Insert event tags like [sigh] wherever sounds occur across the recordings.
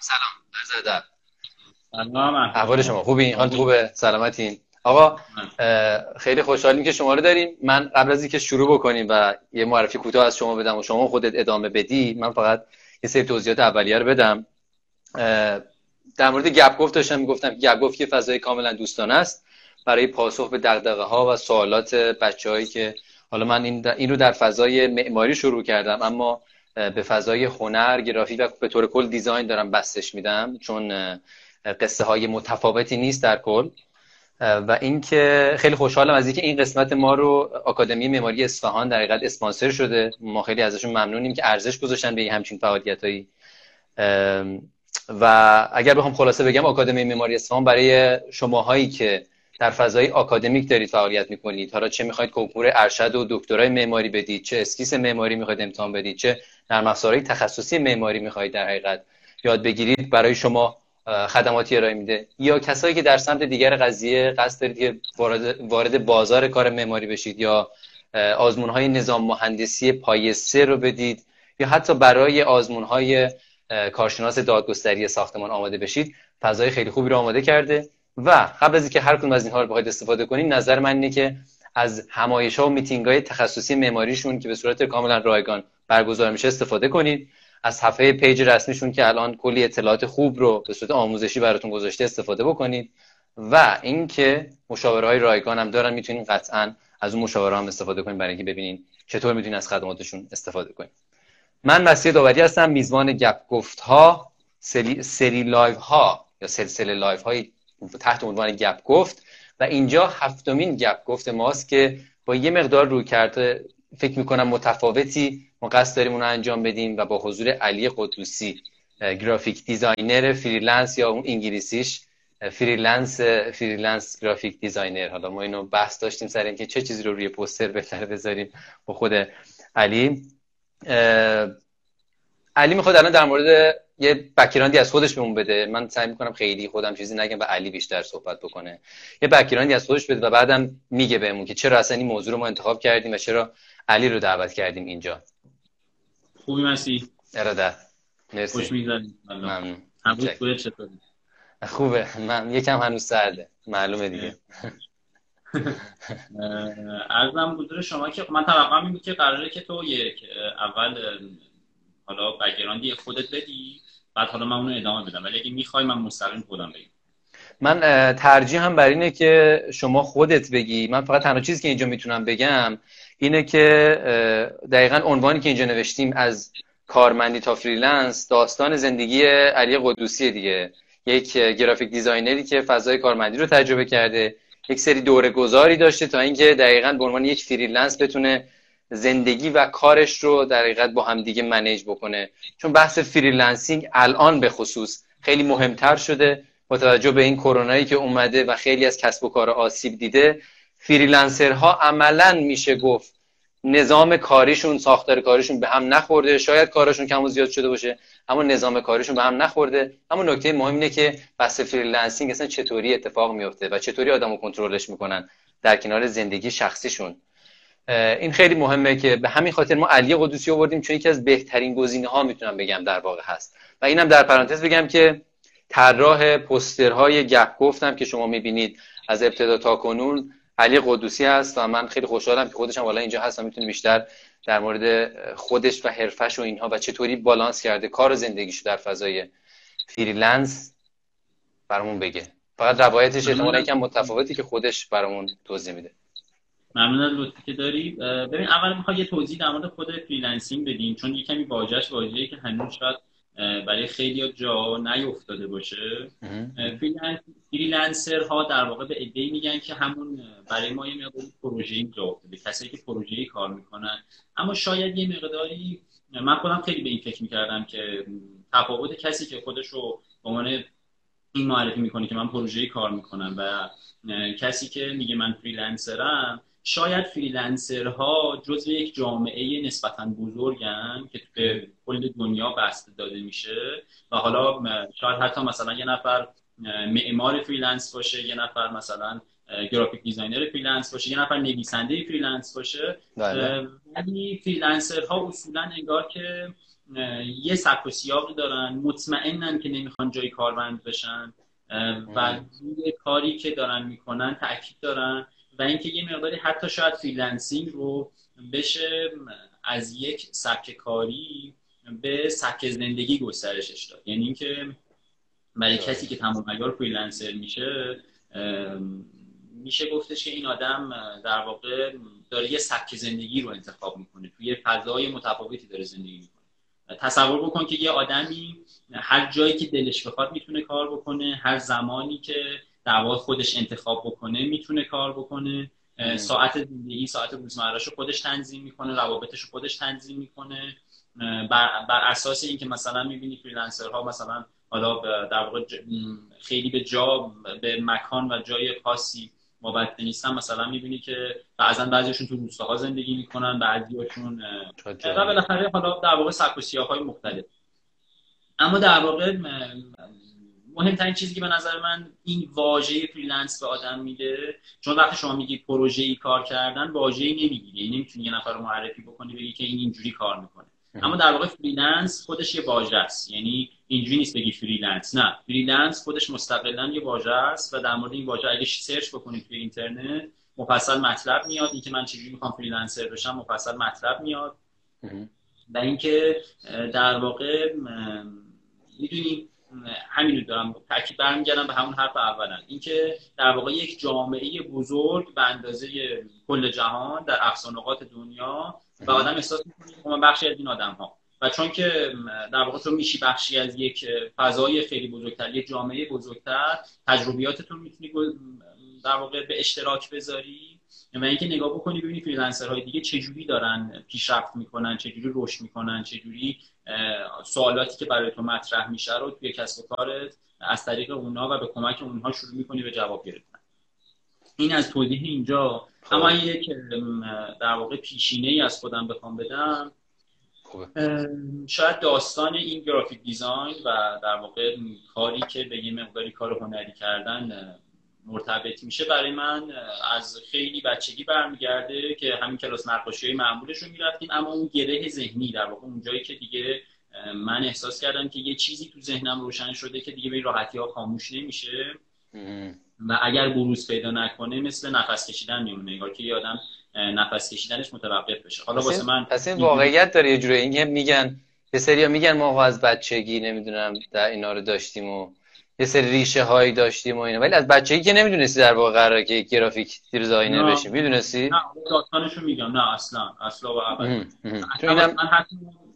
سلام عرض سلام احوال شما. خوبین؟ حال خوبه؟ سلامتین. آقا خیلی خوشحالیم که شما رو داریم. من قبل از اینکه شروع بکنیم و یه معرفی کوتاه از شما بدم و شما خودت ادامه بدی من فقط یه سری توضیحات اولیه رو بدم. در مورد گپ گفت داشتم می‌گفتم گپ گفت یه فضای کاملا دوستانه است. برای پاسخ به دغدغه ها و سوالات بچههایی که حالا من این, این رو در فضای معماری شروع کردم اما به فضای هنر گرافیک و به طور کل design دارم بسطش میدم چون قصه های متفاوتی نیست در کل. و اینکه خیلی خوشحالم از اینکه این قسمت ما رو آکادمی معماری اصفهان در حقیقت اسپانسر شده. ما خیلی ازشون ممنونیم که ارزش گذاشتن به همچین فعالیتایی و اگر بخوام خلاصه بگم آکادمی معماری اصفهان برای شماهایی که در فضای آکادمیک دارید فعالیت می‌کنید. حالا چه می‌خواید کنکور ارشد و دکترای معماری بدید چه اسکیس معماری می‌خواید امتحان بدید چه نرم تخصصی معماری می‌خواید در حقیقت یاد بگیرید برای شما خدماتی ارائه میده. یا کسایی که در سمت دیگر قضیه قصد دارید که وارد بازار کار معماری بشید یا آزمون های نظام مهندسی پایه سه رو بدید یا حتی برای آزمون های کارشناس دادگستری ساختمان آماده بشید فضای خیلی خوبی رو آماده کرده. و قبل از اینکه هر کدوم از اینها رو بخواید استفاده کنید نظر من اینه که از همایش ها و میتینگ های تخصصی معماریشون که به صورت کاملا رایگان برگزار میشه استفاده کنید از صفحه page رسمیشون که الان کلی اطلاعات خوب رو به صورت آموزشی براتون گذاشته استفاده بکنید و اینکه مشاوره های رایگان هم دارن می‌تونید قطعا از اون مشاوره هم استفاده کنید برای اینکه ببینید چطور می‌تونید از خدماتشون استفاده کنید من مسیح داوری هستم میزبان گپ و گفت ها سری, سری live ها یا سلسله live های تحت عنوان گپ گفت و اینجا هفتمین گپ گفت ماست که با یه مقدار رویکرد فکر می‌کنم متفاوتی ما قصد داریم اون رو انجام بدیم و با حضور علی قدوسی graphic designer freelance یا اون انگلیسیش freelance freelance graphic designer. حالا ما اینو بحث داشتیم سر اینکه چه چیزی رو روی پوستر بهتر بذاریم با خود علی. علی می‌خواد الان در مورد یه background ی از خودش بهمون بده. من سعی می‌کنم خیلی خودم چیزی نگم و علی بیشتر صحبت بکنه. یه بکیراندی از خودش بده و بعدم میگه بهمون که چرا اصلا این موضوع رو ما انتخاب کردیم و چرا علی رو دعوت کردیم اینجا. خوبی مسی؟ ارادت مرسی. خوش می‌گذاریم ممنون. خوبه؟ من یکم هنوز سرده. معلومه دیگه. ارزم بودور شما که من توقعم این بود که قراره که تو یک اول حالا بگراندی خودت بدی بعد حالا من اونو ادامه بدم. ولی اگه می‌خوای من مستقیم خودم بگم. من ترجیحم بر اینه که شما خودت بگی. من فقط تنها چیزی که اینجا می‌تونم بگم اینه که دقیقا عنوانی که اینجا نوشتیم از کارمندی تا freelance داستان زندگی علی قدوسی دیگه. یک graphic designer ی که فضای کارمندی رو تجربه کرده. یک سری دوره گذاری داشته تا اینکه دقیقا به عنوان یک freelance بتونه زندگی و کارش رو در حقیقت با هم دیگه manage بکنه. چون بحث freelancing الان به خصوص خیلی مهمتر شده. با توجه به این کرونایی که اومده و خیلی از کسب و کار آسیب دیده freelancer ها عملا میشه گفت نظام کاریشون ساختار کاریشون به هم نخورده. شاید کارشون کم و زیاد شده باشه اما نظام کاریشون به هم نخورده. اما نکته مهم اینه که بحث freelancing اصلا چطوری اتفاق میفته و چطوری آدمو کنترلش می‌کنن در کنار زندگی شخصیشون. این خیلی مهمه که به همین خاطر ما علی قدوسی آوردیم چون یکی از بهترین گزینه ها می‌تونم بگم در واقع هست. و اینم در پرانتز بگم که طراح پوسترهای گپ گفتم که شما می‌بینید از ابتدا تا کنون علی قدوسی هست و من خیلی خوشحالم که خودش هم حالا اینجا هست و می‌تونه بیشتر در مورد خودش و حرفش و اینها و چطوری بالانس کرده کار و زندگیشو در فضای freelance برامون بگه. فقط روایتش احتمالا یکم متفاوته که خودش برامون توضیح میده. ممنون از لطفی که داری. ببین اول می‌خوام یه توضیح در مورد خود freelancing بدیم چون یه کمی واژهش واژه‌ای که هنوز شاید برای خیلی جا نیفتاده باشه. freelancer ها در واقع به یه عده میگن که همون برای ما یه مقداری پروژه‌ای جا افتاده کسایی که پروژه‌ای کار می‌کنن. اما شاید یه مقداری من خودم خیلی به این فکر می‌کردم که تفاوت کسی که خودش رو به عنوان این معرفی می‌کنه که من پروژه‌ای کار می‌کنم و کسی که میگه من freelancer م شاید freelancer ها جزو یک جامعه نسبتا بزرگن که به کل دنیا بسط داده میشه و حالا شاید حتی مثلا یه نفر معمار freelance باشه یه نفر مثلا graphic designer freelance باشه یه نفر نویسنده freelance باشه. بله. ولی freelancer ها اصولا انگار که یه سبک و سیاقی دارن مطمئنن که نمی‌خوان جای کارمند بشن. و روی کاری که دارن می‌کنن تاکید دارن. و اینکه یه مقداری حتی شاید freelancing رو بشه از یک سبک کاری به سبک زندگی گسترشش داد. یعنی اینکه برای کسی که تمام فریلنسر میشه میشه گفتش که این آدم در واقع داره یه سبک زندگی رو انتخاب می‌کنه توی فضای متفاوتی داره زندگی می‌کنه. تصور بکن که یه آدمی هر جایی که دلش بخواد می‌تونه کار بکنه هر زمانی که در خودش انتخاب بکنه می‌تونه کار بکنه. ساعت زندگی ساعت روزمرهش رو خودش تنظیم می‌کنه روابطش رو خودش تنظیم می‌کنه. بر, بر اساس اینکه مثلا می‌بینی freelancer ها مثلا حالا در واقع خیلی به جا به مکان و جای خاصی وابسته نیستن. مثلا می‌بینی که بعضا بعضیشون تو روستاها زندگی می‌کنن بعضیاشون و بالاخره حالا در واقع سبک های مختلف. اما در واقع مهمترین چیزی که به نظر من این واژه freelance به آدم میده چون وقتی شما میگید پروژه ای کار کردن واژه ای نمی‌گیری. یعنی نمی‌تونی یه نفر رو معرفی بکنی بگی که این اینجوری کار می‌کنه. اما در واقع freelance خودش یه واژه است. یعنی اینجوری نیست بگی freelance. نه. freelance خودش مستقلا یه واژه است و در مورد این واژه اگه search بکنید توی اینترنت مفصل مطلب میاد. اینکه من چجوری می‌خوام freelancer بشم مفصل مطلب میاد. و اینکه در واقع می‌دونی همین رو دارم تاکید برمیگردم به همون حرف اولا اینکه در واقع یک جامعه بزرگ به اندازه کل جهان در اقصانقات دنیا و آدم احساس می‌کنه که من بخشی از این آدم ها و چون که در واقع تو میشی بخشی از یک فضای خیلی بزرگتر یک جامعه بزرگتر تجربیاتتون می‌تونی در واقع به اشتراک بذاری. و اینکه نگاه بکنی ببینی فریلنسرهای دیگه چجوری دارن پیشرفت می‌کنن چجوری رشد می‌کنن چجوری سوالاتی که برای تو مطرح میشه رو توی کسب و کارت از طریق اونا و به کمک اونها شروع می‌کنی به جواب گرفتن. این از توضیح اینجا. خب. اما یک در واقع پیشینه ای از خودم بخوام بدم. شاید داستان این گرافیک دیزاین و در واقع کاری که به یه مقداری کار هنری کردن مرتبط میشه برای من از خیلی بچگی برمیگرده که همین کلاس نقاشی های معمولش رو می‌رفتیم. اما اون گره ذهنی در واقع اون جایی که دیگه من احساس کردم که یه چیزی تو ذهنم روشن شده که دیگه به راحتی ها خاموش نمیشه. و اگر بروز پیدا نکنه مثل نفس کشیدن میمونه. انگار که یه آدم نفس کشیدنش متوقف بشه. حالا واسه من پس این واقعیت داره یه جوری. این میگن یه سریا میگن ما از بچگی نمی‌دونم در اینا رو داشتیم و یه سری ریشه هایی داشتیم و اینا. ولی از بچگی که نمی‌دونستی در واقع قراره که گرافیک دیزاینر بشی می‌دونستی؟ نه داستانشو میگم. نه اصلا. اصلا و اینم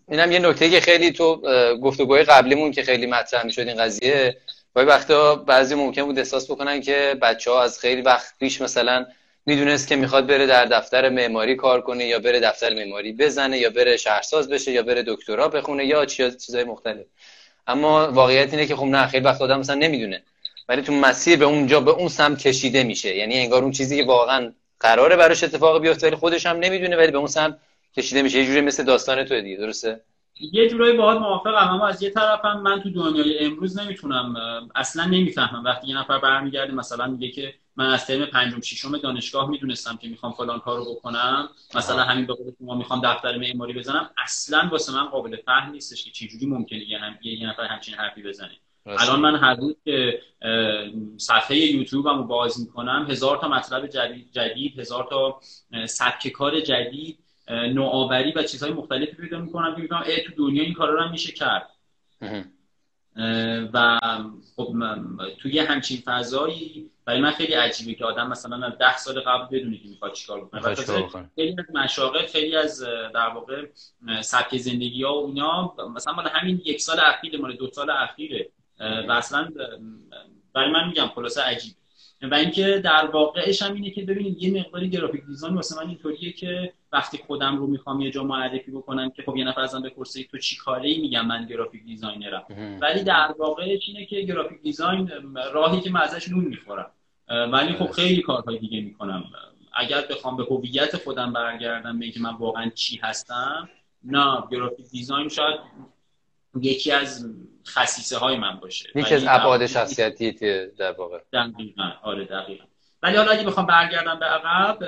اینم یه نکته که خیلی تو گفتگوهای قبلیمون که خیلی مطرح می‌شد این قضیه ولی وقتا بعضی ممکن بود احساس بکنن که بچه ها از خیلی وقت پیش مثلا می‌دونست که می‌خواد بره در دفتر معماری کار کنه یا بره دفتر معماری بزنه یا بره شهرساز بشه یا بره دکترا بخونه یا چیزای مختلف. اما واقعیت اینه که خب نه خیلی وقت آدم مثلا نمی‌دونه. ولی تو مسیر به اونجا به اون سمت کشیده میشه. یعنی انگار اون چیزی که واقعا قراره براش اتفاق بیفته ولی خودش هم نمی‌دونه ولی به اون سمت کشیده میشه. یه جوری مثل داستان تو دیگه درسته؟ یه جورایی باهات موافقم اما از یه طرفم من تو دنیای امروز نمی‌تونم اصلا نمی‌فهمم. وقتی یه نفر برمیگرده مثلا میگه که من از ترم پنجم ششم دانشگاه می‌دونستم که می‌خوام فلان کارو بکنم. مثلا همین به قول شما می‌خوام دفتر معماری بزنم. اصلا واسه من قابل فهم نیستش که چجوری ممکنه یه, هم... یه نفر همچین حرفی بزنه. الان من هر روز که صفحه یوتیوبم رو باز می‌کنم هزار تا مطلب جدید, جدید هزار تا سبک کار جدید نوآوری و چیزهای مختلفی پیدا می‌کنم که میگم تو دنیا این کارا رو هم میشه کرد. و خب توی همچین فضایی برای من خیلی عجیبه که آدم مثلا ده سال قبل بدونه که می‌خواد چیکار بکنه. خیلی از مشاغل خیلی از در واقع سبک زندگی ها و اینا مثلا مال همین یک سال اخیر مال دو سال اخیره. و اصلا برای من میگم خلاصه عجیب و اینکه در واقعش هم اینه که ببینید یه مقداری graphic design واسه من اینطوریه که وقتی خودم رو می‌خوام یه جا معرفی بکنم که خب یه نفر ازم بپرسه تو چی کاره ای میگم من graphic designer م. ولی در واقعش اینه که graphic design راهیه که من ازش نون می‌خورم. ولی خب خیلی کارهای دیگه می‌کنم. اگر بخوام به هویت خودم برگردم به اینکه من واقعا چی هستم نه graphic design شاید یکی از خصیصه های من باشه. یکی از ابعاد شخصیتی در واقع. دقیقا. آره دقیقا. ولی حالا اگه بخوام برگردم به عقب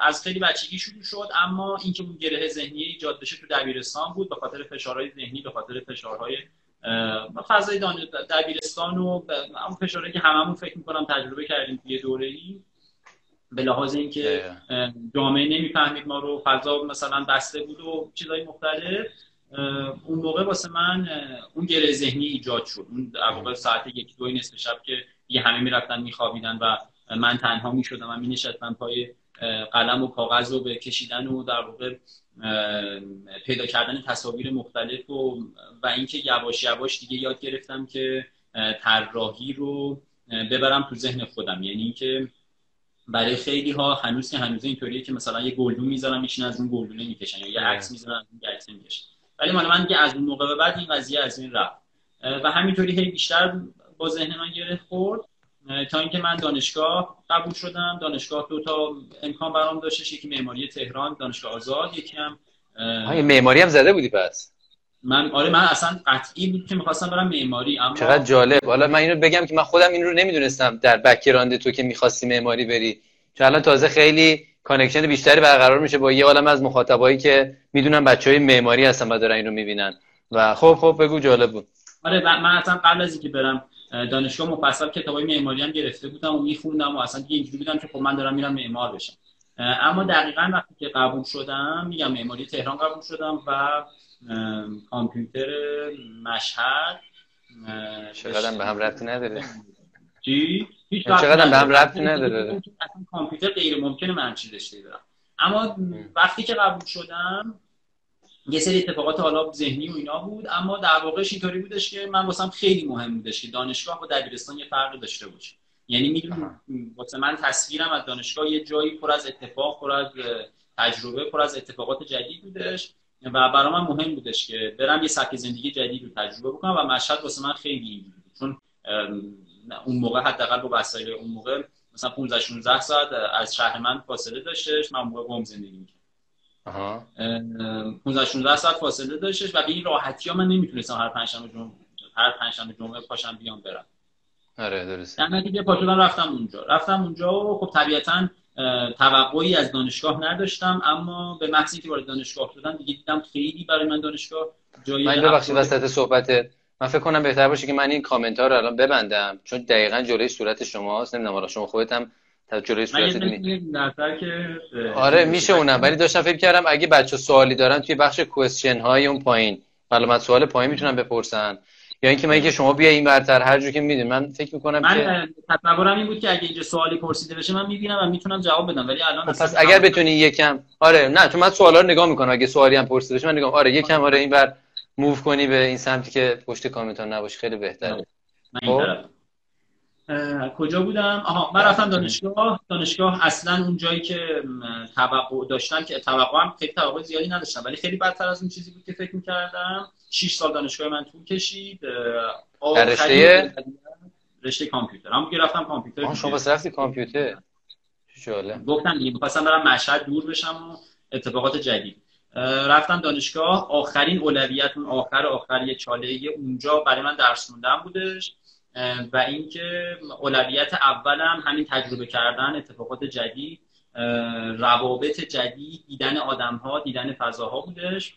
از خیلی بچگی شروع شد اما اینکه اون گره ذهنی ایجاد بشه تو دبیرستان بود به خاطر فشارهای ذهنی به خاطر فشارهای فضای دبیرستان و اون فشارهایی که هممون فکر می‌کنم تجربه کردیم توی دوره ای به لحاظ اینکه جامعه نمی‌فهمید ما رو فضا مثلا بسته بود و چیزهای مختلف. اون موقع واسه من اون گره ذهنی ایجاد شد. اون در واقع ساعت یک دو نصف شب که یه همه می‌رفتن میخوابیدن و من تنها می‌شدم و مینشستم پای قلم و کاغذ رو به کشیدن و در واقع پیدا کردن تصاویر مختلف و و اینکه یواش یواش دیگه یاد گرفتم که طراحی رو ببرم تو ذهن خودم. یعنی اینکه برای خیلی ها هنوز که هنوز اینطوریه که مثلا یه گلدون می‌ذارن میشین از اون گلدونه می‌کشن یا یه عکس می‌ذارن از اون عکس می‌کشن. ولی مال من که از اون موقع به بعد این قضیه از این رفت. و همینطوری هی بیشتر با ذهن من گره خورد. تا اینکه من دانشگاه قبول شدم. دانشگاه دو تا امکان برام داشتش. یکی معماری تهران دانشگاه آزاد یکی هم معماری هم زده بودی پس؟ من آره من اصلا قطعی بود که می‌خواستم برم معماری اما چقدر جالب. حالا من اینو بگم که من خودم این رو نمی‌دونستم در background تو که می‌خواستی معماری بری. چون الان تازه خیلی connection بیشتری برقرار میشه با یه عالم از مخاطبایی که می‌دونن بچه های معماری هستن و دارن اینو می‌بینن. و خب خب بگو جالب بود. آره من اصلا قبل از اینکه برم دانشگاه مفصل کتابای معماری هم گرفته بودم و میخوندم و اصلا دیگه اینجوری بودم که خب من دارم میرم معمار بشم. اما دقیقا وقتی که قبول شدم میگم معماری تهران قبول شدم و کامپیوتر مشهد چقدر به هم ربطی نداره. چی؟ هیچ چقدر به هم ربطی نداره؟ اصلا کامپیوتر غیر ممکنه من چیز رشته برم اما وقتی که قبول شدم یه سری اتفاقات حالا ذهنی و اینا بود اما در واقعش اینطوری بودش که من واسم خیلی مهم بودش که دانشگاه با دبیرستان یه فرق داشته باشه. یعنی می‌دونم واسه من تصویرم از دانشگاه یه جایی پر از اتفاق پر از تجربه پر از اتفاقات جدید بودش و برای من مهم بودش که برم یه سبک زندگی جدید رو تجربه بکنم و مشهد واسه من خیلی بود. چون اون موقع حداقل با وسایل اون موقع مثلا 15 16 ساعت از شهر من فاصله داشتش. من موقع قم زندگی می‌کردم. 15 16 ساعت فاصله داشتش و به این راحتی ها من نمی‌تونستم هر پنجشنبه جمعه هر پنجشنبه جمعه پاشم بیام برم. آره درست در نتیجه پا رفتم اونجا. رفتم اونجا و خب طبیعتا توقعی از دانشگاه نداشتم اما به محض اینکه وارد دانشگاه شدم دیگه دیدم خیلی برای من دانشگاه جایی من ببخشید وسط صحبت من فکر کنم بهتر باشه که من این کامنت ها رو الان ببندم چون دقیقا جلوی صورت شماست نمی‌دونم حالا شما خودت هم جلوی صورت آره میشه اونم ولی داشتم فکر کردم اگه بچه سوالی دارن توی بخش کوئسچن های اون پایین من سوال پایین می‌تونم بپرسن. یا اینکه من که شما بیا این برتر هر جو که میدین من فکر می‌کنم من که تصورم این بود که اگه اینجا سوالی پرسیده بشه من می‌بینم و می‌تونم جواب بدم ولی الان خب، پس اگر بتونی یکم آره نه چون من سوالا رو نگاه می‌کنم اگه سوالی هم پرسیده بشه من نگاه آره یکم آره این بر موو کنی به این سمتی که پشت کامنت ها نباشه خیلی بهتره. خب؟ کجا بودم؟ آها من رفتم دانشگاه. دانشگاه اصلا اون جایی که توقع داشتن که توقع هم خیلی توقع زیادی نداشتم. ولی خیلی بدتر از اون چیزی بود که فکر می‌کردم. 6 سال دانشگاه من طول کشید. در رشته؟ رشته کامپیوتر. هم رفتم کامپیوتر شما بس رفتی کامپیوتر؟ جالب. گفتم دیگه می‌خواستم برم مشهد دور بشم و اتفاقات جدید. رفتم دانشگاه. آخرین اولویت اون آخر آخر یه چاله اونجا برای من درس خوندن بودش. و اینکه اولویت اولم همین تجربه کردن اتفاقات جدید روابط جدید دیدن آدم ها دیدن فضاها بودش.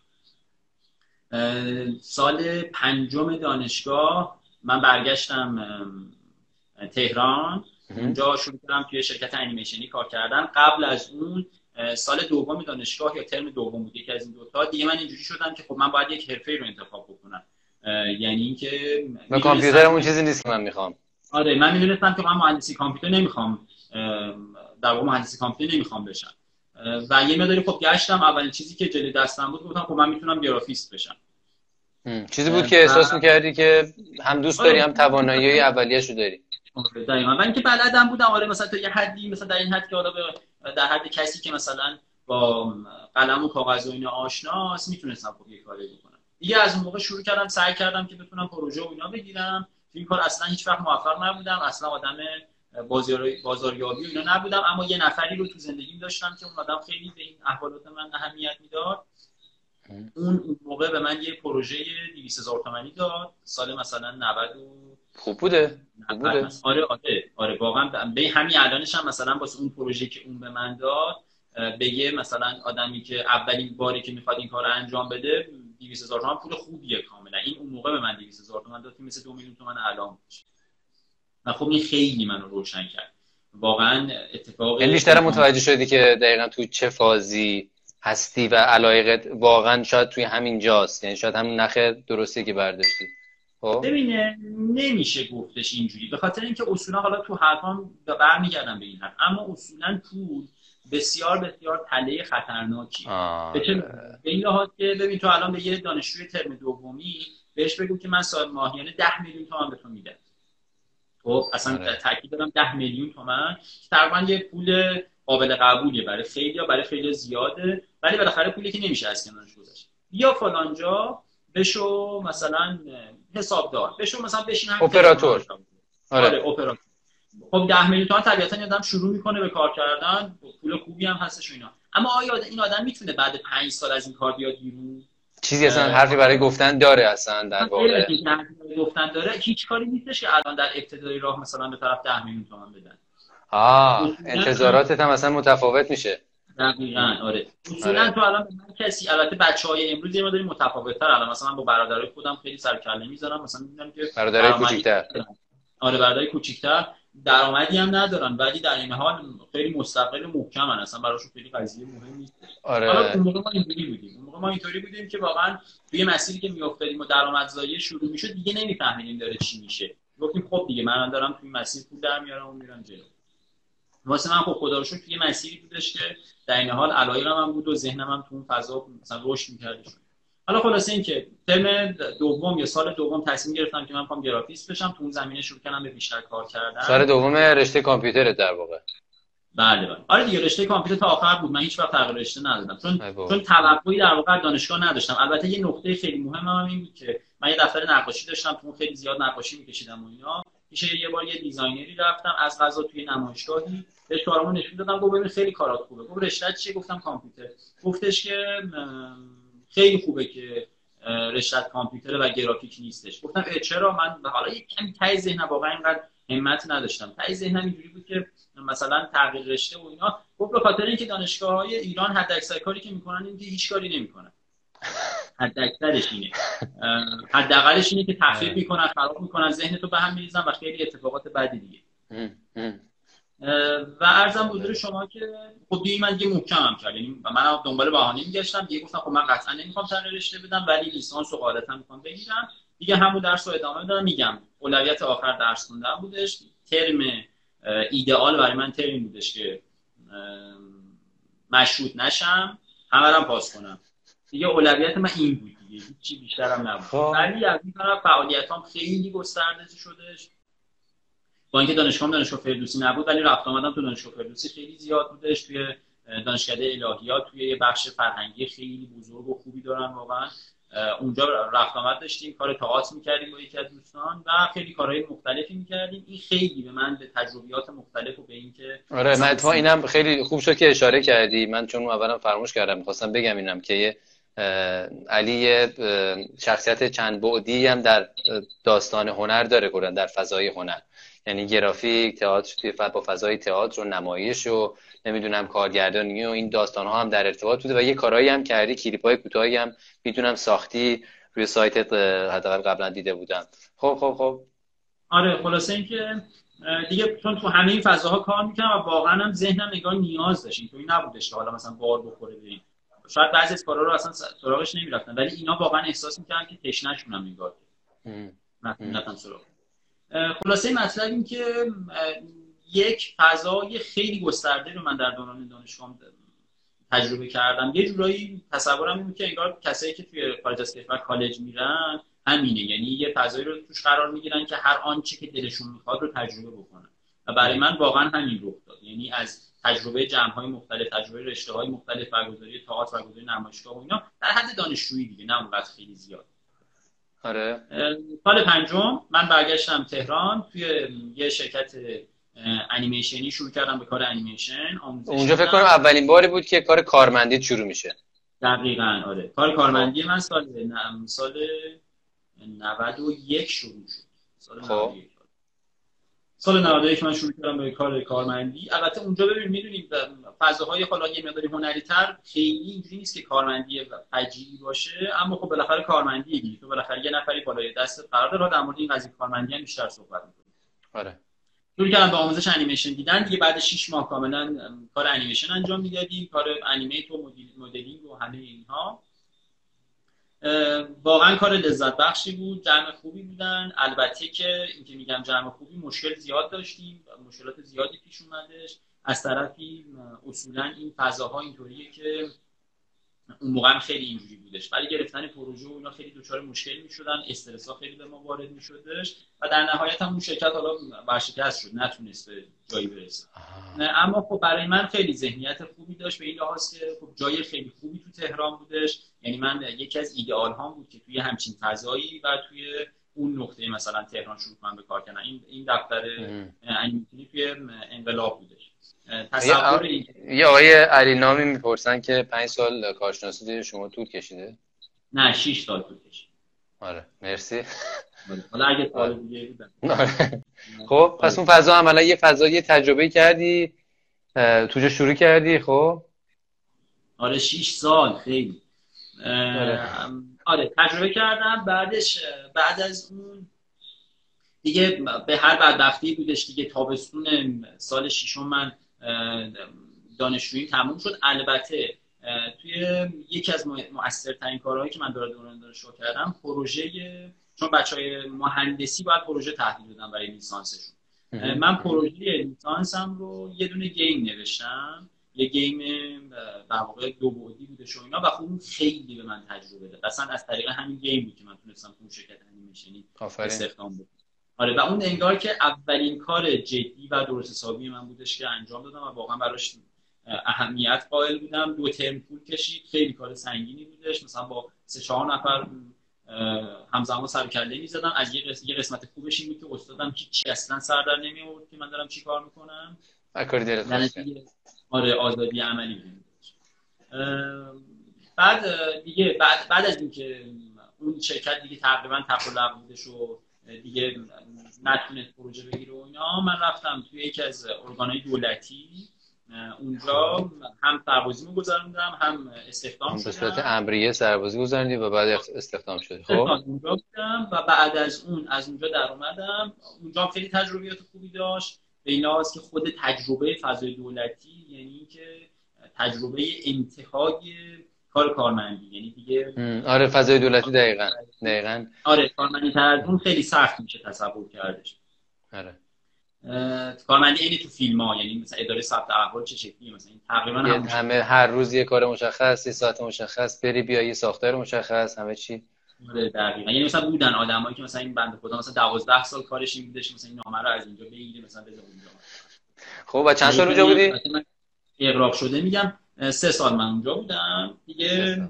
سال پنجم دانشگاه من برگشتم تهران. اونجا شروع کردم توی شرکت انیمیشنی کار کردن. قبل از اون سال دوم دانشگاه یا ترم دوم بود یکی از این دوتا. دیگه من اینجوری شدم که خب من باید یک حرفه رو انتخاب بکنم. یعنی اینکه من کامپیوتر اون چیزی نیست که من می‌خوام. آره من می‌دونستم که من مهندسی کامپیوتر نمی‌خوام. در واقع مهندسی کامپیوتر نمی‌خوام بشم. و یه مقداری خب گشتم. اولین چیزی که جلوی دستم بود گفتم خب من می‌تونم گرافیست بشم. چیزی بود که احساس می‌کردی که هم دوست داری هم توانایی اولیه‌شو داری. آره، دقیقاً. من اینکه بلدم بودم. آره مثلا تا یه حدی مثلا در این حد که حالا در حد کسی که مثلا با قلم و کاغذ و اینا آشناست می‌تونستم خب یه کاری بکنم. دیگه از اون موقع شروع کردم سعی کردم که بتونم پروژه و اینا بگیرم. این کار اصلا هیچ وقت موفق نبودم اصلا آدم بازاریابی و اینا نبودم. اما یه نفری رو تو زندگیم داشتم که اون آدم خیلی به این احوالات من اهمیت می‌داد. اون موقع به من یه پروژه 200 هزار تومانی داد. سال مثلا 90 خوب بوده آره آره آره واقعا. به همین الانش هم مثلا واسه اون پروژه که اون به من داد بگه مثلا آدمی که اولین باری که می‌خواد این کار رو انجام بده 200 هزار تومان پول خوبیه کاملا. این اون موقع به من 200 هزار تومان داد که مثل دو میلیون تومان الان باشه. و خب این خیلی منو روشن کرد. واقعا اتفاق یعنی بیشتر متوجه شدی که دقیقا تو چه فازی هستی و علایقت واقعا شاید توی همین جاست. یعنی شاید همون نخ درستی که برداشتی. ببینه نمیشه گفتش اینجوری. به خاطر اینکه اصولا حالا تو حرفام برمیگردم به این حرف. اما اصولا پول بسیار بسیار تله خطرناکی. به این لحاظ که ببین تو الان به یه دانشجوی ترم دومی بهش بگو که من سال ماهیانه ده میلیون تومان به تو میدم. خب اصلا آره. تاکید دارم ده میلیون تومن تقریبا یه پول قابل قبولیه. برای خیلی یا برای خیلی زیاده. ولی بالاخره پولی که نمیشه از کنارش گذاشت. بیا فلانجا بشو مثلا حسابدار بشو مثلا بشین هم اپراتور. آره. آره اپراتور. خب 10 میلیون تومان طبیعتا آدم شروع می‌کنه به کار کردن. پول خوبی هم هستش اینا. اما آیا این آدم می‌تونه بعد 5 سال از این کار بیاد بیرون؟ چیزی اصلا حرفی برای گفتن داره اصلا در واقع. گفتن داره. هیچ کاری نیستش که الان در ابتدای راه مثلا به طرف 10 میلیون تومان بدن. آه انتظاراتت هم اصلا متفاوت میشه. دقیقا آره. اصولا آره. تو الان من کسی البته بچه های امروز یه مداری متفاوت تر الان. مثلا با برادرای خودم خیلی سر کله می‌ذارم. مثلا می‌بینم که برادرای کوچیک‌تر. آره برادرای کوچیک‌تر. درآمدی هم ندارن ولی در این حال خیلی مستقل و محکمن اصلا براشون خیلی قضیه مهم نیست. آره. حالا اون موقع ما اینجوری بودیم. اون موقع ما اینطوری بودیم که واقعا توی مسیری که میافتادیم و درآمدزایی شروع می‌شد دیگه نمیفهمیدیم داره چی میشه. گفتیم خب دیگه من دارم توی مسیر پول در میارم و میرم جلو. واسه من خب خدا رو توی مسیری بودش که در این حال علایقم هم بود و ذهنم هم تو اون فضا مثلا رشد می‌کرد. حالا خلاصه این که ترم دوم یا سال دوم تصمیم گرفتم که من می‌خوام گرافیست بشم. تو اون زمینه شروع کردم به بیشتر کار کردن. سال دوم رشته کامپیوتر در واقع. بله بله. آره دیگه رشته کامپیوتر تا آخر بود. من هیچ وقت تغییر رشته ندادم. چون چون توقعی در واقع دانشگاه نداشتم. البته یه نقطه خیلی مهم هم این بود که من یه دفتر نقاشی داشتم. تو خیلی زیاد نقاشی می‌کشیدم و اینا. میشه یه بار یه designer ی رفتم از قضا توی نمایشگاهی. بهش کارامو نشون دادم گفت ببین خیلی کارات خوبه. گفت رشته‌ت چیه؟ گفتم کامپیوتر. گفتش که خیلی خوبه که رشته کامپیوتر و گرافیک نیستش. گفتم چرا؟ من حالا یک کمی تای ذهنم واقعا اینقدر همت نداشتم. تای ذهنم اینجوری بود که مثلا تغییر رشته و اینا. گفت به خاطر اینکه دانشگاه های ایران حد اکثر کاری که می‌کنن این که هیچ کاری نمی‌کنن. حد اکثرش اینه حداقلش اینه که تخریب می‌کنن خراب می‌کنن ذهن تو به هم میریزن و خیلی اتفاقات بدی دیگه. و ارزم حضور شما که خب دیگه من دیگه محکمم کرد یعنی من دنبال بهانه میگشتم. دیگه گفتم خب من قطعا نمی‌خوام تغییر رشته بدم ولی لیسانس و غالبا می‌خوام بگیرم. دیگه همون درس رو ادامه بدم میگم اولویت آخر درس خوندن بودش. ترم ایدئال برای من ترم بودش که مشروط نشم. همه پاس کنم. دیگه اولویت من این بود دیگه هیچی بیشترم نبود. خب. ولی از این طرف فعالیتام خیلی گسترده شدش. با اینکه دانشگاه دانشگاه فردوسی نبود ولی رفت آمدم تو دانشگاه فردوسی خیلی زیاد بودش. توی دانشکده الهیات توی یه بخش فرهنگی خیلی بزرگ و خوبی دارن واقعا. اونجا رفت آمد داشتیم کار تئاتر می‌کردیم با یکی از دوستان و خیلی کارهای مختلفی می‌کردیم. این خیلی به من به تجربیات مختلف و به اینکه آره من اتفاقا اینم خیلی خوب شد که اشاره کردی. من چون اولا فراموش کردم می‌خواستم بگم اینم که علی شخصیت چند بعدی هم در داستان هنر داره کلا در فضای هنر. یعنی گرافیک تئاتر توی با فضای تئاتر و نمایش و نمی‌دونم کارگردانی و این داستان ها هم در ارتباط بوده و یه کارهایی هم کردی کلیپ های کوتاهی هم می‌دونم ساختی روی سایت حداقل قبلا دیده بودم. خب خب خب. آره خلاصه اینکه دیگه چون تو همه این فضاها کار می‌کنم و واقعا هم ذهنم نگاه نیاز داشت اینطوری نبودش که حالا مثلا بار بخوره بریم. شاید بعضی از کارا رو اصلا سراغش نمی‌رفتن. ولی اینا واقعا احساس می‌کردن که تشنهشون نگاه نگاه سراغ. خلاصه مطلب این که یک فضای خیلی گسترده رو من در دوران دانشگاه تجربه کردم. یه جورایی تصورم این که انگار کسایی که توی خارج از کشور کالج میرن همینه. یعنی یه فضایی رو توش قرار می‌گیرن که هر آنچه که دلشون می‌خواد رو تجربه بکنن. و برای من واقعا همین رخ داد. یعنی از تجربه جمع های مختلف تجربه رشته های مختلف برگزاری تئاتر برگزاری نمایشگاه و اینا در حد دانشجویی دیگه نه اونقدر خیلی زیاد. آره. سال پنجم من برگشتم تهران توی یه شرکت انیمیشنی شروع کردم به کار انیمیشن اونجا فکر کنم اولین باری بود که کار کارمندی شروع میشه. دقیقا آره. کار کارمندی من سال سال 91 شروع شد سال خب. سال 91 من شروع کردم به کار کارمندی. البته اونجا ببین می‌دونید فضاهای حالا یه مقداری هنری تر خیلی اینجوری نیست که کارمندی فجیعی باشه اما خب بالاخره کارمندی دیگه. تو بالاخره یه نفری بالای دست قرار داره در مورد این قضیه کارمندی هم بیشتر صحبت می‌کنیم آره. شروع کردم به آموزش انیمیشن دیدن. دیگه بعد 6 ماه کاملا کار انیمیشن انجام می‌دادیم. کار انیمیت و مدلینگ و همه اینها. واقعا کار لذت بخشی بود جمع خوبی بودن. البته که اینکه میگم جمع خوبی مشکل زیاد داشتیم. مشکلات زیادی پیش اومدش. از طرفی اصولا این فضاها اینطوریه که اون موقع هم خیلی اینجوری بودش. ولی گرفتن پروژه و اینا خیلی دچار مشکل می‌شدن استرس ها خیلی به ما وارد میشدش و در نهایت هم اون شرکت حالا ورشکست شد نتونست به جایی برسه. اما خب برای من خیلی ذهنیت خوبی داشت به این لحاظ که خب جای خیلی خوبی تو تهران بودش. یعنی من یکی از ایدئال ها بود که توی همچین فضایی و توی اون نقطه مثلا تهران شروع کنم به کار کردن. این این دفتر انیمیشنی توی انقلاب بودش. یه آقای علی نامی می‌پرسن که پنج سال کارشناسی شما طول کشیده؟ نه شیش سال طول کشید آره مرسی. حالا اگه سوال آره. دیگه [laughs] آره. خب پس اون فضا عملا یه فضا یه تجربه کردی توجه شروع کردی خب؟ آره شیش سال خیلی. آره. آره تجربه کردم بعدش بعد از اون دیگه به هر بدبختی بودش دیگه تابستون سال ششم من دانشجویی تموم شد. البته توی یکی از مؤثرترین کارهایی که من داره دوران دانشجو کردم پروژه چون بچه های مهندسی باید پروژه تحویل بدن برای لیسانسشون. من پروژه لیسانسم رو یه دونه game نوشتم. یه game در واقع دو بعدی بوده و اینا و خب اون خیلی به من تجربه داد. اصلا از طریق همین game بود که من تونستم تو شرکت انیمیشنی استخدام بدم آره و اون انگار که اولین کار جدی و درست حسابی من بودش که انجام دادم و واقعا براش اهمیت قائل بودم. دو ترم طول کشید خیلی کار سنگینی بودش. مثلا با سه چهار نفر همزمان سر کله می‌زدم. از یه قسمت خوبش این بود که استادم چی اصلا سر در نمی آورد که من دارم چی کار می‌کنم. آره آزادی عملی بعد دیگه بعد بعد از اینکه اون شرکت دیگه تقریبا تقلب بودش و دیگه نتونست پروژه بگیره و اینا. من رفتم توی یکی از ارگانهای دولتی. اونجا هم سربازیمو گذروندم هم استخدام شدم. به صورت امریه سربازی گذروندی و بعد استخدام شدی. خب؟ اونجا بودم و بعد از اون از اونجا در اومدم. اونجا خیلی تجربیات خوبی داشت. به این که خود تجربه فضای دولتی یعنی که تجربه انتهای کار کارمندی یعنی دیگه آره فضای دولتی دقیقا دقیقا. آره کارمندی تر از اون خیلی سخت میشه تصور کردش. آره. کارمندی اینی تو فیلم ها یعنی مثلا اداره ثبت احوال چه شکلیه؟ مثلا تقریبا همه هر روز یه کار مشخص یه ساعت مشخص بری بیا یه ساختار مشخص همه چی. آره دقیقاً. یعنی مثلا بودن آدمایی که مثلا این بنده خدا مثلا 12 سال کارش این بودش مثلا این نامه رو از اینجا بگیره مثلا بده اونجا. خب و چند سال اونجا بودی؟ اقراق شده میگم. سه سال من اونجا بودم دیگه.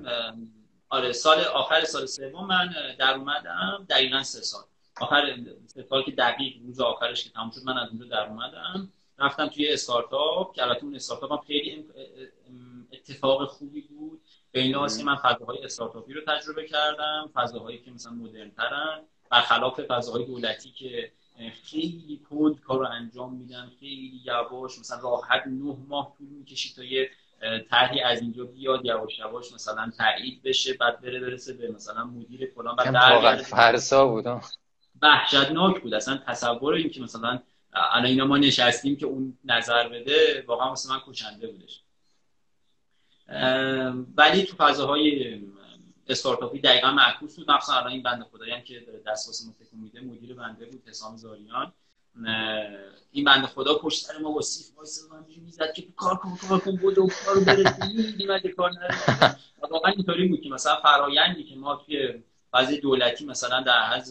آره سال آخر سال سوم من در اومدم. دقیقا سه سال. آخر سه سال که دقیق روز آخرش که تموم شد من از اونجا در اومدم. رفتم توی استارتاپ که البته اون استارتاپ هم خیلی اتفاق خوبی بود. به این من فضاهای استارتاپی رو تجربه کردم فضاهایی که مثلا مدرن ترن برخلاف فضاهای دولتی که خیلی کند کار رو انجام میدن خیلی یواش مثلا راحت نه ماه طول می‌کشید تا یه طرحی از اینجا بیاد یواش یواش مثلا تایید بشه بعد بره برسه به مثلا مدیر فلان بعد واقعا فرسا بود وحشتناک بود. اصلا تصور این که مثلا الان اینا ما نشستیم که اون نظر بده واقعا مثلا من کشنده بودش. ولی تو فضاهای استارتاپی دقیقا معکوس بود. مثلا الان این بنده خدایی هم که دست واسه ما میده مدیر بنده بود حسام زاریان. این بنده خدا پشت سر ما با سیف وایس می‌زد که کار کن کار کن و کارو برسونی مگه کار نره واقعا اینطوری بود که مثلا فرایندی که ما توی فاز دولتی مثلا در حد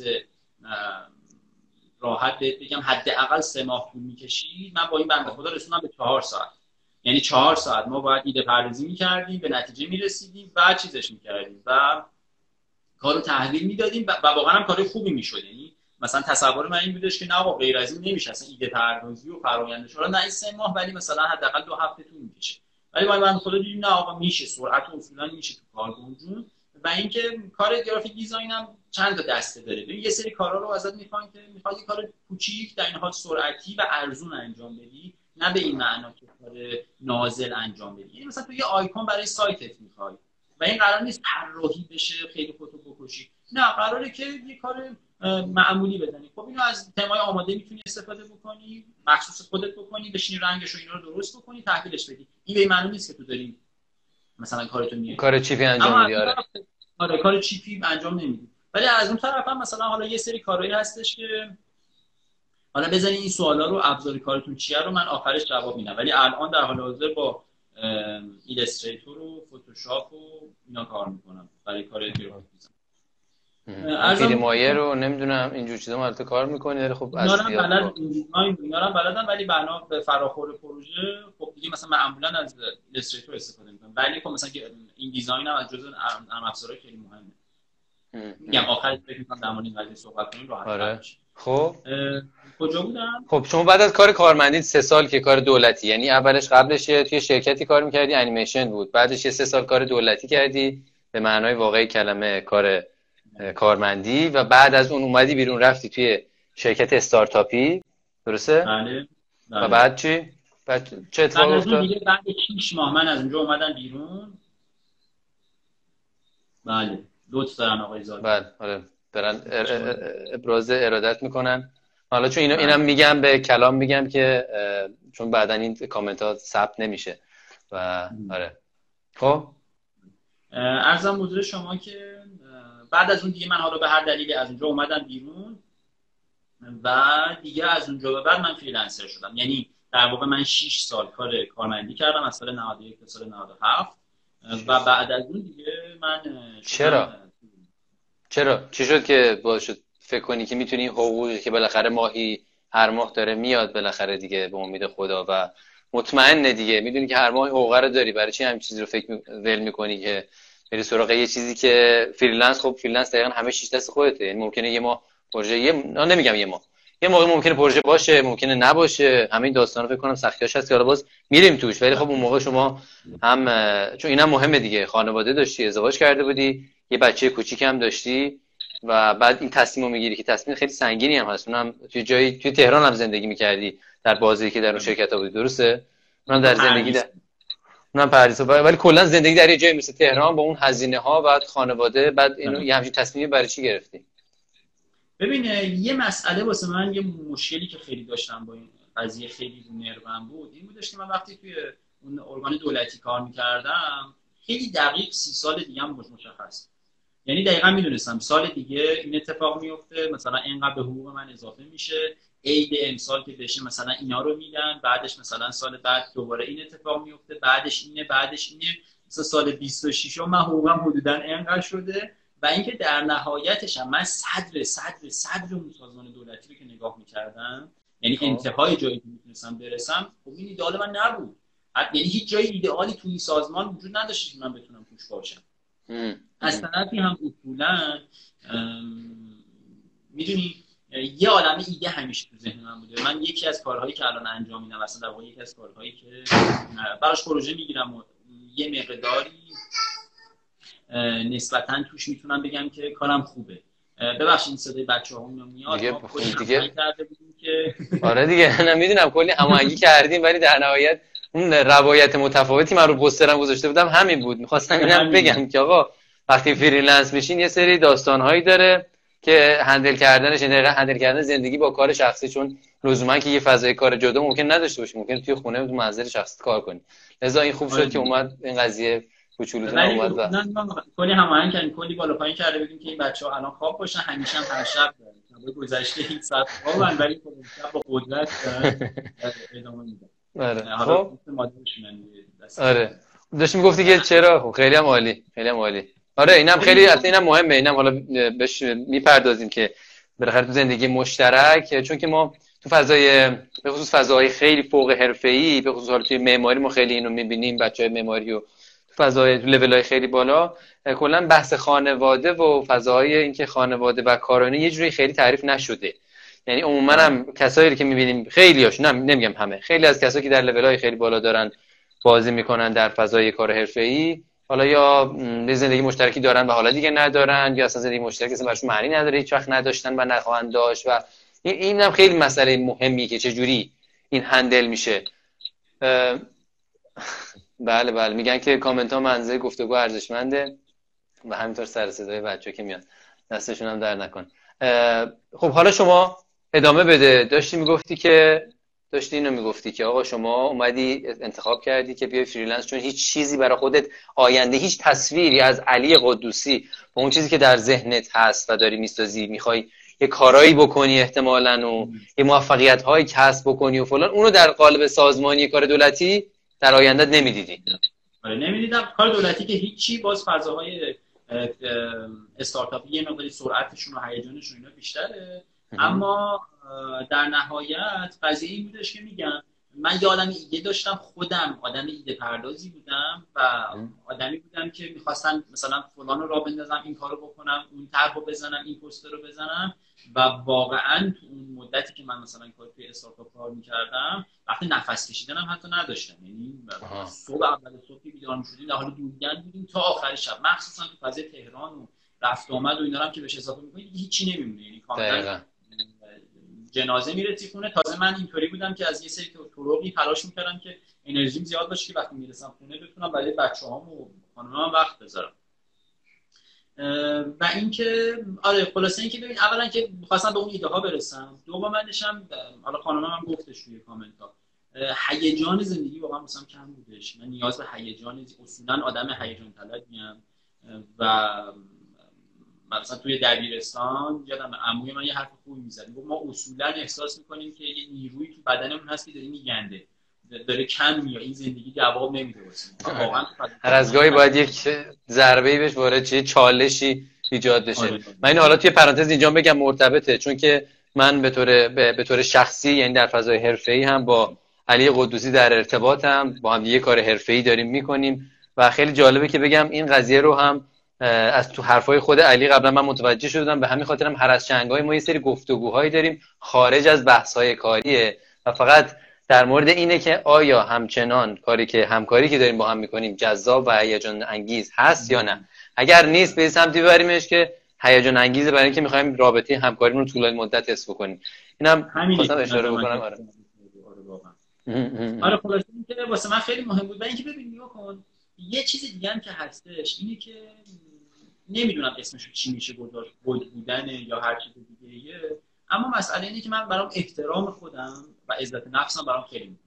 راحت بگم حداقل سه ماه طول می‌کشید من با این بنده خدا رسوندم به چهار ساعت. یعنی چهار ساعت ما باید ایده پردازی می‌کردیم به نتیجه می‌رسیدیم و چیزش می‌کردیم و کارو تحویل می‌دادیم و واقعا هم کار خوبی می‌شد. یعنی مثلا تصور من این بودش که نه آقا غیر از این نمیشه. اصلا ایده پردازی و فرآیندش نه سه ماه ولی مثلا حداقل دو هفته طول می‌کشه. ولی ما من خدا دیدیم نه آقا میشه سرعت اصولا میشه تو کارگونجون و اینکه کار گرافیک دیزاین هم چند تا دسته داره. یه سری کارا رو ازت می‌خوان که می‌خواد کار کوچیک در این حال سرعتی و ارزون انجام بدی. نه به این معنا که کار نازل انجام بدی. یعنی مثلا تو یه آیکون برای سایتت می‌خوای. و این قرار نیست طراحی بشه خیلی خودتو بکشی. نه قراره که یه کار معمولی بزنی خب اینو از تمای آماده می‌تونی استفاده بکنی مخصوص خودت بکنی بشینی رنگش و اینا رو درست بکنی تحویلش بدی. این به معنی نیست که تو داری مثلا کارتو میاری. کار چیپی انجام میدی آره. آره کار چیپی انجام نمیدی. ولی از اون طرف هم مثلا حالا یه سری کارهایی هستش که حالا بزنین این سوالا رو ابزار کارتون چیه رو من آخرش جواب میدم. ولی الان در حال حاضر با Illustrator و فتوشاپ و اینا کار می‌کنم. برای کار گرافیک فیلم مایه رو نمی‌دونم اینجور چیزا مالت کار می‌کنی ولی خب از بلد اینا بلدم ولی بنا به فراخور پروژه خب دیگه مثلا معمولا از Illustrator استفاده می‌کنم. ولی خب مثلا InDesign هم از جزء نرم افزارهای خیلی مهمه. میگم آخرش فکر می‌کنم در مورد این قضیه صحبت کنیم راحت آره. خب. کجا بودم؟ خب شما بعد از کار کارمندی سه سال که کار دولتی یعنی اولش قبلش توی شرکتی کار می‌کردی انیمیشن بود. بعدش یه سه سال کار دولتی کردی به معنای واقعی کلمه کار کارمندی و بعد از اون اومدی بیرون رفتی توی شرکت استارتاپی. درسته؟ بله, بله. و بعد چی؟ بعد چه اتفاقی افتاد؟ بعد 6 ماه من از اونجا اومدم بیرون. بله. لطف دارن آقای زاده. بله. آره. دارن ابراز ارادت می‌کنن. حالا چون اینو اینم میگم به کلام میگم که چون بعدا این کامنت ها ثبت نمیشه. و آره. خب؟ ارزم حضور شما که بعد از اون دیگه من حالا به هر دلیلی از اونجا اومدم بیرون و دیگه از اونجا به بعد من فریلنسر شدم. یعنی در واقع من 6 سال کار کارمندی کردم از سال 91 تا سال 97 و بعد از اون دیگه من چرا؟ چرا؟ چی شد که باعث شد فکر کنی که می‌تونی حقوقی که بالاخره ماهی هر ماه داره میاد بالاخره دیگه به امید خدا و مطمئنه دیگه. می‌دونی که هر ماه حقوق رو داری. برای چی همین چیزی رو فکر ول می‌کنی که بری سراغ یه چیزی که freelance خب freelance دقیقا همه چیش دست خودته. یعنی ممکنه یه ماه پروژه یه نمیگم یه ماه. یه موقع ممکنه پروژه باشه ممکنه نباشه. همین داستان فکر کنم سختیاش هست که حالا باز میریم توش. ولی خب اون موقع شما هم چون اینم مهمه دیگه. خانواده داشتی ازدواج کرده بودی یه بچه کوچیک هم داشتی و بعد این تصمیم رو می‌گیری که تصمیم خیلی سنگینی هم هست. اونم توی جایی توی تهران هم زندگی می‌کردی در بازی که در اون شرکت ها بودی. درسته؟ اونم در زندگی در... اونم پردیس ولی کلا زندگی در یه جایی مثل تهران با اون هزینه ها بعد خانواده بعد اینو یه همچین تصمیمی برای چی گرفتی؟ ببین یه مسئله واسه من یه مشکلی که خیلی داشتم با این قضیه خیلی نرون بود این بودش که من وقتی توی اون ارگان دولتی کار می‌کردم خیلی دقیق سی سال دیگه هم مشخص. یعنی دقیقا می‌دونستم سال دیگه این اتفاق میفته مثلا اینقدر به حقوق من اضافه میشه. عید امسال که بشه مثلا اینا رو میدن بعدش مثلا سال بعد دوباره این اتفاق میفته بعدش اینه بعدش اینه. مثلا سال 26 من حقوقم حدودا اینقدر شده و اینکه در نهایتش هم من صدر صدر صدر اون سازمان دولتی رو که نگاه می‌کردم یعنی خب. انتهای جایی که می‌تونستم برسم خب این ایدال من نبود. یعنی هیچ جای ایدئالی توی این سازمان وجود نداشت که من بتونم توش باشم. از طرفی هم اصولا می‌دونی یه عالم ایده همیشه تو ذهن من بوده. من یکی از کارهایی که الان انجام میدم اصلا در واقع یکی از کارهایی که براش پروژه می‌گیرم و یه مقداری نسبتا توش می‌تونم بگم که کارم خوبه. ببخشید این صدای بچه ها میاد دیگه دیگه. که... آره دیگه من می‌دونم کلی هماهنگی کردیم ولی در نهایت اون روایت متفاوتی من رو پوسترم گذاشته بودم همین بود. می‌خواستم اینم بگم که آقا وقتی freelance میشین یه سری داستانهایی داره. که handle کردنش یعنی دقیقا handle کردن زندگی با کار شخصی چون لزوما که یه فضای کار جدا ممکن نداشته باشی ممکن توی خونه تو منزل شخصی کار کنی. لذا این خوب شد که اومد این قضیه کوچولوتون اومد و کلی هماهنگ کردیم کلی بالا پایین کرده بودیم که این بچه‌ها الان خواب باشن همیشه هم هر شب گذشته این ساعت خوابن ولی خب با قدرت ادامه میدن. آره. خب. آره. داشتی می‌گفتی که چرا؟ خب خیلی هم عالی خیلی هم عالی. آره اینم خیلی البته اینم مهمه. اینم حالا بهش می‌پردازیم که بالاخره تو زندگی مشترک چون که ما تو فضای به خصوص فضاهای خیلی فوق حرفه‌ای به خصوص حالا توی معماری ما خیلی اینو می‌بینیم بچهای معماری و فضای لول های خیلی بالا. کلا بحث خانواده و فضاهای اینکه خانواده و کارانه یه جوری خیلی تعریف نشده. یعنی عموما هم کسایی که می‌بینیم خیلی هاش نمیگم همه خیلی از کسایی که در لول های خیلی بالا دارن بازی می‌کنن در فضای کار حرفه‌ای حالا یا به زندگی مشترکی دارن و حالا دیگه ندارن یا اصلا زندگی مشترکی اصلا براشون معنی نداره هیچ وقت نداشتن و نخواهند داشت و این هم خیلی مسئله مهمیه که چجوری این هندل میشه. بله بله. میگن که کامنت ها منزه گفتگو ارزشمنده و همینطور سر صدای بچه که میاد دستشون هم در نکن. خب حالا شما ادامه بده. داشتی می‌گفتی که داشتی اینو می‌گفتی که آقا شما اومدی انتخاب کردی که بیای freelance چون هیچ چیزی برای خودت آینده هیچ تصویری از علی قدوسی با اون چیزی که در ذهنت هست و داری می‌سازی می‌خوای یه کارایی بکنی احتمالا و یه موفقیت هایی کسب بکنی و فلان اونو در قالب سازمانی کار دولتی در آینده نمی‌دیدی. آره نمی‌دیدم. کار دولتی که هیچی باز فضاهای استارتاپی یه مقداری سرعتشون و هیجانشون اینا بیشتره. اما در نهایت قضیه این بودش که میگم من یه آدم ایده داشتم خودم آدم ایده پردازی بودم و آدمی بودم که می‌خواستم مثلا فلان رو را بندازم این کارو بکنم اون طرح رو بزنم این پوستر رو بزنم و واقعا تو اون مدتی که من مثلا کار توی استارتاپ کار می‌کردم وقتی نفس کشیدنم حتی نداشتم. یعنی صبح اول صبح بیدار می‌شدیم در حال دویدن بودیم تا آخر شب. مخصوصا تو فضای تهران و رفت آمد و اینا هم که بهش اضافه می‌کنید هیچی نمیمونه. یعنی کاملا جنازه می‌رسی خونه تازه من اینطوری بودم که از یه سری طرقی تلاش می‌کردم که انرژیم زیاد باشه که وقتی می‌رسم خونه بتونم برای بچه هم و خانمم وقت بذارم. و اینکه آره خلاصه اینکه ببین اولا که می‌خواستم به اون ایده ها برسم. دومش هم حالا خانمم هم گفتش توی کامنت ها هیجان زندگی واقعا مثلا کم بودش. من نیاز به هیجان اصولا آدم هیجان طلبیم و مثلا توی دبیرستان یادم عموی من یه حرف خوبی می‌زد. ما اصولا احساس می‌کنیم که یه نیرویی تو بدنمون هست که داره میگنده. داره کم میاد. این زندگی جواب نمیده واقعا هر از گاهی باید یک ضربه ای بهش وارد چه چالشی ایجاد بشه. آره. من این حالا توی پرانتز اینجا بگم مرتبطه. چون که من به طور به طور شخصی یعنی در فضای حرفه‌ای هم با علی قدوسی در ارتباطم. با هم یه کار حرفه‌ای داریم می‌کنیم. و خیلی جالبه که بگم این قضیه رو هم از تو حرفای خود علی قبلا من متوجه شدم. به همین خاطرم هر از چنگای ما یه سری گفتگوهایی داریم. خارج از بحث‌های کاریه. و فقط در مورد اینه که آیا همچنان کاری که همکاری که داریم با هم می‌کنیم جذاب و هیجان انگیز هست یا نه؟ اگر نیست به سمتی ببریمش که هیجان انگیزه برای اینکه می‌خوایم رابطه همکاری رو طولانی مدت حس بکنیم. اینم خواستم اشاره بکنم. آره. آره خلاص اینکه واسه من خیلی مهم بود. اینکه ببین کن یه چیز دیگه هم که هستش اینه که نمی‌دونم اسمش چی میشه گذاشت بودن یا هر چیز دیگه اما مسئله اینه که من برام احترام خودم و عزت نفسم برام خیلی مهمه.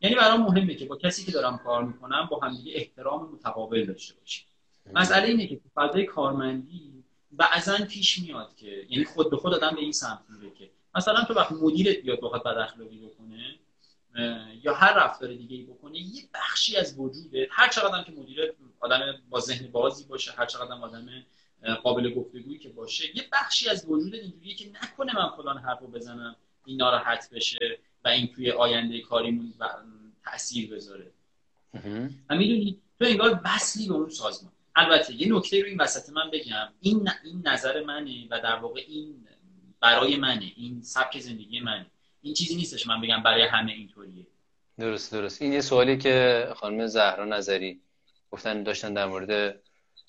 یعنی برام مهمه که با کسی که دارم کار می‌کنم با همدیگه احترام متقابل داشته باشیم. مسئله اینه که فضای کارمندی بعضا پیش میاد که یعنی خود به خود آدم به این سمت میره که مثلا تو وقت مدیرت بیاد بخواد بد اخلاقی بکنه یا هر رفتار دیگه ای بکنه یه بخشی از وجوده. هر چقدر که مدیرت آدم با ذهن بازی باشه هر چقدر آدم قابل گفتگویی که باشه یه بخشی از وجود اینجوریه که نکنه من فلان حرفو بزنم این ناراحت بشه و این توی آینده کاریمون تاثیر بذاره. و می‌دونی تو انگار بسلی به اون سازمان. البته یه نکته رو این وسط من بگم. این این نظر منه و در واقع این برای منه. این سبک زندگی منه. این چیزی نیستش من بگم برای همه اینطوریه. درست درست. این یه سوالی که خانم زهرا نظری گفتن داشتن در مورد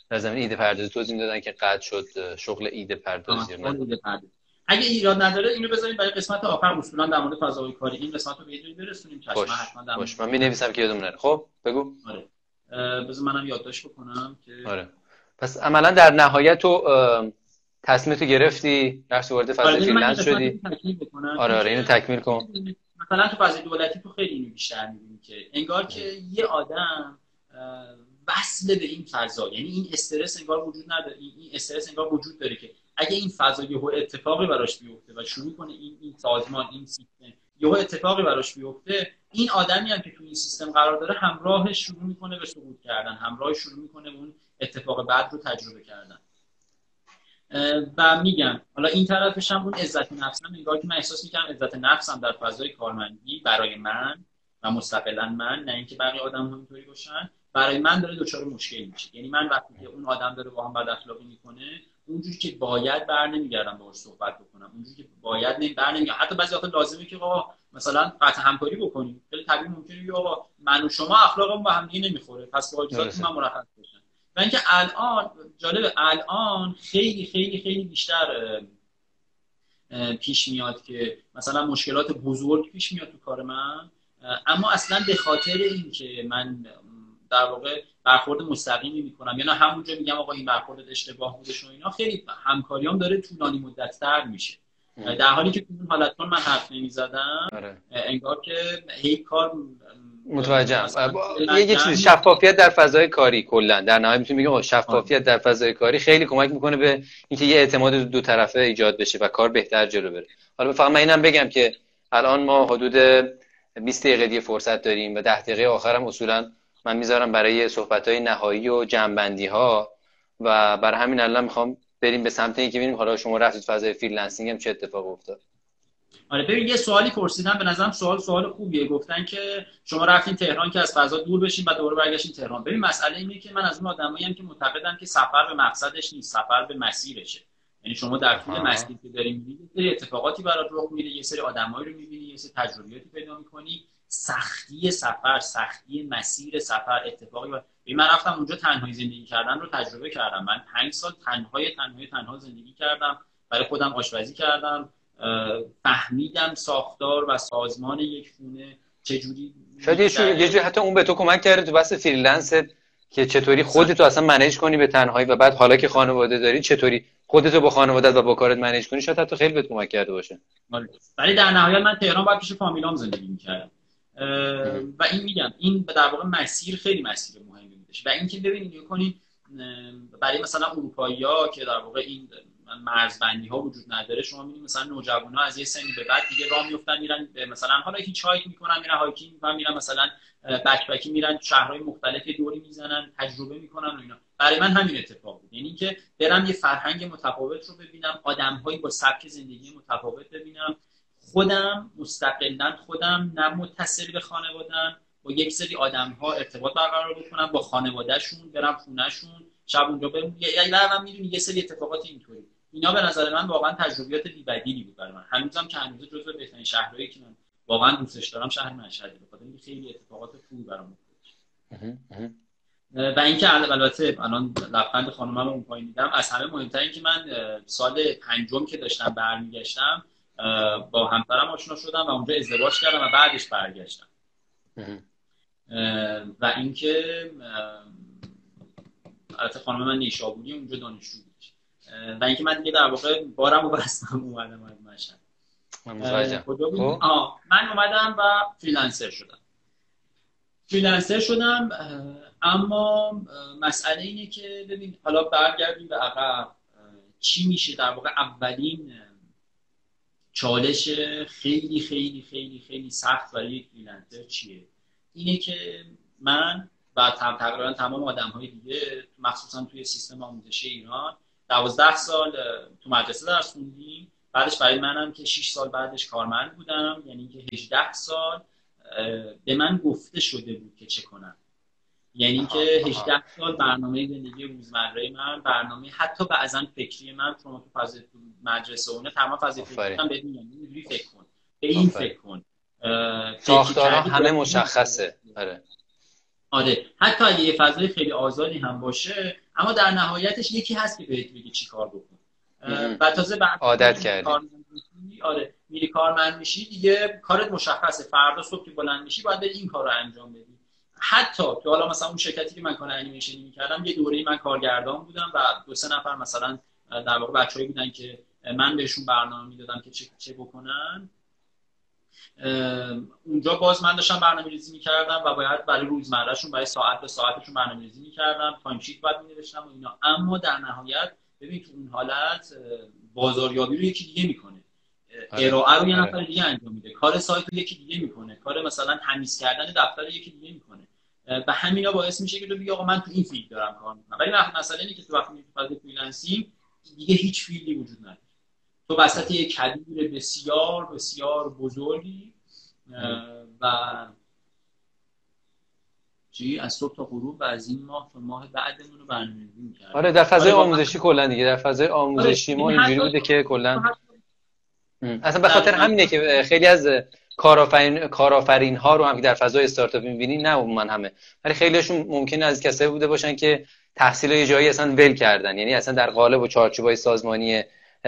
در زمین ایده پردازی توضیح دادن که قطع شد شغل ایده پردازی اگه ایراد نداره اینو بذاریم برای قسمت آخر اصولا در مورد فضای کاری. این قسمت رو به یه برسونیم. چشم. حتما باش. من می نویسم که یادم نره. خب بگو. آره. بذار منم یادداشت بکنم که آره. پس عملا در نهایت تو تصمیم تو گرفتی؟ رفتی وارد فضای آره freelance شدی؟ آره آره اینو تکمیل کن. مثلا تو فضای دولتی تو خیلی اینو بیشتر می‌بینی که انگار که یه آدم وصل به این فضا. یعنی این استرس انگار وجود نداره. این استرس انگار وجود داره که اگه این فضا یهو اتفاقی براش بیفته و شروع کنه این این سازمان این سیستم یهو اتفاقی براش بیفته این آدمی هم که تو این سیستم قرار داره همراهش شروع می‌کنه به سقوط کردن همراهش شروع می‌کنه اون اتفاق بعد رو تجربه کردن. و میگم حالا این طرفش هم اون عزت نفسم انگار که من احساس می‌کنم عزت نفسم در فضای کارمندی برای من و مستقلا من نه اینکه بقیه آدم اینطوری باشن برای من داره دچار مشکل میشه. یعنی من وقتی که اون آدم داره با هم بد اخلاقی می‌کنه اونجوری که باید بر نمیگردم باهاش صحبت بکنم. اونجوری که باید نمی بر نمیگردم. حتی بعضی وقت لازمه که آقا مثلا قطع همکاری بکنیم. خیلی طبیعی ممکنه آقا من و شما اخلاقمون با هم دیگه نمی‌خوره. پس با من مرخص بشن و اینکه الان جالب الان خیلی خیلی خیلی بیشتر پیش میاد که مثلا مشکلات بزرگ پیش میاد تو کار من. اما اصلا به خاطر اینکه من در واقع برخورد مستقیمی می‌کنم یا نه همونجا میگم آقا این برخورد اشتباه بودش و اینا خیلی همکاریام داره طولانی مدت تر میشه. در حالی که تو اون حالت من حرف نمی‌زدم آره. انگار که هی کار متوجهم. یه چیز شفافیت در فضای کاری کلا. در نهایت می‌تونیم بگیم شفافیت در فضای کاری خیلی کمک می‌کنه به اینکه یه اعتماد دو طرفه ایجاد بشه و کار بهتر جلو بره. حالا فقط من اینم بگم که الان ما حدود 20 دقیقه فرصت داریم و 10 دقیقه آخرم اصولا من می‌ذارم برای صحبت های نهایی و جمع‌بندی ها و برای همین الان می‌خوام بریم به سمت اینکه ببینیم حالا شما رفتید فضای freelancing هم چه اتفاق افتاد. آره ببین یه سوالی پرسیدم به نظرم سوال سوال خوبیه. گفتن که شما رفتین تهران که از فضا دور بشین و دوباره برگشتین تهران. ببین مسئله اینه که من از اون آدمایی که معتقدم که سفر به مقصدش نیست سفر به مسیرشه. یعنی شما در طول مسیری که داری می‌بینی سری اتفاقاتی برات رخ میده یه سری آدمایی رو می‌بینی یه سری تجربیاتی پیدا می‌کنی. سختی سفر سختی مسیر سفر اتفاقی و من رفتم اونجا تنهایی زندگی کردن رو تجربه کردم. من پنج سال تنهای تنهای تنها زندگی کردم. برای خودم آشپزی کردم. فهمیدم ساختار و سازمان یک خونه چجوری شاید یه جوری حتی اون به تو کمک کرده تو بس freelance که چطوری خودتو اصلا manage کنی به تنهایی و بعد حالا که خانواده داری چطوری خودتو با خانوادت و با کارت manage کنی شاید حتی خیلی بهت کمک کرده باشه. آره. ولی در نهایت من تهران باید پیش فامیلام زندگی می‌کردم. و این میگم این در واقع مسیر خیلی مسیر مهمی بودش. و اینکه ببینید کنید برای مثلا اروپایی ها که در واقع این مرزبندی ها وجود نداره شما می‌بینید مثلا نوجوان ها از یه سنی به بعد دیگه راه میفتن میرن مثلا حالا hitchhike می‌کنن میرن hiking و میرن مثلا backpack ی میرن شهرهای مختلف دوری می‌زنن تجربه می‌کنن و اینا برای من همین اتفاق بود یعنی که برم یه فرهنگ متفاوت رو ببینم آدمهایی با سبک زندگی متفاوت ببینم خودم مستقلا خودم نه متصل به خانوادم با یک سری آدم ها ارتباط برقرار بکنم با خانوادهشون برم خونهشون شب اونجا بمونم یعنی یه سری اتفاقات اینطوری اینا به نظر من واقعا تجربیات بی‌بدیلی بود برای من. هنوزم که هنوز جزو بهترین شهرهایی که من واقعا دوستش دارم شهر مشهد به خاطر خیلی اتفاقات خوبی برام و اینکه البته الان لبخند خانمم اون پایین دیدم از همه مهمتر اینکه من سال پنجم که داشتم برمیگشتم با همسرم آشنا شدم و اونجا ازدواج کردم و بعدش برگشتم. و اینکه البته خانم من نیشابوری اونجا دانشجو و اینکه من دیگه در واقع بارم رو بستم اومدم از مشهد. خب. من اومدم و freelancer شدم. freelancer شدم اما مسئله اینه که ببین حالا برگردیم به عقب. چی میشه در واقع اولین چالش خیلی خیلی خیلی خیلی سخت برای یک فریلنسر چیه؟ اینه که من و تقریبا تمام آدم های دیگه مخصوصا توی سیستم آموزشی ایران دوازده سال تو مدرسه درس خوندیم. بعدش برای منم که 6 سال بعدش کارمند بودم. یعنی که 18 سال به من گفته شده بود که چه کنم. یعنی که 18 سال برنامه زندگی روزمره من برنامه حتی بعضا فکری من شما تو فاز مدرسه اونه تمام فاز فکری من میگم اینجوری فکر کن. به این فکر کن. ساختارها همه مشخصه. آره. آره. حتی اگه یه فضای خیلی آزادی هم باشه اما در نهایتش یکی هست که بهت میگه چی کار بکن. و تازه بعد عادت کردی. آره میری کارمند میشی. دیگه کارت مشخصه. فردا صبح که بلند میشی باید این کار رو انجام بدی. حتی که حالا مثلا اون شرکتی که من کار انیمیشنی می‌کردم یه دوره من کارگردان بودم و دو سه نفر مثلا در واقع بچه‌ای بودن که من بهشون برنامه می‌دادم که چه, چه بکنن. اونجا باز من داشتم برنامه ریزی می‌کردم و باید برای روزمرهشون برای ساعت به ساعتشون برنامه ریزی می‌کردم تایم شیت باید مینوشتم و اینا. اما در نهایت ببین تو اون حالت بازاریابی رو یکی دیگه می‌کنه. آره. ارائه رو یه آره. نفر دیگه انجام میده. کار سایت رو یکی دیگه می‌کنه. کار مثلا تمیز کردن دفتر یکی دیگه می‌کنه. و همینا باعث میشه که تو بگی آقا من تو این field دارم کار می‌کنم. ولی مثلا اینه که تو وقتی میری freelancing دیگه هیچ field ی وجود نداره. تو وسط یک کویر بسیار بسیار بزرگی و چی؟ از صبح تا غروب و از این ماه تا ماه بعدمون رو برنامه‌ریزی می‌کردیم. آره در فضای آره آموزشی کلا دیگه در فضای آموزشی ما اینجوری بوده که کلا اصلا به خاطر همینه که خیلی از کارآفرین کارآفرین ها رو هم که در فضای استارتاپ می‌بینی نه من همه. ولی خیلیشون ممکنه از کسایی بوده باشن که تحصیل یه جایی اصلا ول کردن. یعنی اصلا در قالب و چارچوبای سازمانی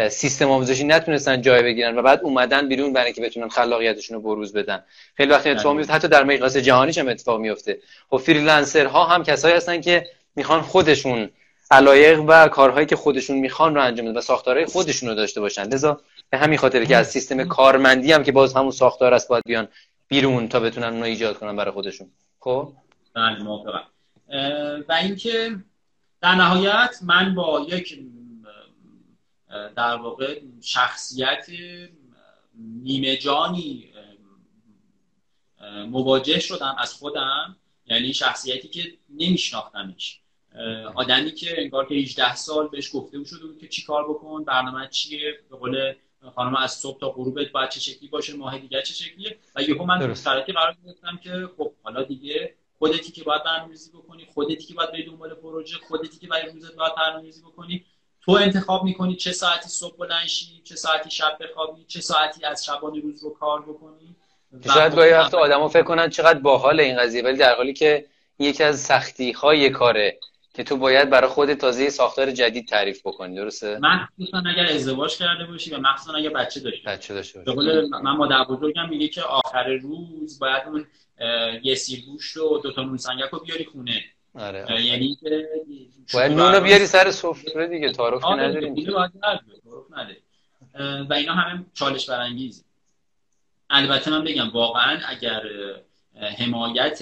سیستم آموزشی نتونستن جای بگیرن و بعد اومدن بیرون برای اینکه بتونن خلاقیتشون رو بروز بدن. خیلی وقت اتفاق میفته حتی در مقیاس جهانی هم اتفاق میفته. خب freelancer ها هم کسایی هستن که می‌خوان خودشون علایق و کارهایی که خودشون می‌خوان رو انجام بدن و ساختارهای خودشون رو داشته باشن. لذا به همین خاطر که از سیستم کارمندی هم که باز همون ساختار است باید بیان بیرون تا بتونن اونو ایجاد کنن برای خودشون. خب؟ بله موافقم. و اینکه در نهایت من با یک در واقع شخصیت نیمه جانی مواجه شدم از خودم. یعنی شخصیتی که نمیشناختمش. آدمی که انگار که 18 سال بهش گفته شده بود که چی کار بکن برنامه چیه به قول خانم از صبح تا غروبت باید چه شکلی باشه ماه دیگه چه شکلیه. و یهو من شرایطی قرار گرفتم که خب حالا دیگه خودتی که باید برنامه‌ریزی بکنی خودتی که باید بری دنبال پروژه خودتی که برای روزت باید برنامه‌ریزی بکنی. تو انتخاب می‌کنی چه ساعتی صبح بلند چه ساعتی شب بخوابی چه ساعتی از شبانه روز رو کار بکنی؟ شاید گاهی وقت آدما فکر کنن چقدر باحال این قضیه ولی در حالی که یکی از سختی های کاره که تو باید برای خود تازه ساختار جدید تعریف بکنی درسته؟ مخصوصا اگر ازدواج کرده باشی و مخصوصا اگر بچه داشته بچه داشته باشی. من مادر بزرگم میگه که آخر روز باید اون یه سیر گوشت و دو تا نون سنگک رو بیاری خونه. آره, آره. یعنی که باید نونو بیاری سر سفره دیگه تعارف آره، نداریم. و اینا همه چالش برانگیزه. البته من بگم واقعا اگر حمایت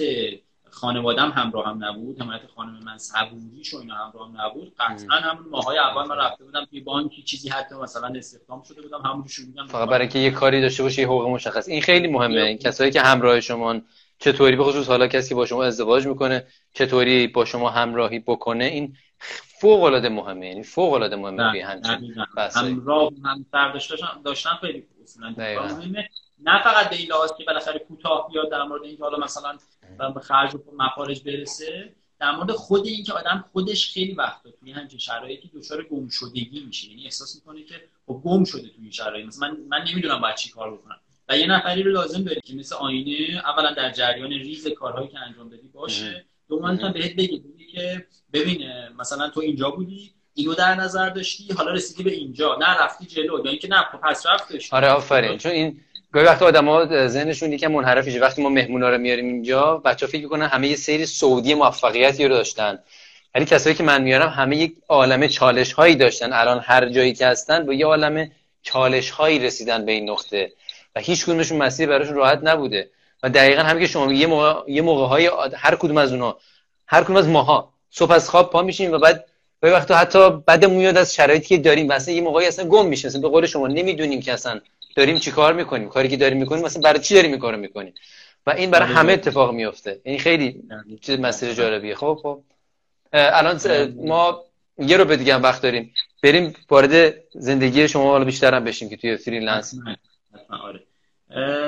خانوادم همراه هم نبود حمایت خانم من صبوریش و اینا همراه هم نبود قطعا همون ماهای اول من رفته بودم توی بانکی چیزی حتی مثلا استخدام شده بودم همون شروع فقط برای اینکه یه کاری داشته باشه یه حقوق مشخص. این خیلی مهمه. این کسایی که همراه شما چطوری به خصوص حالا کسی که با شما ازدواج می‌کنه چطوری با شما همراهی بکنه این فوق العاده مهمه یعنی فوق العاده مهمه همچین همراه هم داشتن داشتن خیلی اصولا نه فقط به این لحاظ که بالاخره کوتاه بیاد در مورد اینکه حالا مثلا به خرج و مخارج برسه در مورد خود این که آدم خودش خیلی وقتا توی همچین شرایطی دچار گم شدگی میشه. یعنی احساس می‌کنه که خب گم شده توی این شرایط. مثلا من من نمی‌دونم باید چی کار بکنم. و یه نفری رو لازم داری که مثل آینه اولا در جریان ریز کارهایی که انجام بدی باشه. دوما تا بهت بگه که ببین مثلا تو اینجا بودی اینو در نظر داشتی حالا رسیدی به اینجا. نه رفتی جلو. یا اینکه نه پس رفتش. آره آفرین. چون این گاهی وقت آدما ذهنشون یکم منحرف وقتی ما مهمونا رو میاریم اینجا بچا فکر می‌کنن همه یه سری سعودی موفقیتی رو داشتن. ولی کسایی که من میارم همه یک عالمه چالش هایی داشتن. الان هر جایی که هستن با یه عالمه چالش هایی رسیدن به این نقطه. و هیچ کدومشون مسیر براشون راحت نبوده. و دقیقا همین که شما یه موقع یه موقع های هر کدوم از اونها هر کدوم از ماها صبح از خواب پا میشیم و بعد به وقت حتی بعد میاد از شرایطی که داریم مثلا یه موقعی اصلا گم میشه به قول شما نمی‌دونیم که اصلا داریم چی کار می‌کنیم. کاری که داریم می‌کنیم مثلا برای چی داریم می‌کنیم می‌کنیم؟ و این برای آره. همه اتفاق میفته این خیلی چیز مسیر جالبیه. خب خب. الان ما یه رو به دیگه هم وقت داریم. بریم وارد زندگی شما حالا بیشتر هم بشیم که توی فریلنس آره.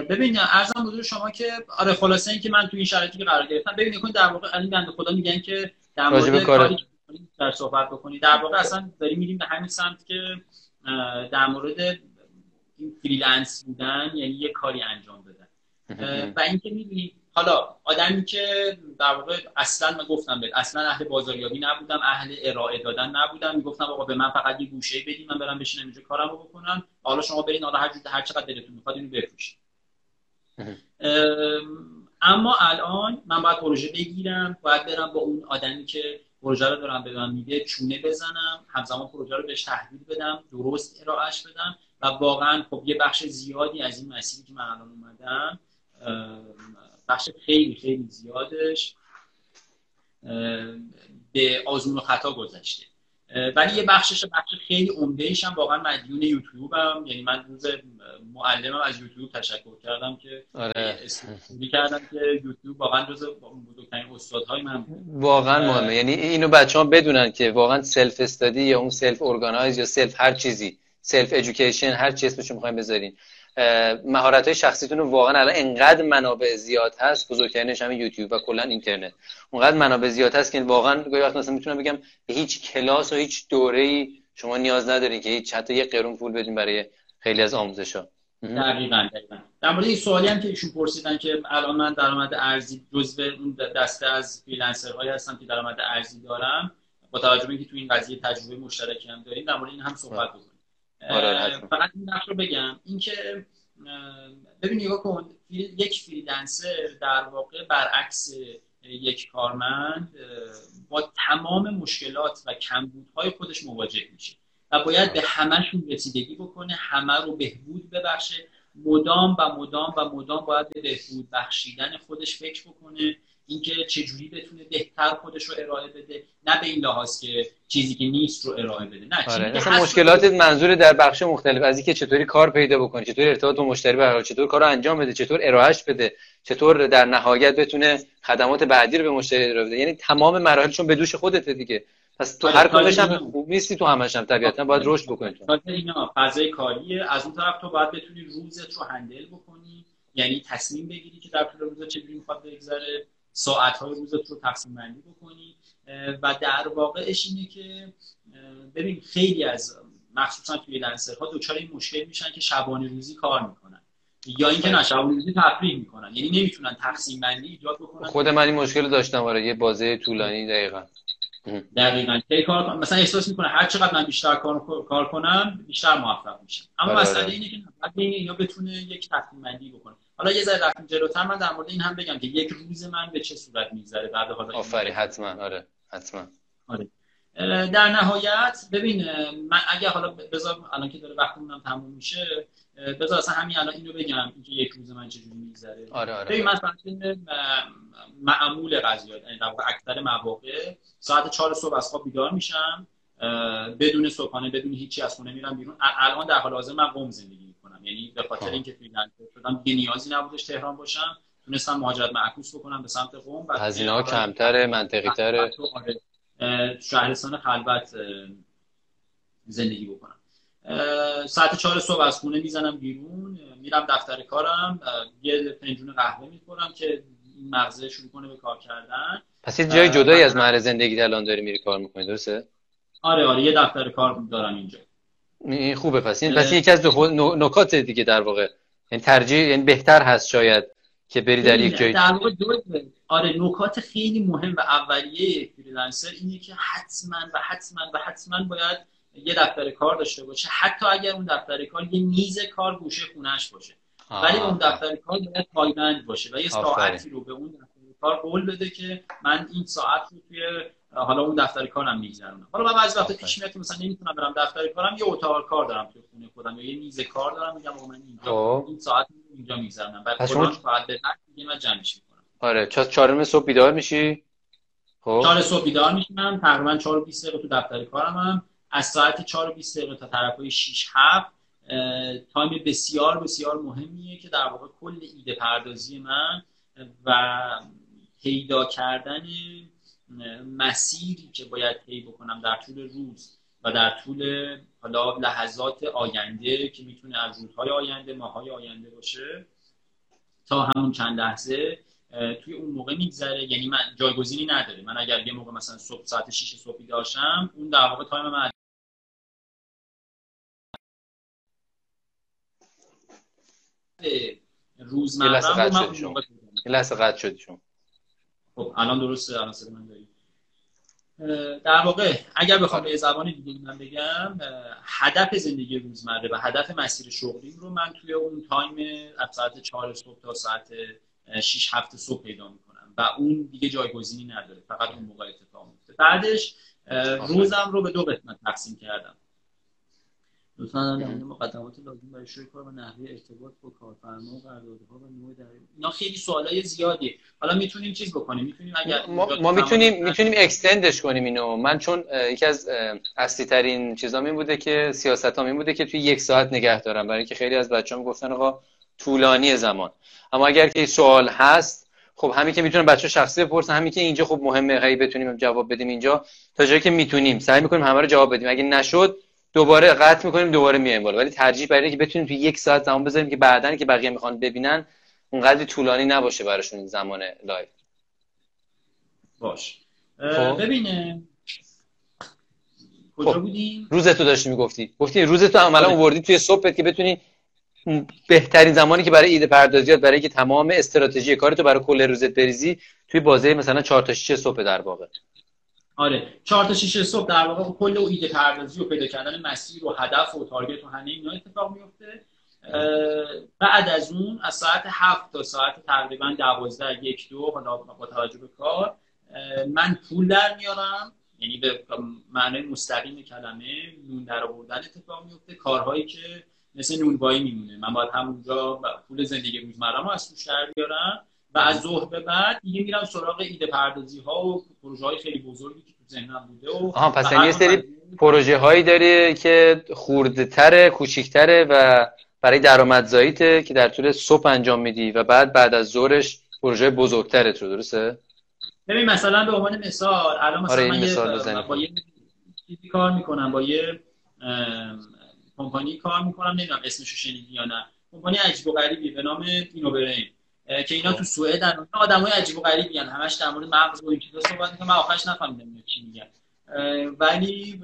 ببین ارزم حضور شما که آره خلاصه این که من توی این شرایطی که قرار گرفتم ببین کن در واقع الان بنده خدا میگن که در مورد کاری در صحبت بکنی. در واقع اصلا داریم میریم به همین سمت که در مورد این freelance بودن یعنی یه کاری انجام بدن. و اینکه می‌بینی حالا آدمی که در واقع اصلا من گفتم بهت اصلا اهل بازاریابی نبودم اهل ارائه دادن نبودم. می‌گفتم آقا به من فقط یه گوشه بدید من برم بشینم اینجا کارم رو بکنم. حالا شما برین حالا هر هر چقدر دلتون می‌خواد اینو بفروشید اما الان من باید پروژه بگیرم باید برم با اون آدمی که پروژه رو دارم به من میده چونه بزنم همزمان پروژه رو بهش تحویل بدم درست ارائهش بدم و واقعا خب یه بخش زیادی از این مسیری که من الان اومدم بخش خیلی خیلی زیادش به آزمون و خطا گذشته. ولی یه بخشش بخش خیلی عمده هم واقعا مدیون یوتیوب هم یعنی من روز معلمم از یوتیوب تشکر کردم که آره. کردم که یوتیوب واقعا جز بزرگترین استادهای من واقعا مهمه. یعنی اینو بچه ها بدونن که واقعا self study یا اون self organize یا self هر چیزی self education هر چی اسمش می‌خوایم بذارین مهارت های شخصیتون رو واقعا الان انقدر منابع زیاد هست بزرگترینش همین یوتیوب و کلا اینترنت. اونقدر منابع زیاد هست که واقعا گاهی وقت مثلا می‌تونم بگم به هیچ کلاس و هیچ دوره ای شما نیاز ندارین که هیچ حتی یه قرون پول بدین برای خیلی از آموزش ها دقیقاً دقیقاً. در مورد این سوالی هم که ایشون پرسیدن که الان من درآمد ارزی جزو اون دسته از freelancer هایی هستم که درآمد ارزی دارم با توجه به اینکه تو این قضیه تجربه مشترکی هم داریم در مورد این هم صحبت بکنیم. آره فقط این نقش رو بگم. اینکه ببین نگاه کن یک فریلنسر در واقع برعکس یک کارمند با تمام مشکلات و کمبودهای خودش مواجه میشه و باید به همهشون رسیدگی بکنه همه رو بهبود ببخشه. مدام و مدام و مدام باید به بهبود بخشیدن خودش فکر بکنه. اینکه چجوری بتونه بهتر خودش رو ارائه بده نه به این لحاظ که چیزی که نیست رو ارائه بده نه آره. مشکلات منظور در بخش مختلف از اینکه چطوری کار پیدا بکنه چطور ارتباط با مشتری برقرار چطور کار رو انجام بده چطور ارائهش بده چطور در نهایت بتونه خدمات بعدی رو به مشتری ارائه بده. یعنی تمام مراحلشون به دوش خودته دیگه. پس تو آره، هر کدومش هم خوب نیستی تو همش هم طبیعتا باید رشد بکنی تو. اینا فضای کاریه. از اون طرف تو باید بتونی روزت رو هندل بکنی. یعنی تصمیم بگیری که در طول روز چجوری می‌خواد بگذره. ساعت های روزت رو تقسیم بندی بکنی. و در واقعش اینه که ببین خیلی از مخصوصا توی لنسر ها دوچار این مشکل میشن که شبانه روزی کار می‌کنن. یا اینکه نه شبانه روزی تفریح می‌کنن. یعنی نمی‌تونن تقسیم بندی ایجاد بکنن. خود من این مشکل داشتم آره یه بازه طولانی دقیقا. دقیقا. کی کار مثلا احساس می‌کنه هر چقدر من بیشتر کار, کار کنم بیشتر موفق میشم. اما مسئله. اینه که یا بتونه یک تقسیم بندی بکنه. حالا یه ذره رفتیم جلوتر من در مورد این هم بگم که یک روز من به چه صورت میگذره بعد حالا آفری حتما. آره. حتما. آره. در نهایت ببین من اگه حالا بذار الان که داره وقتمون تموم میشه بذار اصلا همین الان اینو بگم اینکه یک روز من چجوری میگذره. آره آره ببین مثلا معمول قضیه یعنی در واقع اکثر مواقع ساعت 4 صبح از خواب بیدار میشم بدون صبحانه بدون هیچی از خونه میرم بیرون. الان در حال حاضر من قم زندگی می‌کنم. یعنی به خاطر اینکه فریلنسر شدم دیگه نیازی نبودش تهران باشم. تونستم مهاجرت معکوس بکنم به سمت قم. هزینه ها کمتره منطقی تره. شهرستان خلوت زندگی بکنم. ساعت چهار صبح از خونه می‌زنم بیرون میرم دفتر کارم یه فنجون قهوه می‌خورم که این مغزه شروع کنه به کار کردن. پس یه جای جدایی از محل زندگی الان داری میری کار می‌کنی درسته؟ آره آره یه دفتر کار دارم اینجا. این خوبه پس این پس یکی از نکات دیگه در واقع. یعنی ترجیح یعنی بهتر هست شاید که بری در یک جای در واقع آره نکات خیلی مهم و اولیه فریلنسر اینه که حتما و حتما و حتما باید یه دفتر کار داشته باشه. حتی اگر اون دفتر کار یه میز کار گوشه خونش باشه. ولی اون دفتر کار باید پایبند باشه و یه ساعتی رو به اون دفتر کار قول بده که من این ساعت رو توی حالا اون دفتر کارم میگذرونم. حالا من بعضی وقتا پیش میاد که مثلا نمی‌تونم برم دفتر کارم یه اتاق کار دارم توی خونه خودم یا یه میز کار دارم میگم من اینجا خب. این ساعت اینجا میگذرونم. بعد کلا ساعت به من جمعش می‌کنم. آره چهارم صبح بیدار میشی؟ خب. چهار صبح بیدار میشم تقریبا 4 و 20 دقیقه تو دفتر کارم هم از ساعت 4 و 20 دقیقه تا طرفای 6 7 تایم بسیار بسیار مهمیه که در واقع کل ایده پردازی من و پیدا کردن مسیری که باید طی بکنم در طول روز و در طول حالا لحظات آینده که می‌تونه از روزهای آینده ماهای آینده باشه تا همون چند لحظه توی اون موقع میگذره. یعنی من جایگزینی نداره. من اگر یه موقع مثلا صبح ساعت 6 صبحی داشتم اون در واقع تایم من روزمره لحظه قطع شدی شما. خب الان درسته الان من داریم در واقع اگر بخوام به زبان دیگه من بگم هدف زندگی روزمره و هدف مسیر شغلی رو من توی اون تایم از ساعت 4 صبح تا ساعت 6 هفت صبح پیدا می‌کنم و اون دیگه جایگزینی نداره فقط اون موقع اتفاق میفته بعدش روزم رو به دو قسمت تقسیم کردم. لطفا در مقدمات لازم برای شروع کار و نحوه ارتباط با کارفرما و قراردادها و نوع در اینا خیلی سوالای زیادی حالا می‌تونیم چیز بکنیم؟ می‌تونیم اگر ما, ما می‌تونیم می‌تونیم اکستندش کنیم اینو. من چون یکی از اصلی ترین چیزام این بوده که سیاست این بوده که توی یک ساعت نگه دارم برای اینکه خیلی از بچه‌ها گفتن آقا طولانی زمان. اما اگر که سوال هست خب همین که می‌تونم بچه شخصی بپرسن همین که اینجا خب مهمه هی بتونیم جواب بدیم اینجا. تا جایی که می‌تونیم سعی می‌کنیم همه رو جواب بدیم. اگه نشد دوباره قطع می‌کنیم دوباره میایم بالا. ولی ترجیح برای که بتونیم تو یک ساعت زمان بذاریم که بعدا که بقیه می‌خوان ببینن اونقدر طولانی نباشه براشون این زمان live. باش. خب. ببینه. کجا خب. بودیم؟ روزتو داشتی می‌گفتی. گفتی روزتو عملا آره. آوردی توی صبحت که بتونی بهترین زمانی که برای ایده پردازیات برای که تمام استراتژی کارتو برای کل روزت بریزی توی بازه مثلا 4 تا 6 صبح در واقع. آره. چهار تا شیش صبح در واقع کل و ایده پردازی و پیدا کردن مسیر و هدف و target و همه اینا اتفاق میفته. بعد از اون از ساعت هفت تا ساعت تقریبا دوازده یک دو حالا با توجه به کار من پول در میارم. یعنی به معنای مستقیم کلمه نون در آوردن اتفاق میفته. کارهایی که مثل نونوایی میمونه. من باید همونجا پول زندگی روزمرم از توش در بیارم. و از ظهر به بعد دیگه میرم سراغ ایده پردازی ها و پروژه های خیلی بزرگی که تو ذهنم بوده و آها پس یه سری پروژه هایی داری که خورده تره کوچیکتره و برای درآمدزاییته که در طول صبح انجام میدی و بعد بعد از ظهرش پروژه بزرگتره تو درسته؟ ببین مثلا به عنوان مثال الان مثلا آره من مثال با یه چیزی کار می‌کنم با یه کمپانی کار می‌کنم نمی‌دونم اسمشو شنیدی یا نه. کمپانی عجیب و غریبی به نام اینوبرین. که اینا تو سوئد آدمای عجیب و غریبی هن. همش در مورد مغز و این چیزا صحبت می‌کنن من آخرش نفهمیدم چی میگن. ولی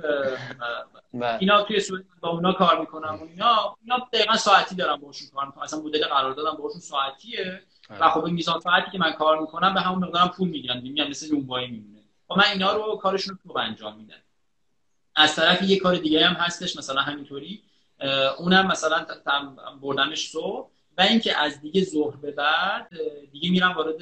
بله. اینا توی سوئد با اونا کار می‌کنم و اینا اینا دقیقا ساعتی دارم باشون کار می‌کنم اصلا مدل قرار دادم باشون ساعتیه. و خب این میزان ساعتی که من کار می‌کنم به همون مقدارم پول می‌گیرن. میگم مثل نونوایی میمونه. و خب من اینا رو کارشون رو انجام میدم. از طرف یه کار دیگه هم هستش مثلا همینطوری. اونم مثلا بردمش صبح. و اینکه از دیگه ظهر به بعد دیگه میرم وارد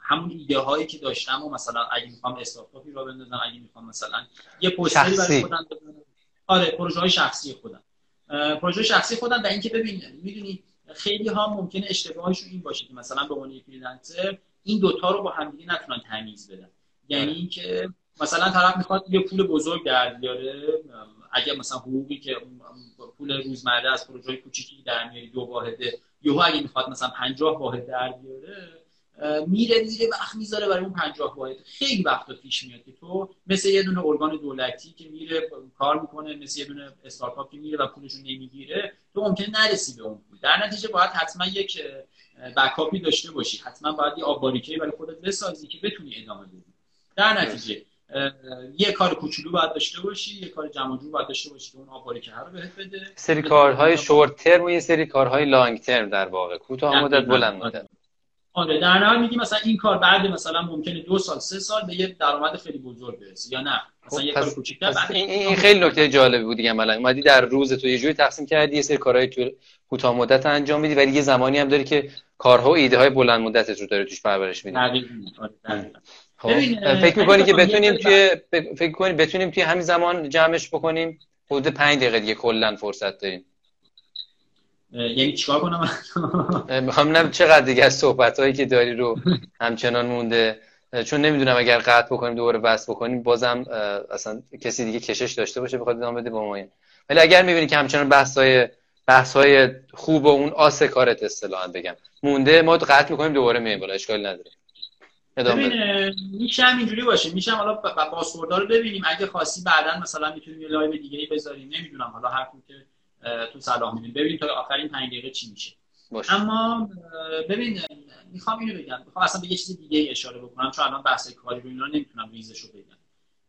همون ایده هایی که داشتم و مثلا اگه می‌خوام استارتاپی رو بندازم اگه می‌خوام مثلا یه پستری برای خودم آره پروژه های شخصی خودم. پروژه شخصی خودم و اینکه ببین می‌دونی خیلی ها ممکنه اشتباهشون این باشه که مثلا به عنوان فریلنسر این دوتا رو با همدیگه نتونن تمیز بدن. یعنی آره. اینکه مثلا طرف می‌خواد یه پول بزرگ در بیاره اگر مثلا حقوقی که پول روزمره از پروژه کوچیکی در میاری دو واحده یهو اگه می‌خواد مثلا 50 واحد در بیاره میره میره وقت می‌ذاره برای اون 50 واحد. خیلی وقتا پیش میاد که تو مثل یه دونه ارگان دولتی که میره کار می‌کنه مثل یه دونه استارتاپ که میره و پولشو نمی‌گیره تو ممکن نرسی به اون پول. در نتیجه باید حتما یک بکاپی داشته باشی. حتما باید یه آب برای خودت بسازی که بتونی ادامه بدی. در نتیجه یه کار کوچولو باید داشته باشی یه کار جمع جور باید داشته باشی که اون آباری که رو بهت بده. سری کارهای شورت ترم و یه سری کارهای لانگ ترم در واقع. کوتاه مدت بلند مدت. آره. در نهایت میگی مثلا این کار بعد مثلا ممکنه دو سال سه سال به یه درآمد خیلی بزرگ برسی یا نه؟ مثلا یه کار کوچیک‌تر این, این خیلی نکته جالبی بود دیگه عملا. اومدی در روز تو یه جوری تقسیم کردی یه سری کارهای تو کوتاه مدت انجام میدی ولی یه زمانی هم داری که کارها و ایده های بلند مدتت رو داری توش پرورش میدی. خب فکر می‌کنی که بتونیم توی فکر کنی بتونیم توی همین زمان جمعش بکنیم؟ حدود پنج دقیقه دیگه کلا فرصت داریم. یعنی چیکار کنم؟ می‌خوام نم چقدر دیگه از صحبت هایی که داری رو [laughs] همچنان مونده. چون نمی‌دونم اگر قطع بکنیم دوباره وصل بکنیم بازم اصلا کسی دیگه کشش داشته باشه بخواد ادامه بده با ما ولی اگر می‌بینی که همچنان بحث های بحث های خوب و اون آس کارت اصطلاحا بگم مونده ما قطع می‌کنیم دوباره میایم بالا اشکال نداره. ببین میشه هم اینجوری باشه. میشه حالا بازخوردا رو ببینیم. اگه خاصی بعدا مثلا می‌تونیم یه live دیگه ای بذاریم. نمی‌دونم حالا هر که تو صلاح میدیم. ببینیم تا آخرین 5 دقیقه چی میشه. باشه. اما ببین می‌خوام اینو بگم. می‌خوام اصلا به یه چیز دیگه اشاره بکنم چون الان بحث کاری رو اینا نمی‌تونم ریزشو بگم.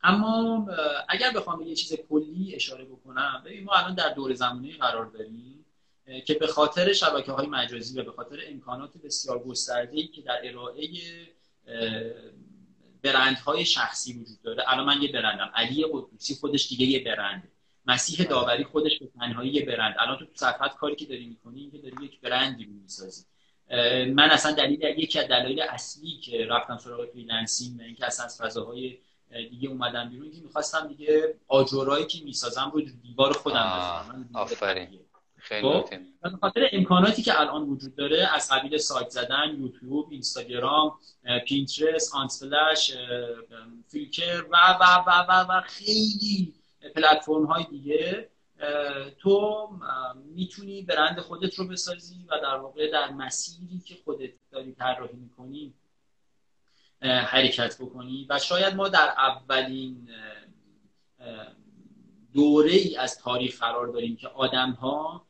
اما اگر بخوام به یه چیز کلی اشاره بکنم ببین ما الان در دور زمانی قرار داریم که به خاطر شبکه های مجازی و به خاطر امکانات بسیار گسترده که در ارائه برندهای شخصی وجود داره. الان من یه برندم. علی قدوسی خودش دیگه یه برنده. مسیح داوری خودش به تنهایی یه برند. الان تو صفحت کاری که داری می‌کنی اینکه داری یک برندی رو می‌سازی. من اصلا دلیل یکی از دلایل اصلی که رفتم سراغ freelancing اینکه اصلا از فضاهای دیگه اومدم بیرون که می‌خواستم دیگه آجرایی که می‌سازم رو دیوار خودم بزنم آفرین. خیلی خب؟ به خاطر امکاناتی که الان وجود داره از قبیل سایت زدن YouTube Instagram Pinterest Unsplash فیلکر و و و و, و خیلی پلتفرم های دیگه تو می‌تونی برند خودت رو بسازی و در واقع در مسیری که خودت داری طراحی می‌کنی حرکت بکنی و شاید ما در اولین دوره ای از تاریخ قرار داریم که آدم ها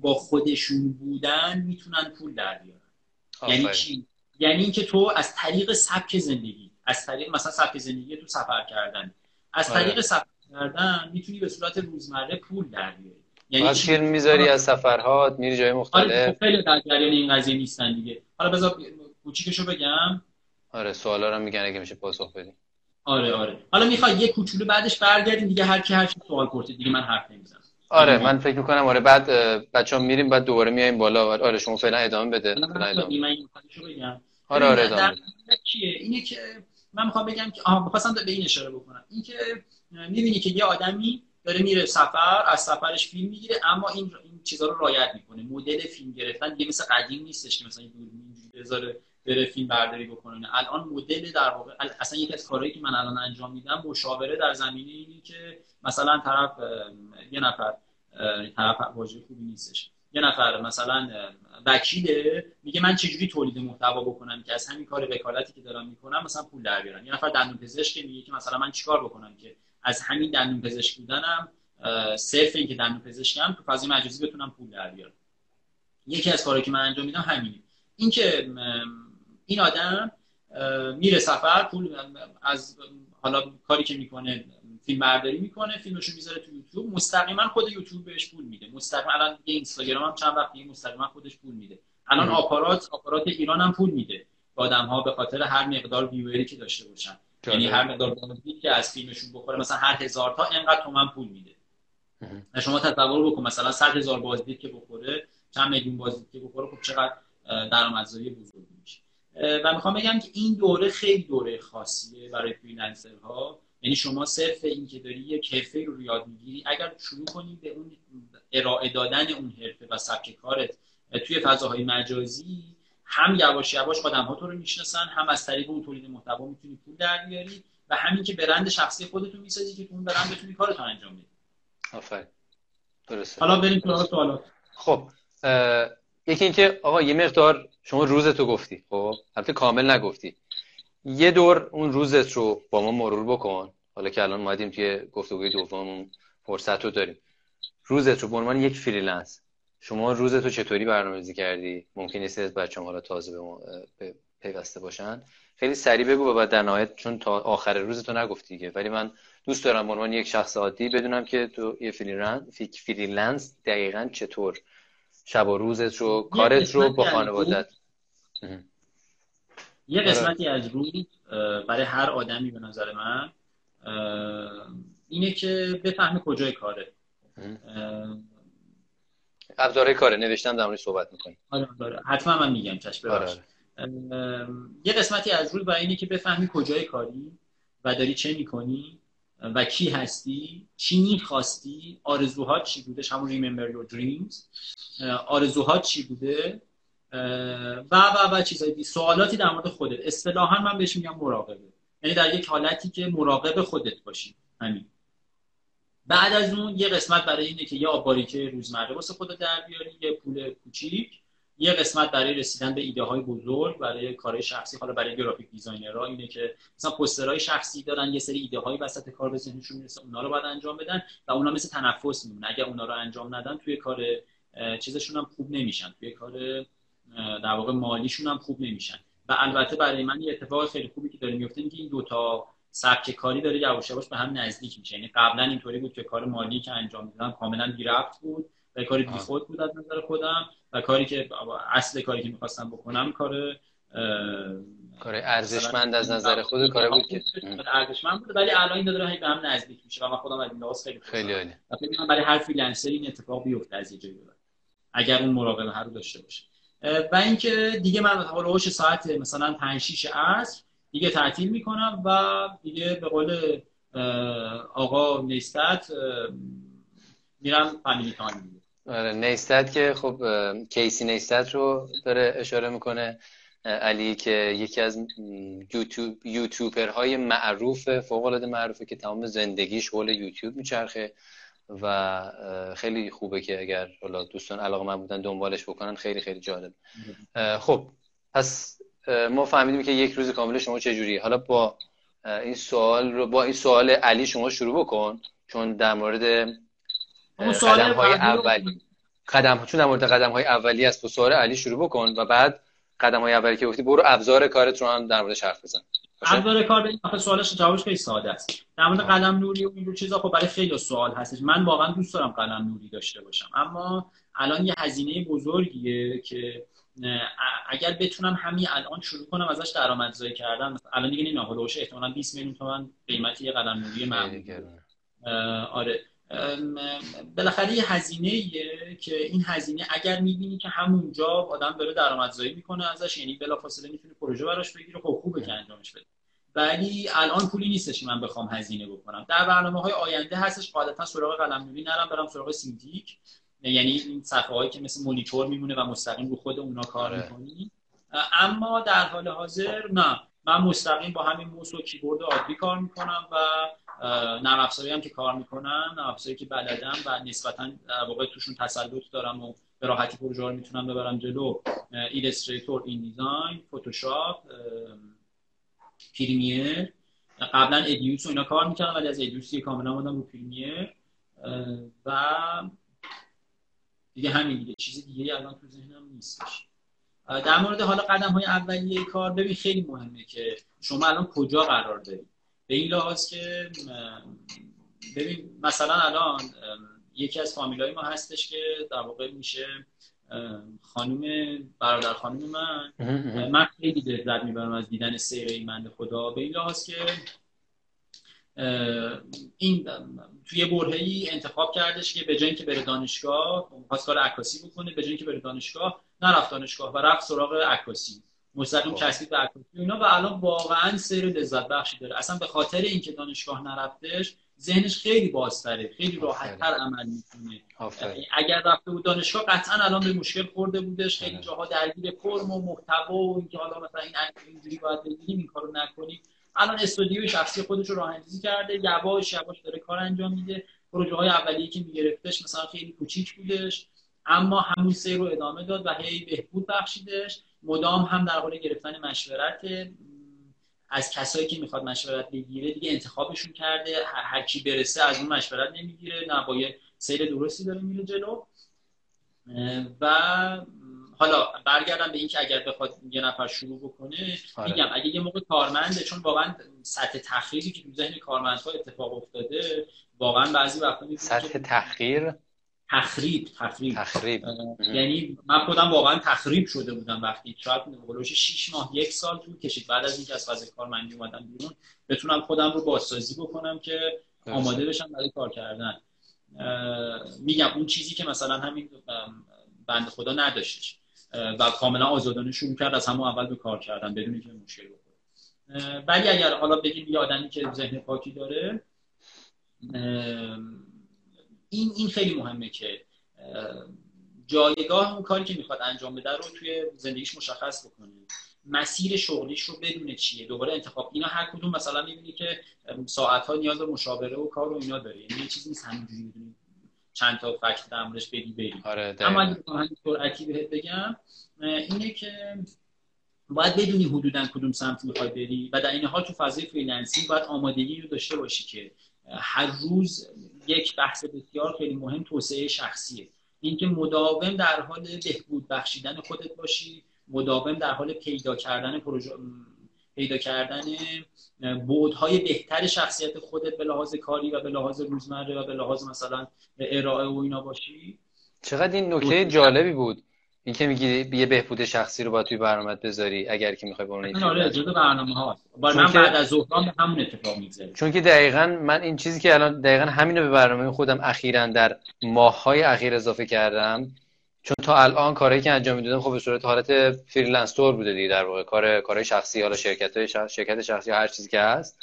با خودشون بودن می‌تونن پول در بیارن. یعنی چی؟ یعنی اینکه تو از طریق سبک زندگی از طریق مثلا سبک زندگی تو سفر کردن از آره. طریق سفر کردن می‌تونی به صورت روزمره پول در بیاری. یعنی فیلم می‌ذاری از سفرهات میری جای مختلف. آره خیلی در جریان این قضیه نیستن دیگه. حالا بذار کوچیکشو بگم. آره سوالا رو میگن اگه میشه پاسخ بدی. آره آره. حالا می‌خوای یه کوچولو بعدش برگردیم دیگه هر کی هر چی سوال پرسید دیگه من حرف نمی‌زنم. آره من فکر می‌کنم آره بعد بچه ها میریم بعد دوباره میایم بالا. آره شما فعلا ادامه بده. فعلا ادامه بگم. آره آره ادامه چیه؟ اینه که من می‌خوام بگم که آها می‌خواستم به این اشاره بکنم. این که می‌بینی که یه آدمی داره میره سفر از سفرش فیلم می‌گیره اما این این چیزا رو رعایت می‌کنه. مدل فیلم گرفتن دیگه مثل قدیم نیستش که مثلا دوربین بذاره. بره فیلم برداری بکنه الان مدل در واقع اصلا یکی از کارهایی که من الان انجام میدم مشاوره در زمینه اینی که مثلا طرف یه نفر طرف واژه خوبی نیستش. یه نفر مثلا وکیله میگه من چجوری تولید محتوا بکنم که از همین کار وکالتی که دارم می‌کنم مثلا پول در بیارم. یه نفر دندون پزشک میگه که مثلا من چیکار بکنم که از همین دندون پزشک بودنم صرف اینکه دندون پزشکم تو فضای مجازی بتونم پول در بیارم. یکی از کارهایی که من انجام میدم همینه. اینکه این آدم میره سفر پول از حالا کاری که می‌کنه فیلم برداری می‌کنه فیلمشو می‌ذاره تو یوتیوب. مستقیما خود یوتیوب بهش پول میده. مستقیما الان دیگه اینستاگرام هم چند وقت دیگه مستقیما خودش پول میده. الان آپارات آپارات ایران هم پول میده. به آدم ها به خاطر هر مقدار ویوری که داشته باشن. یعنی هر مقدار بازدید که از فیلمشون بخوره مثلا هر هزار تا اینقدر تومن پول میده. شما تصور بکن مثلا 100 هزار بازدید که بخوره چند میلیون بازدید که بخوره خب چقدر درآمدزایی بزرگی میشه. و می‌خوام بگم که این دوره خیلی دوره خاصیه برای فریلنسرها. یعنی شما صرف این که داری یک حرفه رو یاد می‌گیری اگر شروع کنی به اون ارائه دادن اون حرفه و سبک کارت توی فضاهای مجازی هم یواش یواش آدم ها تو رو می‌شناسن هم از طریق اون تولید محتوا می‌تونی پول در بیاری و همین که برند شخصی خودتون می‌سازی که اون برند بتونی کارتون انجام بدی. آفرین. درسته. حالا بریم سراغ سوالات. خب یکی اینکه آقا یه مقدار شما روزتو گفتی خب؟ البته کامل نگفتی. یه دور اون روزت رو با ما مرور بکن. حالا که الان اومدیم که گفتگوی دوم فرصت رو داریم. روزت رو به عنوان یک freelance. شما روزت رو چطوری برنامه‌ریزی کردی؟ ممکن نیست از بچه‌ها حالا تازه به ما پیوسته باشن. خیلی سریع بگو و بعد در نهایت چون تا آخر روز تو نگفتی دیگه. ولی من دوست دارم به عنوان یک شخص عادی بدونم که تو یه freelance دقیقا چطور شب و روزت رو کارت رو با خانوادت. یه آره. قسمتی از روز برای هر آدمی به نظر من. اینه که بفهمه کجای کاره. ابزاره کاره. نوشتم در صحبت می‌کنیم. آره آره. حتما من میگم چشم آره. یه قسمتی از روز برای اینه که بفهمی کجای کاری و داری چه می‌کنی. و کی هستی؟ چی می‌خواستی؟ آرزوهات چی بوده؟ همون remember your dreams. آرزوهات چی بوده؟ و و و چیزایی دی سوالاتی در مورد خودت. اصطلاحا من بهش میگم مراقبه. یعنی در یک حالتی که مراقب خودت باشی. همین. بعد از اون یه قسمت برای اینه که یه آباریکه روزمره واسه خودت در بیاری یه پول کوچیک. یه قسمت برای رسیدن به ایده های بزرگ برای کار شخصی حالا برای گرافیک دیزاینرها اینه که مثلا پوسترهای شخصی دارن یه سری ایده هایی وسط کار به ذهنشون می‌رسه اونا رو باید انجام بدن و اونا مثل تنفس میمونه اگر اونا رو انجام ندن توی کار چیزشون هم خوب نمیشن. توی کار در واقع مالیشون هم خوب نمیشن. و البته برای من یه اتفاق خیلی خوبی که داره میفته اینکه این دوتا سبک کاری داره یواش یواش به هم نزدیک میشه. یعنی قبلا اینطوری بود که کار مالی که انجام می‌دادم کاملا بی ربط بود و کار بی خود بود از نظر خودم. و کاری که اصل کاری که می‌خواستم بکنم کار کار ارزشمند از نظر خود کار بود که. ارزشمند بود ولی الان این داره به هم نزدیک میشه و من خودم از این لحاظ خیلی خیلی عالی. برای هر فریلنسر این اتفاق بیفته از یه جایی اگر اون مراقبه هر رو داشته باشه. و اینکه دیگه من هولوش ساعت مثلا 5 6 عصر دیگه تعطیل می‌کنم و دیگه به قول آقا نیستت میرم فامیلی تایم آره نیستت که خب کیسی نیستت رو داره اشاره می‌کنه. علی که یکی از یوتیوب یوتیوبرهای معروف فوق العاده معروفه که تمام زندگیش حول یوتیوب میچرخه و خیلی خوبه که اگر حالا دوستان علاقه من بودن دنبالش بکنن خیلی خیلی جالب. خب پس ما فهمیدیم که یک روز کامل شما چجوری. حالا با این سوال رو با این سوال علی شما شروع بکن چون در مورد قدم های اولی. قدم چون در مورد قدم های اولی است با سوال علی شروع بکن و بعد قدم های اولی که گفتی برو ابزار کارت رو هم در موردش حرف بزن. ابزار کار آخه سوالش جوابش خیلی ساده است. در مورد قلم نوری و اینجور چیزا خب برای خیلی سوال هستش. من واقعا دوست دارم قلم نوری داشته باشم. اما الان یه هزینه بزرگیه که اگر بتونم همین الان شروع کنم ازش درآمدزایی کردن الان دیگه نمی‌دونم هولوش احتمالاً 20 میلیون تومان قیمت یه قلم نوری معمولی آره. بالاخره یه هزینه ایه که این هزینه اگر می‌بینی که همونجا آدم داره درآمدزایی می‌کنه ازش یعنی بلافاصله می‌تونه پروژه براش بگیره خب خوبه که انجامش بده. ولی الان پولی نیستش که من بخوام هزینه بکنم. در برنامه های آینده هستش قاعدتا سراغ قلم نوری نرم برم سراغ سینتیک یعنی این صفحه هایی که مثل مونیتور میمونه و مستقیم رو خود اونا کار آره. می‌کنی. اما در حال حاضر نه. من مستقیم با همین موس و کیبورد عادی کار می‌کنم و نرم افزاری هم که کار می‌کنم نرم افزاری که بلدم و نسبتا در واقع توشون تسلط دارم و به راحتی پروژه رو می‌تونم ببرم جلو. Illustrator InDesign Photoshop Premiere قبلا Edius و اینا کار می‌کردم ولی از Edius کاملا اومدم رو Premiere و دیگه همین دیگه چیز دیگه الان تو ذهنم نیستش. در مورد حالا قدم های اولیه کار ببین خیلی مهمه که شما الان کجا قرار دارید به این لحاظ که ببین مثلا الان یکی از فامیلای ما هستش که در واقع میشه خانم برادر خانم من. من خیلی لذت می‌برم از دیدن سیر این خدا. به این لحاظ که این توی برهه ای انتخاب کردش که به جای اینکه بره دانشگاه خواست کار عکاسی بکنه به جای اینکه بره دانشگاه نرفت دانشگاه و رفت سراغ عکاسی. مستقیم چسبید به عکاسی اینا و الان واقعا سیر لذت بخشی داره. اصلا به خاطر اینکه دانشگاه نرفتش ذهنش خیلی بازتره خیلی راحتتر عمل می‌کنه. اگر رفته بود دانشگاه قطعا الان به مشکل خورده بودش. خیلی آره. جاها درگیر فرم و محتوا و اینکه حالا مثلا این اینجوری باید بگیریم این کارو نکنیم. الان استودیو شخصی خودش رو راه اندازی کرده. یواش یواش داره کار انجام میده. پروژه های اولیه که میگرفتش مثلا خیلی کوچیک بودش. اما همون سیر رو ادامه داد و هی بهبود بخشیدش. مدام هم در حال گرفتن مشورت از کسایی که می‌خواد مشورت بگیره دیگه انتخابشون کرده هر, هر کی برسه از اون مشورت نمی‌گیره نه با یه سیر درستی داره میره جلو و حالا برگردم به اینکه اگر بخواد یه نفر شروع بکنه آره. میگم اگه یه موقع کارمنده چون واقعا سطح تخریبی که تو ذهن کارمندها اتفاق افتاده واقعا بعضی وقتا سطح تخریر تخریب تخریب. تخریب. یعنی من خودم واقعا تخریب شده بودم وقتی شاید قلوش 6 ماه یک سال طول کشید. بعد از اینکه از فاز کارمندی اومدم بیرون بتونم خودم رو بازسازی بکنم که آماده بشم برای کار کردن. میگم اون چیزی که مثلا همین بند خدا نداشتش. و کاملا آزادانه شروع کرد از همون اول به کار کردن بدون اینکه مشکل بخوره ولی اگر حالا بگیم یه آدمی که ذهن پاکی داره این این خیلی مهمه که جایگاه اون کاری که می‌خواد انجام بده رو توی زندگیش مشخص بکنه. مسیر شغلیش رو بدونه چیه. دوباره انتخاب. اینا هر کدوم مثلا می‌بینی که ساعت ها نیاز به مشاوره و کار و اینا داره. یعنی یه چیزی نیست همینجوری می‌دونی چند تا fact در موردش بدی بری آره اما اگه بهت بگم اینه که باید بدونی حدودا کدوم سمت می‌خوای بری و در این حال تو فضای freelancing باید آمادگی رو داشته باشی که هر روز یک بحث بسیار خیلی مهم توسعه شخصیه. اینکه مداوم در حال بهبود بخشیدن خودت باشی مداوم در حال پیدا کردن پروژه پیدا کردن بودهای بهتر شخصیت خودت به لحاظ کاری و به لحاظ روزمره و به لحاظ مثلا ارائه و اینا باشی. چقدر این نکته جالبی بود. این که میگی یه بهبود شخصی رو باید توی برنامه بذاری اگر که می‌خوای به آره جدا برنامه ها من بعد از ظهران همون اتفاق میگذره. چون که دقیقا من این چیزی که الان دقیقا همین رو به برنامه خودم اخیرا در ماههای اخیر اضافه کردم چون تا الان کارهایی که انجام می‌دادم خب به صورت حالت freelance طور بوده دیگه در واقع. کار کارهای شخصی حالا شرکت های شرکت شخصی هر چیزی که هست.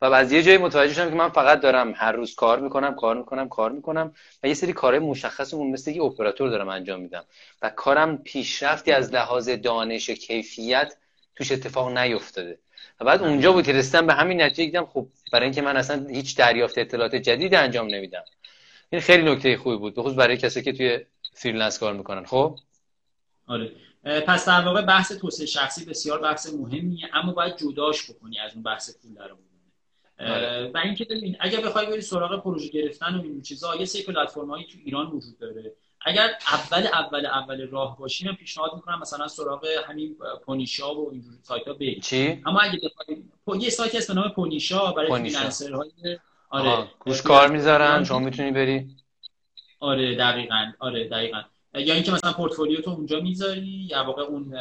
و از یه جایی متوجه شدم که من فقط دارم هر روز کار می‌کنم کار می‌کنم کار می‌کنم و یه سری کارهای مشخص اون مثل که اپراتور دارم انجام میدم و کارم پیشرفتی از لحاظ دانش کیفیت توش اتفاق نیفتاده و بعد اونجا بود که رسیدم به همین نتیجه دیدم خب برای اینکه من اصلا هیچ دریافت اطلاعات جدید انجام نمیدم. این خیلی نکته خوبی بود بخصوص برای کسی که توی freelance کار می‌کنن. خب؟ آره. پس در واقع بحث توسعه شخصی بسیار بحث مهمیه اما باید جداش بکنی از اون بحث پول در آره. و اینکه ببین اگر بخوای بری سراغ پروژه گرفتن و این چیزا یه سری پلتفرمایی تو ایران وجود داره. اگر اول اول اول راه باشی من پیشنهاد می‌کنم مثلا سراغ همین پونیشا و اینجور سایت ها بری. چی؟ اما اگه بخوای یه سایت هست به نام پونیشا برای freelancer های آره. گوش کار می‌ذارن شما می‌تونی بری. آره دقیقاً. آره دقیقاً. یا اینکه مثلا پورتفولیو تو اونجا می‌ذاری یا واقع اون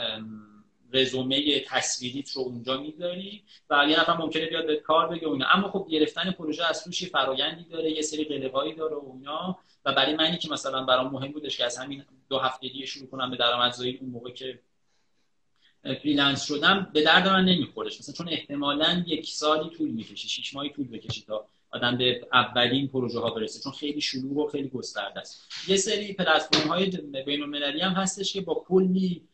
رزومه تصویریت رو اونجا می‌ذاری و یه نفر ممکنه بیاد به کار بگه اما خب گرفتن پروژه از توش فرایندی داره یه سری قلقایی داره و و برای منی که مثلا برام مهم بودش که از همین دو هفتگی شروع کنم به درآمدزایی اون موقع که freelance شدم به درد من نمیخورش. مثلا چون احتمالا یک سالی طول می‌کشه شش ماهی طول بکشه تا آدم به اولین پروژه ها برسه. چون خیلی شلوغ و خیلی گسترده است. یه سری پلتفرم های بین هم هستش که با کلی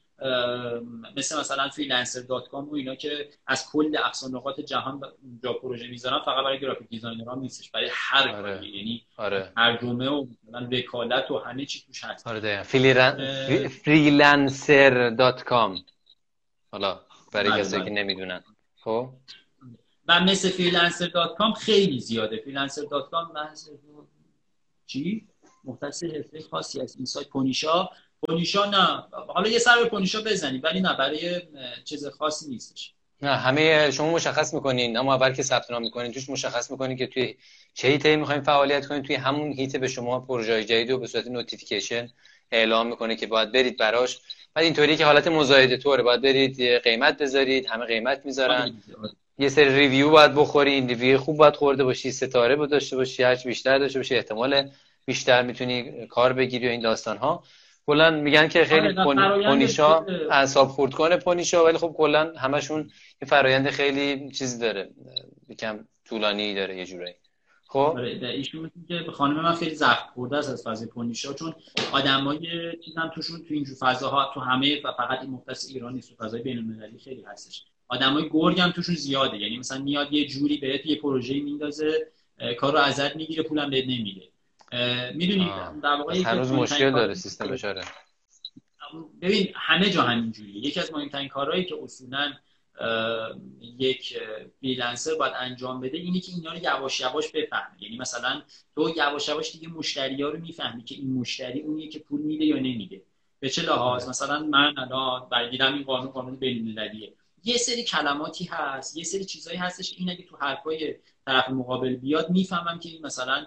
مثل مثلا Freelancer dot com و اینا که از کل اقصا نقاط جهان اونجا پروژه می‌ذارن فقط برای graphic designer ها نیستش برای هر آره. کاری. یعنی آره. ترجمه و مثلا وکالت و همه چی توش هست. آره Freelancer dot com حالا برای بله، کسایی که بله. نمی‌دونن. خب؟ و مثل Freelancer dot com خیلی زیاده. Freelancer dot com محض چی؟ مختص حرفه خاصی از این سایت پونیشا. پونیشا نه. حالا یه سر به پونیشا بزنی ولی نه برای چیز خاصی نیستش. نه همه شما مشخص می‌کنین اما اول که ثبت نام می‌کنین توش مشخص می‌کنین که توی چه حیطه می‌خواین فعالیت کنین توی همون حیطه به شما پروژه جدید و به صورت notification اعلام می‌کنه که باید برید براش. بعد اینطوری که حالت مزایده طوره. باید برید قیمت بذارید همه قیمت می‌ذارن. یه سری ریویو باید بخورین ریویو خوب باید خورده باشی ستاره بود داشته باشی هرچی بیشتر داشته باشی احتمال بیشتر می‌تونی کار بگیری و این داستان ها کلا میگن که خیلی آره، پونیشا اعصاب خورد کنه پونیشا ولی خب کلا همشون این فرایند خیلی چیز داره یکم طولانی داره یه جورایی. خب؟ آره ایشون که خانم من خیلی زخم خورده است از فاز پونیشا چون آدمای چیزام توشون تو اینجور فضاها تو همه و فقط این مختص ایران نیست تو فضای بین المللی خیلی هستش. آدمای گرگ هم توشون زیاده یعنی مثلا میاد یه جوری بهت یه پروژه میندازه کار رو ازت می‌گیره پولم بهت نمیده. می‌دونی در واقع هنوز مشکل داره سیستم آره. ببین همه جا همینجوریه. یکی از مهمترین کارهایی که اصولا یک فریلنسر باید انجام بده اینه که اینا رو یواش یواش بفهمه. یعنی مثلا تو یواش یواش دیگه مشتری ها رو می‌فهمی که این مشتری اونیه که پول میده یا نمیده. به چه لحاظ؟ مثلا من الان برگیرم این قانون قانون بین یه سری کلماتی هست یه سری چیزایی هستش این اگه تو حرفای طرف مقابل بیاد می‌فهمم که این مثلا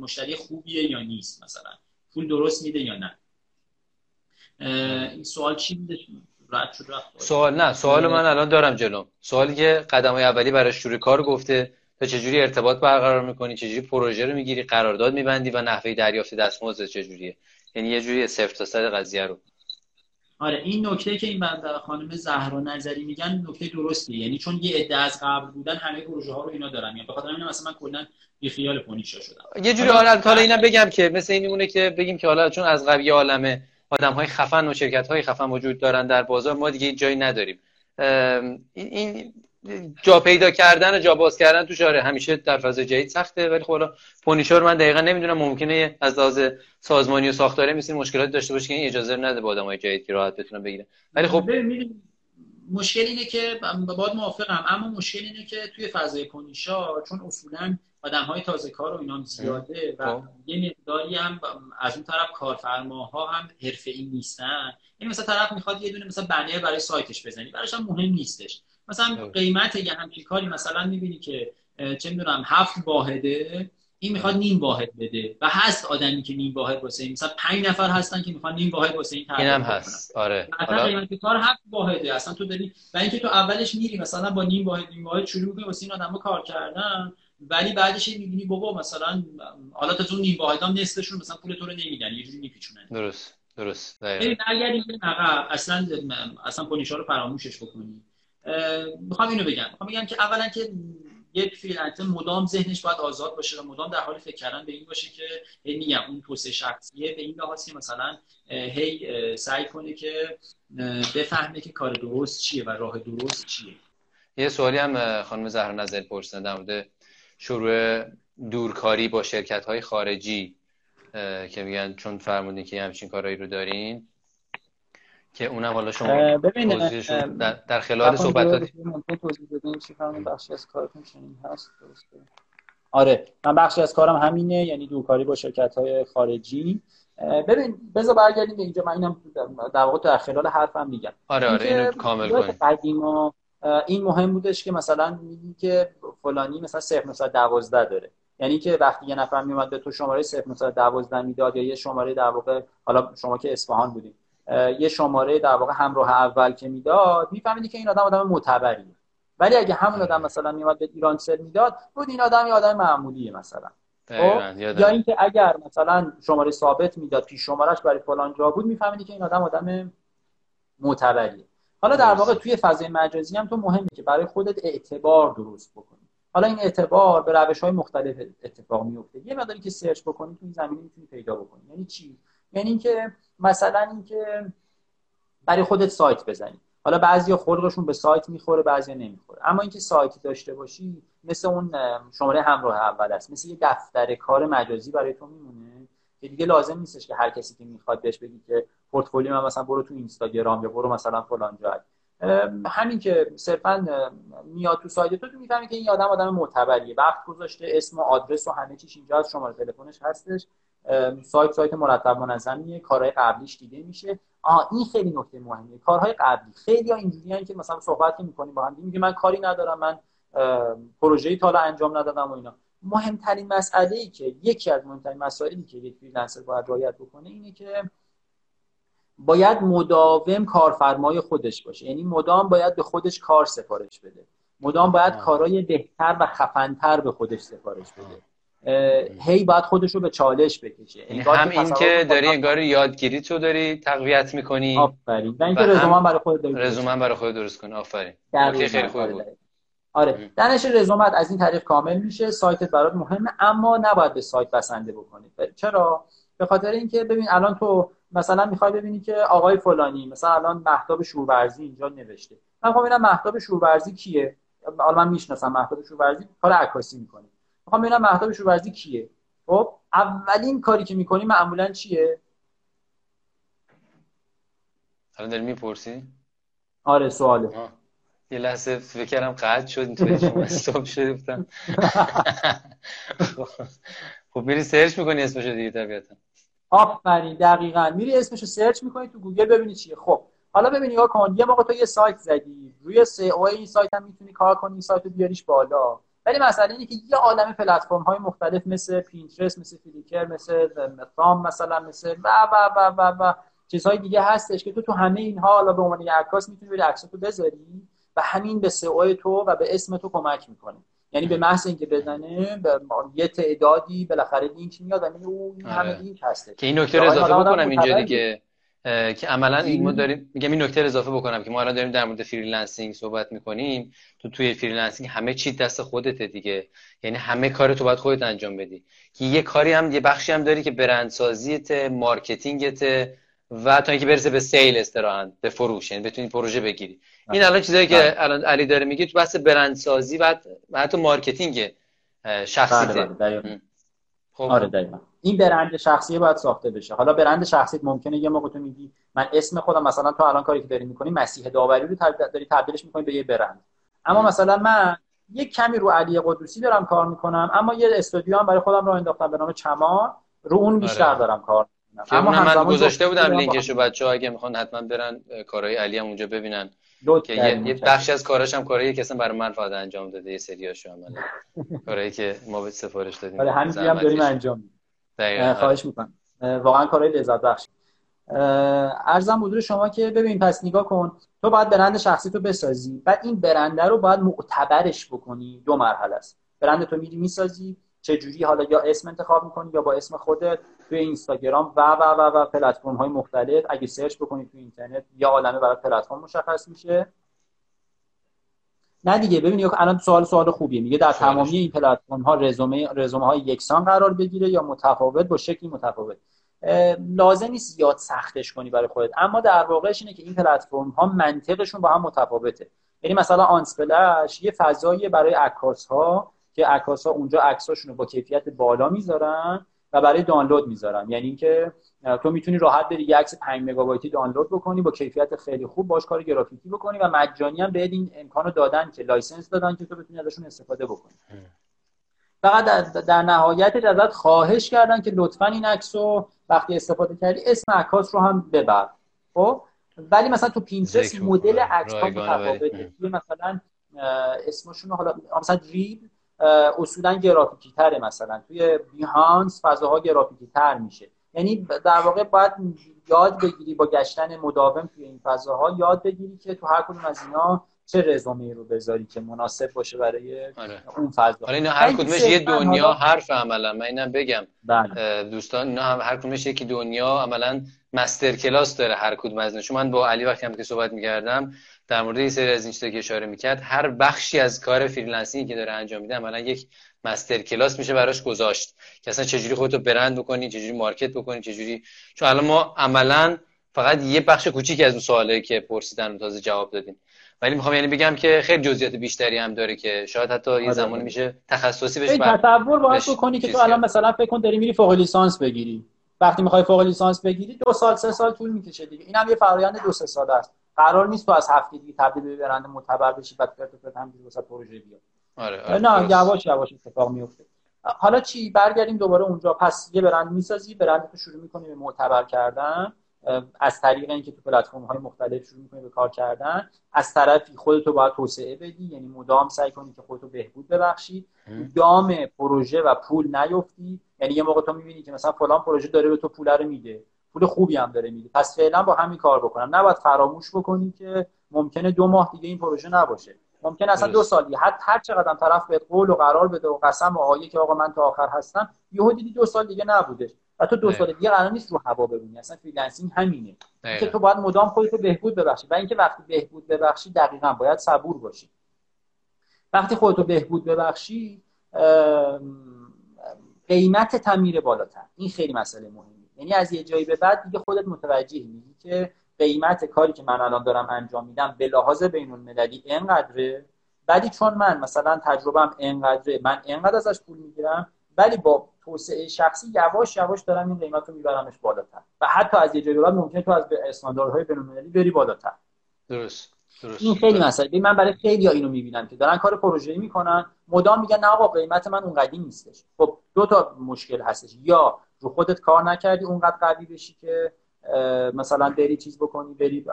مشتری خوبیه یا نیست مثلا؟ پول درست میده یا نه؟ این سوال چی میده سوال نه سوال من الان دارم جلو سوالی که قدم اولی برای شروع کار گفته تا چجوری ارتباط برقرار می‌کنی؟ چجوری پروژه رو می‌گیری؟ قرارداد میبندی و نحوه دریافت دستمزد چجوریه؟ یعنی یه جوری صفر تا صد قضیه رو. آره این نکته که این بنده خانم زهرا نظری میگن نکته درستیه. یعنی چون یه عده از قبل بودن همه پروژه ها رو اینا دارن. یعنی بخاطر همین مثلا من کلا بی خیال پونیشا شدم یه جوری آره حالا اینا بگم که مثل این میمونه که بگیم که حالا چون از قبل عالمه آدم های خفن و شرکت های خفن وجود دارن در بازار ما دیگه جایی نداریم. این جا پیدا کردن و جا باز کردن تو شاره همیشه در فضای جدید سخته ولی خب پونیشا رو من دقیقا نمی‌دونم ممکنه از لحاظ سازمانی و ساختاری مثل مشکلات داشته باشه که این اجازه نده با آدمای جدید که راحت بتونن بگیرن. ولی خب مشکل اینه که باید موافقم اما مشکل اینه که توی فضای پونیشا چون اصولا آدم های تازه کار و اینا زیاده و خب. یه مقداری هم از اون طرف کارفرماها هم حرفه ای نیستن. این مثلا طرف می‌خواد یه دونه مثلا بنر برای سایتش بزنی براش هم مهم نیستش. مثلا خب. قیمت یه همچین کاری مثلا می‌بینی که چه می‌دونم هفت واحده این می‌خواد نیم واحد بده و هست آدمی که نیم واحد واسه این. مثلا پنج نفر هستن که می‌خوان نیم واحد واسه این اینم هست. آره. مثلا قیمت کار هفت واحده اصلا تو داری و اینکه تو اولش میری مثلا با نیم واحد نیم واحد شروع می‌کنی واسه این آدمو کار کردن ولی بعدش می‌بینی بابا مثلا حالا تا تو نیم واحدام نصفشون مثلا پول تو رو نمیدن یه جوری میپیچونن. درست. درست. ببین اصلا اصلا پونیشا رو فراموشش بکنی می‌خوام اینو بگم. می‌خوام بگم که اولا که یک فریلنسر مدام ذهنش باید آزاد باشه و مدام در حال فکر کردن به این باشه که میگم اون توسعه شخصیه به این لحاظ که مثلا هی سعی کنه که بفهمه که کار درست چیه و راه درست چیه. یه سوالی هم خانم زهرا نظر پرسیدن در مورد شروع دورکاری با شرکت های خارجی که میگن چون فرمودین که همچین کارهایی رو دارین. که اونم حالا شما در, در خلال صحبتات توضیح بدین چی بخشی از کارتون چنین هست؟ آره من بخشی از کارم همینه یعنی دورکاری با شرکت های خارجی ببین بذار برگردیم به اینجا. من اینم در واقع در خلال حرفم میگم. آره آره اینو کامل کنیم. این مهم بودش که مثلا میگی که فلانی مثلا 0 12 داره. یعنی که وقتی یه نفر میومد به تو شماره 0 مثلا 12 می‌داد یا یه شماره در واقع حالا شما که اصفهان بودیم یه شماره در واقع همراه اول که می‌داد میفهمیدی که این آدم آدم معتبریه. ولی اگه همون آدم مثلا میومد به ایران سر می‌داد بود این آدم یه آدم معمولیه مثلا. خب؟ یا اینکه اگر مثلا شماره ثابت می‌داد پیش شمارش برای فلان جا بود میفهمیدی که این آدم آدم معتبریه. حالا در واقع توی فضای مجازی هم تو مهمه که برای خودت اعتبار درست بکنی. حالا این اعتبار به روش های مختلف اتفاق میفته یه مقداری که سرچ بکنی تو این زمینه می‌تونی پیدا بکنی. یعنی چی؟ یعنی اینکه مثلا اینکه برای خودت سایت بزنی. حالا بعضیا خلقشون به سایت می‌خوره بعضیا نمی‌خوره. اما اینکه سایتی داشته باشی مثل اون شماره همراه اول است. مثل یه دفتر کار مجازی برای تو میمونه که دیگه لازم نیستش که هر کسی که می‌خواد بهش بگی که پورتفولیو من مثلا برو تو اینستاگرام یا برو مثلا فلان جای. همین که صرفا میاد تو سایت تو تو می‌فهمی که این آدم آدم معتبریه. وقت گذاشته اسم و آدرس و همه چیش اینجا از شماره تلفنش هستش. سایت سایت مرتب منظمیه کارهای قبلیش دیده میشه. آ این خیلی نکته مهمه کارهای قبلی. خیلی ها اینجوریان که مثلا صحبت می‌کنیم با هم میگه من کاری ندارم من پروژه‌ای تا انجام ندادم و اینا. مهمترین مسئله ای که یکی از مهمترین مسائلی که یک فریلنسر باید رعایت بکنه اینه که باید مداوم کارفرمای خودش باشه. یعنی مدام باید به خودش کار سفارش بده. مدام باید کارهای بهتر و خفنتر به خودش سفارش بده. هی باید خودش رو به چالش بکشه. یعنی هم این که داری انگار یادگیری تو داری تقویت می‌کنی. آفرین. و اینکه رزومه برای خودت داری رزومه برای خودت درست کنی. آفرین. خیلی خوبه بود. آره. دانش رزومت از این طریق کامل میشه. سایتت برات مهمه اما نباید به سایت بسنده بکنی. چرا؟ به خاطر اینکه ببین الان تو مثلا می‌خوای ببینی که آقای فلانی مثلا الان مهتاب شورورزی اینجا نوشته. من می‌خوام ببینم مهتاب شورورزی کیه؟ الان من می‌شناسم مهتاب شورورزی کار عکاسی می‌کنه. می‌خوام ببینم مهتاب شورورزی کیه. خب اولین کاری که می‌کنی معمولا چیه؟ الان داری می‌پرسی؟ آره سواله. یه لحظه فکر کردم قطع شد اینطوری شما stop شده بودم [laughs] خب میری search می‌کنی اسمشو دیگه طبیعتا. آفرین دقیقا. میری اسمشو search می‌کنی تو گوگل ببینی چیه. خب حالا ببینی نگاه کن. یه موقع تو یه سایت زدی. روی SEO این سایت هم می‌تونی کار کنی این سایت رو بیاریش بالا. ولی مسئله اینه که یه عالم پلتفرم های مختلف مثل Pinterest مثل Flickr مثل فرام مثلا مثل و و و و و چیزهای دیگه هستش که تو تو همه اینها حالا به عنوان یه عکاس می‌تونی بری عکساتو بذاری و همین به سئو تو و به اسم تو کمک می‌کنه. یعنی به محض اینکه بزنه به یه تعدادی بالاخره لینک میاد و میگه این همه آره. لینک هسته که این نکته رو اضافه بکنم اینجا دیگه. که عملا این ما داریم میگم این نکته اضافه بکنم که ما الان داریم در مورد freelancing صحبت می‌کنیم. تو توی freelancing همه چی دست خودته دیگه. یعنی همه کار تو باید خودت انجام بدی. که یه کاری هم یه بخشی هم داری که برندسازیت marketing ت و تا اینکه برسه به sales ت راحت به فروش. یعنی بتونی پروژه بگیری. این الان چیزایی که بله. الان علی داره میگه تو بحث برندسازی و حتی marketing شخصی بله بله خب آره دقیقا. این برند شخصی باید ساخته بشه. حالا برند شخصی ممکنه یه موقع تو میگی من اسم خودم مثلا تو الان کاری که داری می‌کنی مسیح داوری رو داری تبدیلش می‌کنی به یه برند. اما مثلا من یک کمی رو علی قدوسی دارم کار می‌کنم اما یه استودیو هم برای خودم رو انداختم به نام چمان رو اون بیشتر آره. دارم کار اما من گذاشته بودم لینکشو بچه‌ها اگه می‌خوان حتما برن کارهای علی هم اونجا ببینن. که یه بخشی از کاراش هم کارهایی که اصلا برای من فقط انجام داده یه سریاشو عملا. [laughs] کارهایی که ما به سفارش دادیم. آره همین هم داریم انجام میدیم. خواهش می‌کنم. واقعا کارهای لذت بخش ارزم حضور شما که ببین پس نگاه کن. تو باید برند شخصی تو بسازی بعد این برنده رو باید معتبرش بکنی. دو مرحله است. برند تو میری می‌سازی. چه جوری حالا یا اسم انتخاب می‌کنی یا با اسم خودت توی اینستاگرام و و و و پلتفرم های مختلف. اگه سرچ بکنید توی اینترنت یا عالمه برای پلتفرم مشخص میشه. نه دیگه ببینید الان سوال سوال خوبیه. میگه در تمامی این پلتفرم ها رزومه رزومه های یکسان قرار بگیره یا متفاوت با شکلی متفاوت. لازم نیست زیاد سختش کنی برای خودت. اما در واقعش اینه که این پلتفرم ها منطقشون با هم متفاوته. یعنی مثلا Unsplash یه فضایی برای عکاس ها که عکاس ها اونجا عکساشون رو با کیفیت بالا می‌ذارن و برای دانلود می‌ذارن یعنی اینکه تو می‌تونی راحت بری یک عکس 5 مگابایتی دانلود بکنی با کیفیت خیلی خوب باش کار گرافیکی بکنی و مجانی هم بهت این امکانو دادن که license دادن که تو بتونی ازشون استفاده بکنی. فقط در, در نهایت ازت خواهش کردن که لطفا این عکس رو وقتی استفاده کردی اسم عکاس رو هم ببر. خب؟ ولی مثلا تو پینترست مدل عکس ها متفاوته. مثلا اسمشون حالا مثلا ریب اصولا گرافیکی تره مثلا. توی بیهانس فضاها گرافیکی تر میشه. یعنی در واقع باید یاد بگیری با گشتن مداوم توی این فضاها یاد بگیری که تو هر کدوم از اینا چه رزومه رو بذاری که مناسب باشه برای آره. اون فضا. حالا اینا هر کدومش یه دنیا حرف عملا. من اینم بگم. بله. دوستان اینا هم هر کدومش یکی دنیا عملا master class داره هر کدوم از چون من با علی وقتی هم که صحبت می‌کردم در مورد این سری از این چیزا که اشاره می‌کرد هر بخشی از کار freelancing که داره انجام میده عملا یک master class میشه براش گذاشت که اصلا چجوری خودتو برند بکنی چجوری market بکنی چجوری چون الان ما عملا فقط یه بخش کوچیکی از اون سوالی که پرسیدن تازه جواب دادیم. ولی می‌خوام یعنی بگم که خیلی جزئیات بیشتری هم داره که شاید حتی یه آره، زمانی. میشه تخصصی بشه تصور باید بکنی که تو الان مثلا فکر کن داری میری فوق لیسانس بگیری. وقتی می‌خوای فوق لیسانس بگیری دو سال سه سال طول می‌کشه دیگه. اینم یه فرآیند دو سه ساله است. قرار نیست تو از هفته دیگه تبدیل به برنده معتبر بشی بعد پرت پرت همینجوری واسه پروژه بیاد. آره, آره نه یواش یواش اتفاق میفته. حالا چی؟ برگردیم دوباره اونجا. پس یه برند می‌سازی برند تو شروع می‌کنی به معتبر کردن. از طریق اینکه تو پلتفرم های مختلف شروع می‌کنی به کار کردن. از طرفی خودتو باید توسعه بدی یعنی مدام سعی کنی که خودتو بهبود ببخشی. دام پروژه و پول نیفتی. یعنی یه موقع تو می‌بینی که مثلا فلان پروژه داره به تو پول رو میده. پول خوبی هم داره میده. پس فعلا با همین کار بکنم. نباید فراموش بکنی که ممکنه دو ماه دیگه این پروژه نباشه. ممکن اصلا دو سالی حتی هر چقدر طرف به قول و قرار بده و قسم و آیه که آقا من تا آخر هستم یهو دیدی دو سال دیگه نبوده. و تو دو سال دیگه قرار نیست رو هوا ببینی. اصلا freelancing همینه. که تو باید مدام خودت رو بهبود ببخشی. و اینکه وقتی بهبود ببخشی دقیقا باید صبور باشی. وقتی خودت رو بهبود ببخشی قیمتتم میره بالاتر. این خیلی مسئله مهمه. یعنی از یه جایی به بعد دیگه خودت متوجه میگی که قیمت کاری که من الان دارم انجام میدم به لحاظ بین المللی اینقدره. ولی چون من مثلا تجربم اینقدره من اینقدر ازش پول می‌گیرم ولی با توسعه شخصی یواش یواش دارم این قیمت رو میبرمش بالاتر. و حتی از یه جایی بعد ممکنه تو از استانداردهای بین‌المللی بری بالاتر. درست. درست. این خیلی مسئله من برای خیلی ها اینو می‌بینم که دارن کار پروژه‌ای می‌کنن. مدام میگن نه آقا قیمت من اونقدی نیستش. خب دو تا مشکل هستش. یا رو خودت کار نکردی اونقدر قوی بشی که مثلا بری چیز بکنی بری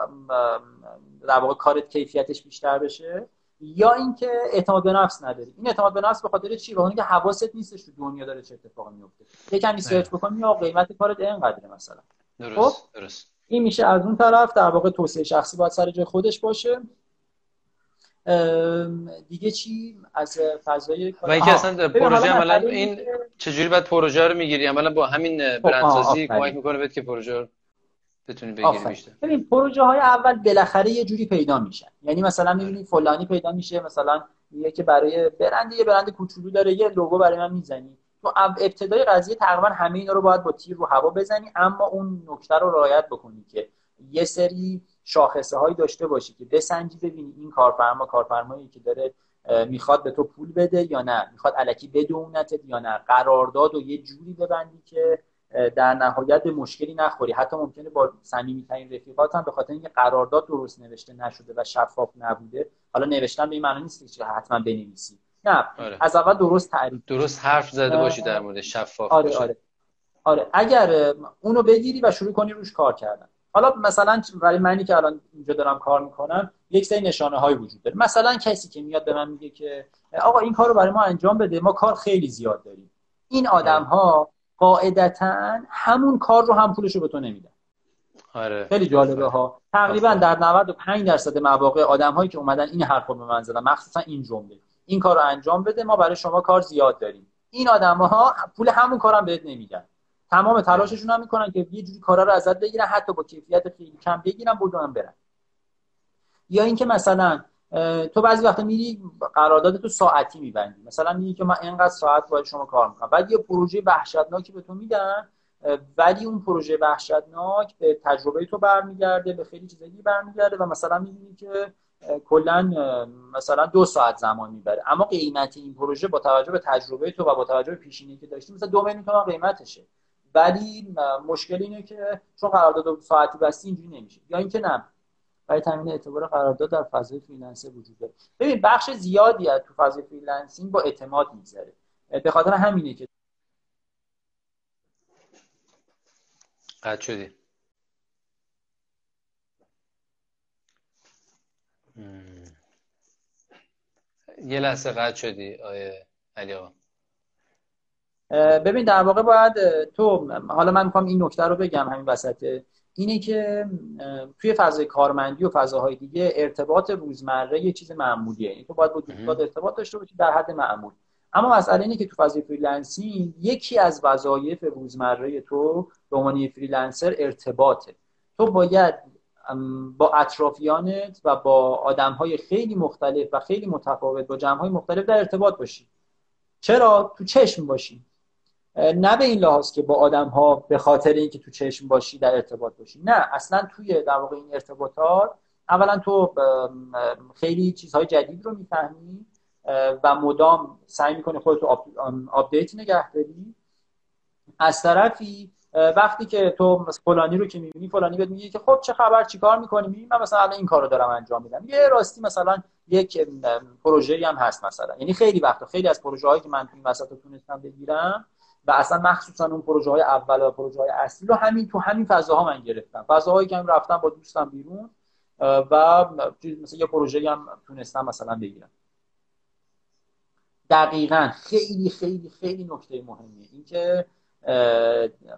در واقع کارت کیفیتش بیشتر بشه. یا اینکه اعتماد به نفس نداری. این اعتماد به نفس به خاطر چی؟ به که حواست نیستش تو دنیا داره چه اتفاقی میفته یه کمی سرچ بکنی یا قیمت کارت اینقدره مثلا. درست خب؟ درست. این میشه از اون طرف در واقع توسعه شخصی باید سر جای خودش باشه. دیگه چی؟ از فضای و اینکه اصلا پروژه عملا این چجوری باید پروژه رو می‌گیری؟ عملا با همین خب، برندسازی کمک می‌کنه بهت که پروژه رو بتونی بگیری بیشتر. ببین پروژه های اول بالاخره یه جوری پیدا میشن یعنی مثلا می‌بینی فلانی پیدا میشه مثلا میگه که برای برند یه برند کوچولو داره یه لوگو برای من می‌زنی. ابتدای قضیه تقریبا همه اینا رو باید با تیر رو هوا بزنی اما اون نکته رو رعایت بکنی که یه سری شاخصه هایی داشته باشی که بسنجی ببینی این کارفرما کارفرمایی که داره می‌خواد به تو پول بده یا نه می‌خواد علکی بدونتت یا نه. قرارداد و یه جوری ببندی که در نهایت مشکلی نخوری. حتی ممکنه با صمیمیترین رفیقات هم به خاطر اینکه قرارداد درست نوشته نشده و شفاف نبوده حالا نوشتن به این معنی نیست که حتما بنویسی. نه آره. از اول درست تعریف درست حرف زده باشی در مورد شفاف آره آره. آره اگر اونو بگیری و شروع کنی روش کار کردن. حالا مثلا برای منی که الان اینجا دارم کار می‌کنم یک سری نشانه های وجود داره. مثلا کسی که میاد به من میگه که آقا این کار رو برای ما انجام بده ما کار خیلی زیاد داریم. این آدم ها قاعدتا همون کار رو هم پولش رو به تو نمیدن. آره. خیلی جالبه ها. تقریبا در 95 درصد مواقع آدم هایی که اومدن این حرف رو به من زدن مخصوصا این جمله. این کار رو انجام بده ما برای شما کار زیاد داریم. این آدم ها پول همون کارم بهت نمیدن. تمام تلاششون هم می‌کنن که یه جوری کارا رو ازت بگیرن حتی با کیفیت خیلی کم بگیرن بدون برن. یا اینکه مثلا تو بعضی وقتا میری قرارداد تو ساعتی میبندی. مثلا میگی که من اینقدر ساعت باید شما کار می‌کنم. بعد یه پروژه وحشتناکی به تو میدن ولی اون پروژه وحشتناک به تجربه تو برمیگرده به خیلی چیزایی برمیگرده و مثلا می‌بینی که کلا مثلا دو ساعت زمان می‌بره. اما قیمت این پروژه با توجه به تجربه تو و با توجه به پیشینه که داشتی مثلا دو میلیون تومان قیمتشه. ولی مشکل اینه که چون قرارداد ساعتی بستی اینجوری نمیشه. یا اینکه نه. برای تامین اعتبار قرارداد در فضای freelance وجود داره. ببین بخش زیادی از تو فضای freelancing با اعتماد میگذره. به خاطر همینه که قطع شدی. یه لحظه قطع شدی آیه علی آقا. ببین در واقع باید تو حالا من می‌خوام این نکته رو بگم همین وسط اینه که توی فضای کارمندی و فضاهای دیگه ارتباط روزمره یه چیز معمولیه. این تو باید با دوستات ارتباط داشته باشی در حد معمول. اما مسئله اینه که تو فضای freelancing یکی از وظایف روزمره تو به عنوان freelancer ارتباطه. تو باید با اطرافیانت و با آدم های خیلی مختلف و خیلی متفاوت با جمع های مختلف در ارتباط باشی. چرا؟ تو چشم باشی. نه به این لحاظ که با آدم ها به خاطر اینکه تو چشم باشی در ارتباط باشی. نه اصلا توی در واقع این ارتباطات اولا تو خیلی چیزهای جدید رو می‌فهمی و مدام سعی می‌کنی خودتو update نگه داری. از طرفی وقتی که تو فلانی رو که می‌بینی فلانی بهت میگه که خب چه خبر چیکار می‌کنی؟ من مثلا الان این کارو دارم انجام میدم. یه راستی مثلا یک پروژه هم هست مثلا. یعنی خیلی وقتا خیلی از پروژه هایی که من تو این وسط تونستم بگیرم و اصلا مخصوصا اون پروژه های اول و پروژه های اصلی رو همین تو همین فضاها من گرفتم. فضاهایی که هم رفتم با دوستم بیرون و مثلا یه پروژه هم تونستم مثلا بگیرم. دقیقا. خیلی خیلی خیلی نکته مهمیه. اینکه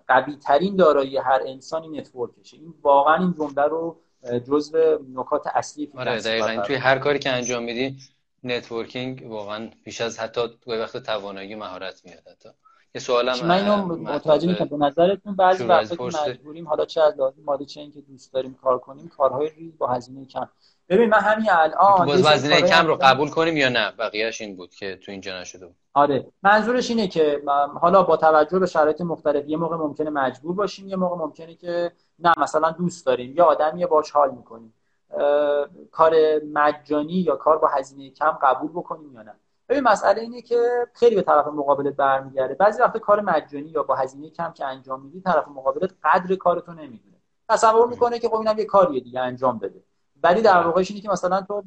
قوی ترین دارایی هر انسانی نتورکشه. این واقعا این جمله رو جزو نکات اصلی آره دقیقا. توی هر کاری که انجام میدی networking واقعا بیش از حتی توی وقت توانایی مهارت میاد حتی. یه سوالم من اینو متوجه میشم. به نظرتون بعضی وقتا که مجبوریم حالا چه از لحاظ مادی چه اینکه دوست داریم کار کنیم کارهای ریز با هزینه کم. ببین من همین الان باز وزنه کم رو قبول کنیم یا نه؟ بقیهش این بود که تو اینجا نشده بود. آره. منظورش اینه که حالا با توجه به شرایط مختلف یه موقع ممکنه مجبور باشیم یه موقع ممکنه که نه مثلا دوست داریم. یا آدمی باش حال می‌کنیم. کار مجانی یا کار با هزینه کم قبول بکنیم یا نه. ببین مسئله اینه که خیلی به طرف مقابلت برمیگرده. بعضی وقت کار مجانی یا با هزینه کم که انجام میدی طرف مقابلت قدر کارتو نمی‌دونه. تصور می‌کنه که خب اینم یه کاریه دیگه انجام بده. ولی در واقعش اینه که مثلا تو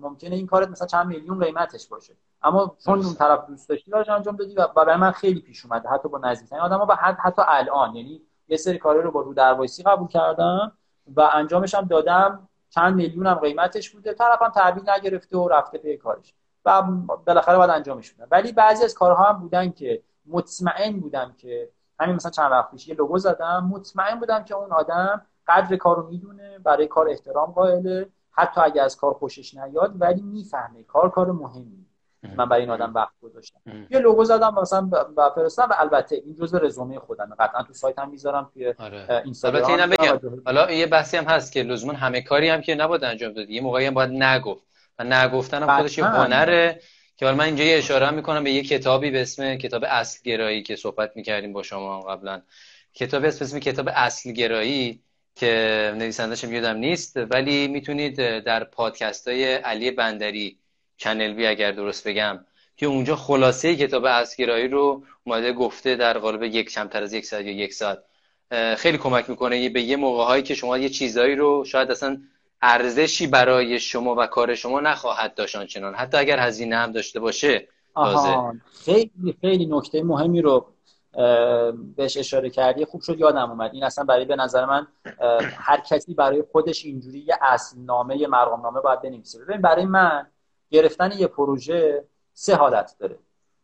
ممکنه این کارت مثلا چند میلیون قیمتش باشه. اما چون اون طرف دوست داشتی براش انجام دادی و برای من خیلی پیش اومده حتی با نزدیکترین آدما با حد حتی الان. یعنی یه سری کارا رو با رو دروایسی قبول کردم و انجامش هم دادم. چند میلیون هم قیمتش بوده. طرفم تحویل نگرفته و رفته پی کارش. و بالاخره باید انجامش بدم. ولی بعضی از کارها هم بودن که مطمئن بودم که همین مثلا چند وقت پیش یه لوگو زدم. مطمئن بودم که اون آدم قدر کارو می‌دونه برای کار احترام قائله. حتی اگه از کار خوشش نیاد ولی می‌فهمه کار کار مهمی. من برای این آدم وقت گذاشتم. یه لوگو زدم مثلا و فرستادم و البته این جزء رزومه خودم قطعا تو سایت هم می‌ذارم توی آره. اینستاگرام. البته اینم بگم حالا یه بحثی هم هست که لزوما همه کاری هم که نباید انجام دادی. یه موقعی هم باید نگفت. و نگفتن هم خودش یه هنره که حالا من اینجا یه اشاره می‌کنم به یه کتابی به اسم کتاب اصل گرایی که صحبت می‌کردیم با شما قبلا. کتابی اسم کتاب اصل گرایی. که نویسندش یادم نیست ولی می‌تونید در پادکست های علی بندری چنل بی اگر درست بگم که اونجا خلاصه کتاب اسگرایی رو اومده گفته در قالب یک کمتر از یک ساعت یا یک ساعت. خیلی کمک می‌کنه به یه موقع هایی که شما یه چیزایی رو شاید اصلا ارزشی برای شما و کار شما نخواهد داشت آنچنان. حتی اگر هزینه هم داشته باشه خیلی خیلی نکته مهمی رو بهش اشاره کردی خوب شد یادم اومد. این اصلا برای به نظر من هر کسی برای خودش اینجوری یه اصل نامه یه مرقم نامه باید بنویسه. ببین برای من گرفتن یه پروژه سه حالت داره.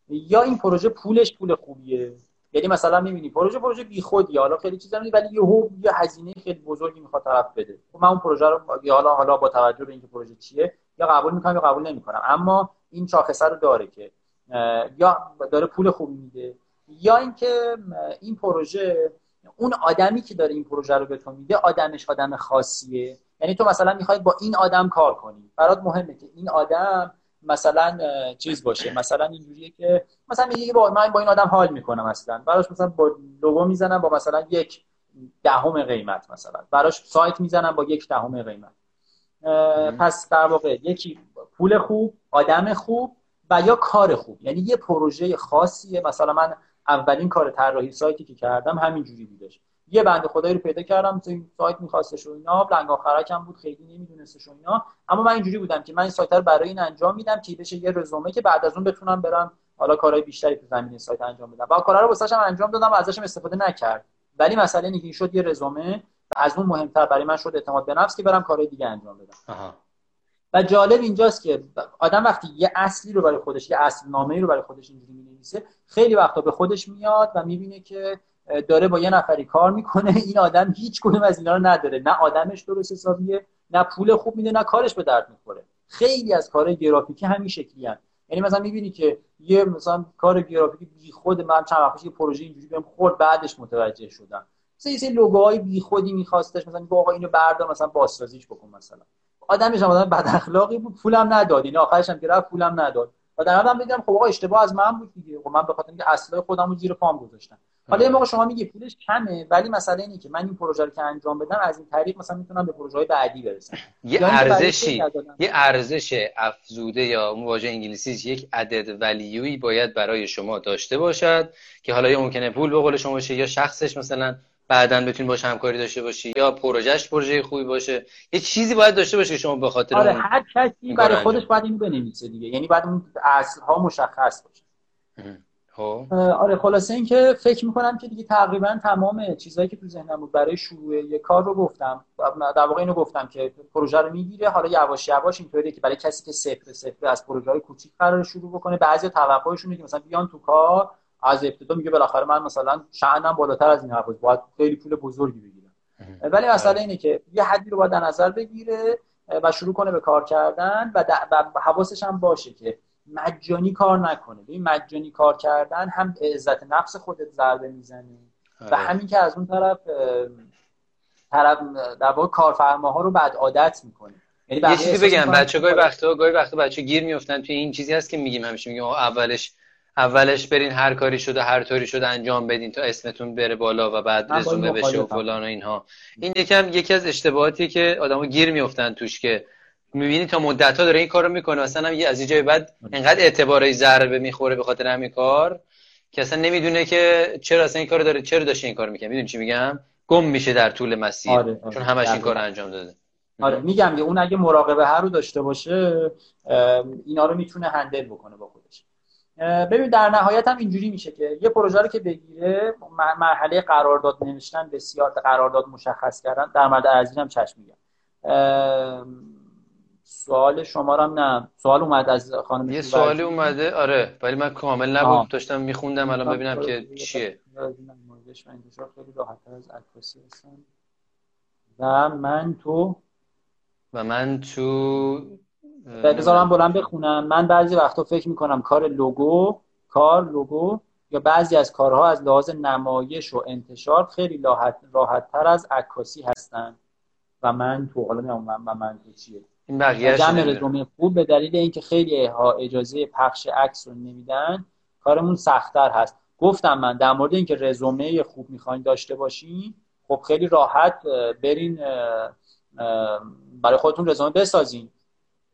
یا این پروژه پولش پول خوبیه یعنی مثلا می‌بینی پروژه پروژه بیخودی حالا خیلی چیزا ولی یهو یه هزینه خیلی بزرگی می‌خواد طرف بده. خب من اون پروژه رو حالا حالا با توجه به اینکه پروژه چیه یا قبول می‌کنم یا قبول نمی‌کنم. اما این شاخصه رو داره که یا داره پول خوبی میده یا اینکه این پروژه اون آدمی که داره این پروژه رو به تو میده آدمش آدم خاصیه. یعنی تو مثلا می‌خوای با این آدم کار کنی. برات مهمه که این آدم مثلا چیز باشه. مثلا اینجوریه که مثلا میگه با من با این آدم حال می‌کنم مثلا براش مثلا با لوگو می‌زنم با مثلا یک دهم قیمت مثلا. براش سایت می‌زنم با یک دهم قیمت. پس در واقع یکی پول خوب آدم خوب و یا کار خوب. یعنی یه پروژه خاصیه. مثلا من اولین کار طراحی سایتی که کردم همینجوری بودش. یه بنده خدایی رو پیدا کردم تو این سایت میخواستش و اینا. لنگ آخرکم بود خیلی نمیدونستش و اینا. اما من اینجوری بودم که من این سایت رو برای این انجام میدم که بشه یه رزومه که بعد از اون بتونم برم حالا کارهای بیشتری تو زمینه سایت انجام بدم. و کارا رو واسه انجام دادم و ازشم استفاده نکرد. ولی مسئله اینه که این شد یه رزومه از اون مهمتر برای من شد اعتماد به نفس که برم کارهای دیگه انجام بدم. و جالب اینجاست که آدم وقتی یه اصلی رو برای خودش یه اصل نامه رو برای خودش اینجوری می‌نویسه خیلی وقتا به خودش میاد و می‌بینه که داره با یه نفری کار می‌کنه. [laughs] این آدم هیچ کدوم از اینا رو نداره. نه آدمش درست حسابیه نه پول خوب میده نه کارش به درد می‌خوره. خیلی از کارهای گرافیکی همین شکلی هم. یعنی مثلا می‌بینی که یه مثلا کار گرافیکی بی خود من چند وقت یه پروژه اینجوری بهم خورد بعدش متوجه شدم. مثلا یه سری لوگوهای بی خودی میخواستش مثلا آقا اینو بردار مثلا بازسازیش بکن مثلا. آدمش هم آدم بد اخلاقی بود پولم نداد. این آخرش هم که رفت پولم نداد. و در هم دیدم خب آقا اشتباه از من بود دیگه. خب من به خاطر اینکه اصلای خودم رو زیر پام گذاشتم. حالا یه موقع شما میگی پولش کمه ولی مسئله اینه که من این پروژه رو که انجام بدم از این طریق مثلا می‌تونم به پروژه های بعدی برسم. یه ارزشی یه ارزش افزوده یا مواجه انگلیسی یک عدد ولیوی باید برای شما داشته باشد که حالا یا ممکنه پول به قول شما باشه یا شخصش مثلا بعدا بتونی باش همکاری داشته باشی یا پروژهش پروژه خوبی باشه. یه چیزی باید داشته باشه که شما به خاطر آره هر کسی برای خودش باید اینو بنویسه دیگه. یعنی بعد اون اصلها مشخص باشه. خب. آره خلاصه اینکه فکر می‌کنم که دیگه تقریبا تمام چیزهایی که تو ذهنم بود برای شروع یه کار رو گفتم. در واقع اینو گفتم که پروژه رو می‌گیره حالا یواش یواش اینطوریه که برای کسی که صفر صفر از پروژه های کوچیک قرار شروع بکنه بعضی توقعشون که مثلا بیان تو کار از ابتدا میگه بالاخره من مثلا شأنم بالاتر از این حرف باید خیلی پول بزرگی بگیرم. ولی مسئله اینه که یه حدی رو باید در نظر بگیره و شروع کنه به کار کردن و, و حواسش هم باشه که مجانی کار نکنه. این مجانی کار کردن هم عزت نفس خودت ضربه می‌زنه و آره. همین که از اون طرف طرف در واقع کارفرماها رو بعد عادت می‌کنه. یعنی یه چیزی بگم بچه گاهی وقتا گاهی وقتا بچه گیر میفتن توی این چیزی هست که میگیم همیشه میگیم اولش اولش برین هر کاری شده هر طوری شده انجام بدین تا اسمتون بره بالا و بعد رزومه بشه و فلان و اینها. این یکم یکی از اشتباهاتی که آدمو گیر میفتن توش که می‌بینی تا مدت ها داره این کارو می‌کنه. مثلا هم از اینجای بعد انقدر اعتبارای ضربه می‌خوره به خاطر همین کار که اصلا نمی‌دونه که چرا اصلا این کارو داره چرا داشته این کار می‌کنه. می‌دونی چی میگم؟ گم میشه در طول مسیر. آره، آره. چون همش این کار انجام داده. آره میگم که اون اگه مراقبه هر رو داشته باشه اینا رو می‌تونه هندل بکنه با خودش. ببین در نهایت هم اینجوری میشه که یه پروژه رو که بگیره مرحله قرارداد نوشتن بسیار قرارداد مشخص کردن. در مورد ارزی هم چشم میگم سوال شما هم نه. سوال اومد از خانم یه سوالی اومده. آره ولی من کامل نبود. داشتم میخوندم. الان ببینم که چیه. و من تو؟ و من تو بذارم بلند بخونم. من بعضی وقتا فکر می‌کنم کار لوگو کار لوگو یا بعضی از کارها از لحاظ نمایش و انتشار خیلی راحت, راحت تر از عکاسی هستن. و من تو حالا من, من تو چیه. این بقیه جمع رزومه خوب به دلیل اینکه خیلی ها اجازه پخش عکس رو نمیدن کارمون سختتر هست. گفتم من در مورد اینکه رزومه خوب می‌خواین داشته باشین خب خیلی راحت برین برای خودتون رزومه بسازین.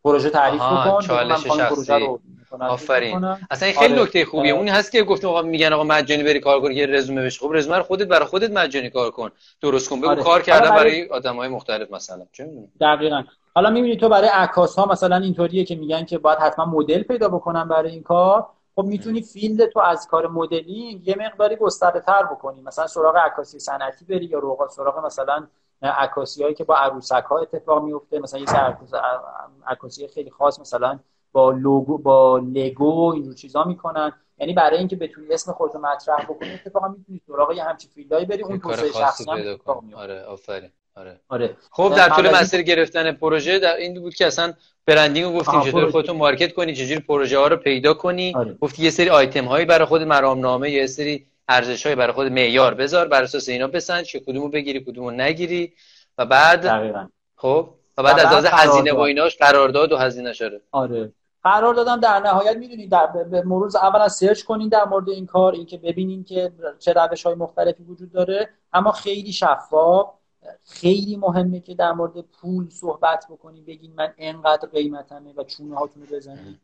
پروژه تعریف بکن چالش پروژه رو آفرین. اصلا این خیلی آره. نکته خوبیه. اونی هست که گفتم آقا میگن آقا مجانی بری کار کن یه رزومه بشه. خب رزومه رو خودت برای خودت مجانی کار کن. درست کن. بگو آره. کار کردن برای آدمای مختلف مثلا. چه دقیقاً. حالا می‌بینی تو برای عکاس ها مثلا اینطوریه که میگن که باید حتما مدل پیدا بکنن برای این کار. خب می‌تونی فیلد تو از کار مدلینگ یه مقداری گسترده تر بکنی. مثلا سراغ عکاسی صنعتی بری یا سراغ مثلا عکاسی هایی که با عروسک ها اتفاق میفته مثلا یه عکاسی خیلی خاص مثلا با لوگو با لگو اینجور چیزا می‌کنن. یعنی برای اینکه بتونی اسم خودت مطرح بکنی اتفاقا می‌تونی سراغ یه همچین field ایی بری اون توسعه شخصی هم آره آفرین. آره. آره. خب در طول مسیر گرفتن پروژه در این بود که اصلا branding رو گفتیم چطور خودتون market کنی چجوری پروژه ها رو پیدا کنی. آره. گفتی یه سری آیتم هایی برای خود مرامنامه یه سری ارزش های برای خود معیار بذار بر اساس اینا بسنج که کدومو بگیری کدومو نگیری و بعد دقیقا. خب و بعد از از هزینه و ایناش قرارداد و هزینه شده. آره. قرار دادم در نهایت می‌دونید در به مرور اولا search کنین در مورد این کار اینکه ببینین که چه روش های مختلفی وجود داره. اما خیلی شفاف خیلی مهمه که در مورد پول صحبت بکنیم بگین من انقدر قیمتمه و چونه هاتون رو بزنید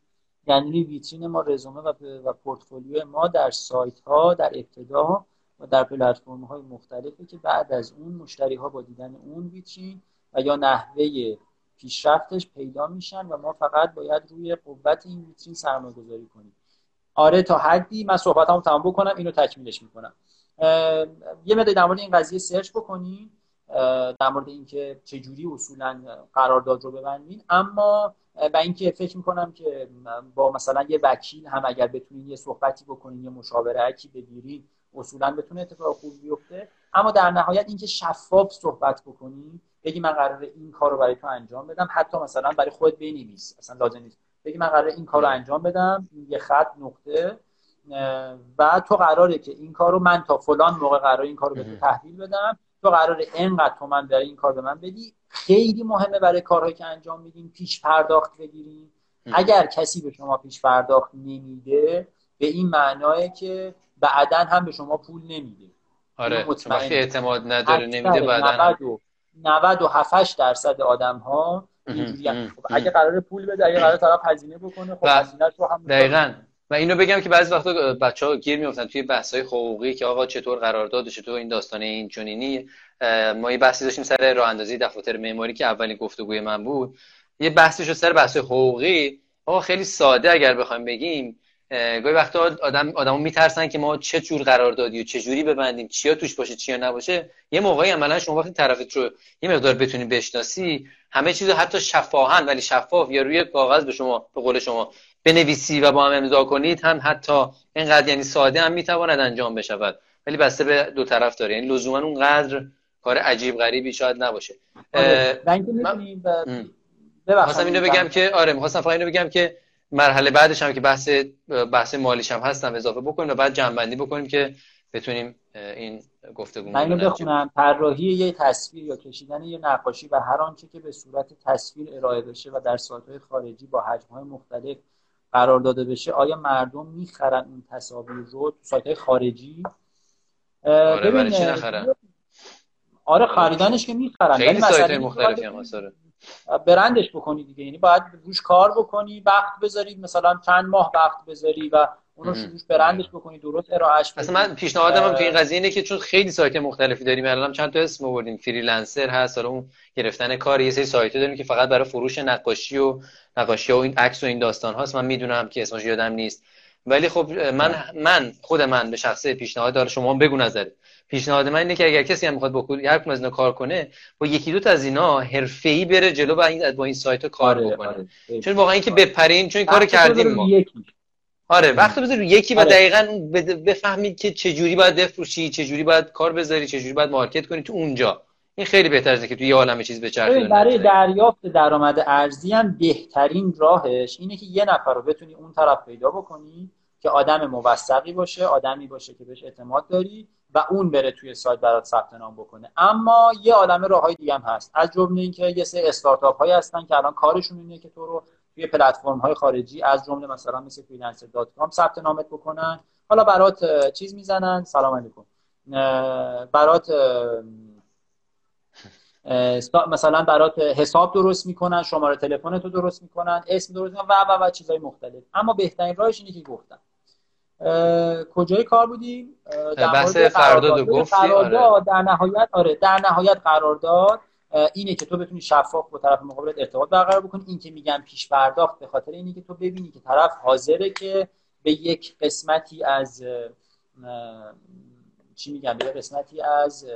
یعنی ویترین ما رزومه و, و پورتفولیو ما در سایت ها در ابتدا و در پلتفرم های مختلفی که بعد از اون مشتری ها با دیدن اون ویترین و یا نحوه پیشرفتش پیدا میشن و ما فقط باید روی قوت این ویترین سرمایه گذاری کنیم. آره تا حدی من صحبتمو تمام بکنم اینو تکمیلش می‌کنم. یه مقدار در مورد این قضیه سرچ بکنین. در مورد اینکه چجوری اصولا قرارداد رو ببندین. اما و اینکه فکر می‌کنم که با مثلا یه وکیل هم اگر بتونین یه صحبتی بکنین یه مشاوره کی بگیرین اصولا بتونه اتفاق خوب بیفته. اما در نهایت اینکه شفاف صحبت بکنین بگی من قرار این کار رو برای تو انجام بدم حتی مثلا برای خود بنویس. اصلا لازم نیست. بگی من قرار این کار رو انجام بدم یه خط نقطه. و تو قراره که این کار رو من تا فلان موقع قرار این کار رو به تو تحویل بدم. تو قرار اینقدر تومن برای این کار به من بدی. خیلی مهمه برای کارهایی که انجام میدیم پیش پرداخت بگیریم. اگر کسی به شما پیش پرداخت نمیده به این معناه که بعدا هم به شما پول نمیده. آره. وقتی اعتماد نداره نمیده بعدا 97 درصد آدم ها اینجوری خب اگه قرار پول بده اگه قرار طرف هزینه بکنه خب هزینه رو هم دقیقاً. و اینو بگم که بعضی وقتا بچه ها گیر میفتن توی بحث های حقوقی که آقا چطور قرارداد چطور این داستانه این چنینی ما یه بحثی داشتیم سر راه اندازی دفاتر معماری که اولین گفتگوی من بود. یه بحثی شد سر بحث حقوقی. آقا خیلی ساده اگر بخوایم بگیم گاهی وقتا آدم آدمو میترسن که ما چه جور قراردادی و چه جوری ببندیم چیا توش باشه چیا نباشه. یه موقعی عملا شما وقتی طرفت رو یه مقدار بتونی بشناسی همه چیزو حتی شفاهن ولی شفاف یا روی کاغذ به شما به قول شما بنویسی و با هم امضا کنید هم حتی اینقدر یعنی ساده هم می‌تواند انجام بشود. ولی بسته به دو طرف داره. یعنی لزوما اونقدر کار عجیب غریبی شاید نباشه. آره. خواستم اینو بگم که آره می‌خواستم فقط اینو بگم که مرحله بعدش هم که بحث بحث مالیش هم هستم اضافه بکنیم و بعد جنبندی بکنیم که بتونیم این گفتگو من اینو بخونم. طراحی یه تصویر یا کشیدن یه نقاشی و هر آنچه که به صورت تصویر ارائه بشه و در سایت‌های خارجی با حجم‌های مختلف قرار داده بشه آیا مردم می‌خرن این تصاویر رو تو سایت های خارجی آره ببین چی نخرن؟ آره خریدنش که می‌خرن خیلی سایت مختلفی هم آره. برندش بکنی دیگه یعنی باید روش کار بکنی وقت بذاری مثلا چند ماه وقت بذاری و اونو روش برندش بکنی درست ارائهش اصلا من پیشنهادم هم تو این قضیه اینه که چون خیلی سایت مختلفی داریم الان چند تا اسم آوردیم freelancer هست حالا اون گرفتن کار یه سری سایت داریم که فقط برای فروش نقاشی و نقاشی و این عکس و این داستان هاست من می‌دونم که اسمش یادم نیست. ولی خب من من خود من به شخصه پیشنهاد داره شما بگو نظر پیشنهاد من اینه که اگر کسی هم می‌خواد با هر کدوم از اینا کار کنه با یکی دو تا از اینا حرفه‌ای بره جلو و این با این سایت ها کار آره، بکنه. آره. چون واقعا اینکه بپرین چون این کار کردیم ما. آره وقت بذار یکی و آره. دقیقا بفهمید که چه جوری باید بفروشی چه جوری باید کار بذاری چه جوری باید مارکت کنی تو اونجا. این خیلی بهتره که تو یه عالمه چیز بچرخه برای دریافت درآمد ارزی هم بهترین راهش اینه که یه نفر رو بتونی اون طرف پیدا بکنی که آدم موثقی باشه آدمی باشه که بهش اعتماد داری و اون بره توی سایت برات ثبت نام بکنه. اما یه عالم راههای دیگه هم هست. از جمله اینکه یه سری استارتاپ هایی هستن که الان کارشون اینه که تو رو توی پلتفرم های خارجی از جمله مثلا مثل freelancer.com ثبت نامت بکنن. حالا برات چیز می‌زنن. سلام علیکم. برات مثلا برات حساب درست می‌کنن شماره تلفن تو درست می‌کنن اسم درست می‌کنن و و و چیزهای مختلف. اما بهترین راهش اینه که گفتم کجای کار بودیم در بحث قرارداد. گفتی؟ آره. در نهایت آره در نهایت قرارداد. اینه که تو بتونی شفاف با طرف مقابلت ارتباط برقرار بکنی. این که میگم پیش پرداخت به خاطر اینه که تو ببینی که طرف حاضره که به یک قسمتی از چی میگم به قسمتی از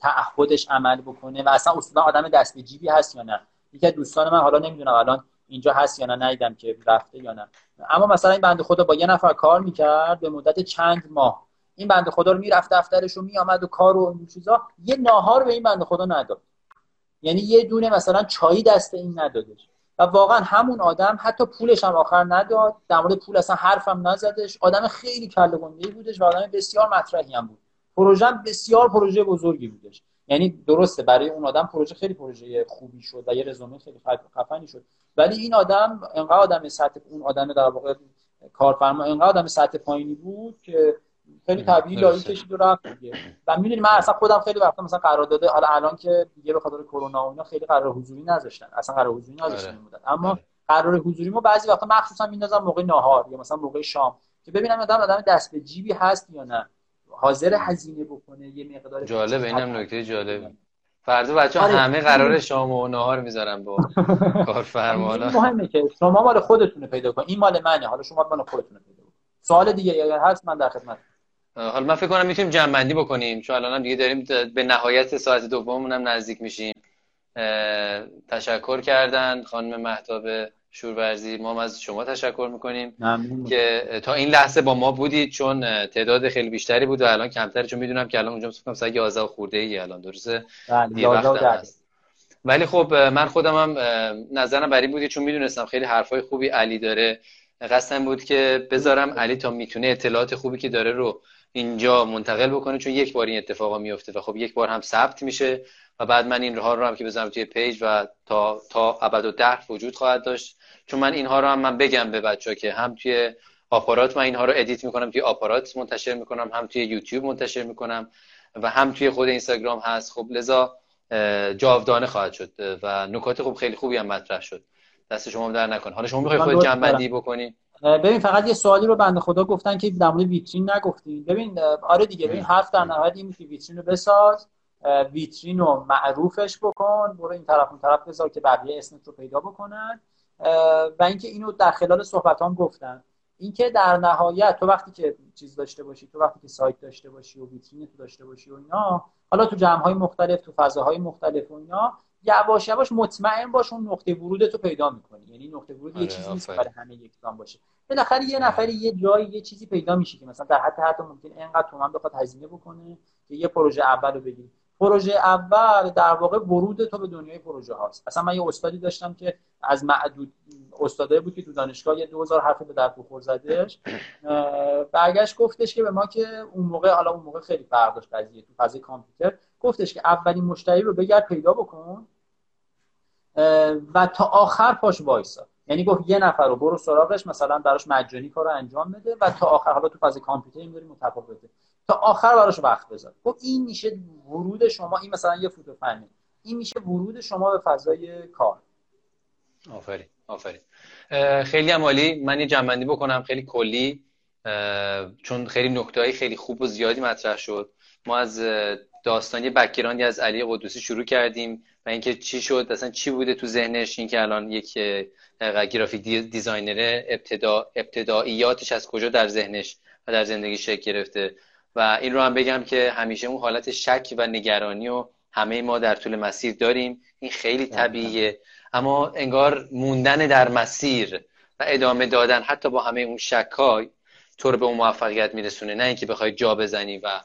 تعهدش عمل بکنه و اصلا اصولا آدم دست جیبی هست یا نه. یکی از دوستان من حالا نمی‌دونم الان اینجا هست یا نه ندیدم که رفته یا نه. اما مثلا این بنده خدا با یه نفر کار می‌کرد به مدت چند ماه. این بنده خدا رو می‌رفت دفترش و میآمد و کار و این چیزا. یه ناهار به این بنده خدا نداد. یعنی یه دونه مثلا چایی دست این ندادش و واقعا همون آدم حتی پولش هم آخر نداد. در مورد پول اصلا حرفم نزدش. آدم خیلی کله بودش و آدم بسیار مطرحی هم بود. پروژه بسیار پروژه بزرگی بودش. یعنی درسته برای اون آدم پروژه خیلی پروژه خوبی شد و یه رزومه خیلی خفنی شد. ولی این آدم انقدر آدم سطح اون آدم در واقع کارفرما انقدر آدم سطح پایینی بود که خیلی طبیعی لایی کشید و رفت دیگه. و می‌دونی من اصلا خودم خیلی وقتا مثلا قرار داده حالا الان که دیگه به خاطر کرونا و اینا خیلی قرار حضوری نذاشتن. اصلا قرار حضوری نذاشتن آره. اما آره. قرار حضوری ما بعضی وقتا مخصوصا میندازم موقع ناهار یا مثلا موقع شام که ببینم آدم آدم دست به جیبی هست یا نه. حاضر هزینه بکنه یه مقدار جالب اینم نکته جالبه فردا بچه آره. همه قرار شام و نهار می‌ذارن با [laughs] کارفرما. مهمه که شما مال خودتونه پیدا کن این مال منه. حالا شما مال خودتونه پیدا کن سوال دیگه اگر هست من در خدمت حالا من فکر کنم می‌تونیم جمع بکنیم چون الان دیگه داریم به نهایت ساعت دوممون هم نزدیک میشیم. تشکر کردن خانم محتاب شورورزی. ما از شما تشکر می‌کنیم که تا این لحظه با ما بودید چون تعداد خیلی بیشتری بود و الان کمتر چون می‌دونم که الان اونجا فکر ساعت 11 خورده ای الان درسته؟ بله وقت هست. ولی خب من خودم هم نظرم بر این بود چون می‌دونستم خیلی حرفای خوبی علی داره قصدم بود که بذارم علی تا می‌تونه اطلاعات خوبی که داره رو اینجا منتقل بکنه چون یک بار این اتفاقا میفته و خب یک بار هم ثبت میشه و بعد من این رو هم که بذارم توی page و تا تا ابد و دهر وجود خواهد داشت. چون من اینها رو هم من بگم به بچه که هم توی آپارات من اینها رو ادیت می‌کنم توی آپارات منتشر می‌کنم هم توی یوتیوب منتشر می‌کنم و هم توی خود اینستاگرام هست. خب لذا جاودانه خواهد شد و نکات خوب خیلی خوبی هم مطرح شد. دست شما در نکن. حالا شما می‌خوای خود جنبندی بکنی؟ ببین فقط یه سوالی رو بنده خدا گفتن که در مورد ویترین نگفتین. ببین آره دیگه ببین حرف در نهایت این که ویترین رو بساز ویترین رو معروفش بکن برو این طرف اون طرف بذار که بقیه اسمت رو پیدا بکنن. و اینکه اینو در خلال صحبت هم گفتن. اینکه در نهایت تو وقتی که چیز داشته باشی تو وقتی که سایت داشته باشی و ویترین تو داشته باشی و اینا حالا تو جمع های مختلف تو فضاهای مختلف و اینا یواش یواش مطمئن باش اون نقطه ورود تو پیدا می‌کنی. یعنی نقطه ورود یه آره، چیزی نیست برای همه یکسان باشه. بالاخره یه نفری یه جایی یه چیزی پیدا میشه که مثلا در حد حتی ممکن اینقدر تومن بخواد هزینه بکنه که یه پروژه اول رو بگیری. پروژه اول در واقع ورود تو به دنیای پروژه هاست. اصلا من یه استادی داشتم که از معدود استادایی بود که تو دانشگاه یه 2000 حرف به در بخور زدش. برگشت گفتش که به ما که اون موقع حالا اون موقع خیلی فرق داشت قضیه تو فضای کامپیوتر. گفتش که اولین مشتری رو بگرد پیدا بکن. و تا آخر پاش وایسا. یعنی گفت یه نفر رو برو سراغش مثلا براش مجانی کار انجام بده و تا آخر حالا تو فاز کامپیوتر این متفاوته. تا آخر براش وقت بذار. گفت این میشه ورود شما این مثلا یه فوتو فنی. این میشه ورود شما به فضای کار. آفرین آفرین. خیلی هم عالی. من یه جمع‌بندی بکنم خیلی کلی. چون خیلی نکته خیلی خوب و زیادی مطرح شد. ما از داستانی background ی از علی قدوسی شروع کردیم. و اینکه چی شد اصلا چی بوده تو ذهنش؟ اینکه الان یک graphic designer ابتدا ابتداییاتش از کجا در ذهنش و در زندگی شکل گرفته؟ و این رو هم بگم که همیشه اون حالت شک و نگرانی و همه ما در طول مسیر داریم. این خیلی طبیعیه. اما انگار موندن در مسیر و ادامه دادن حتی با همه اون شکای تو رو به اون موفقیت میرسونه. نه اینکه بخوای جا بزنی و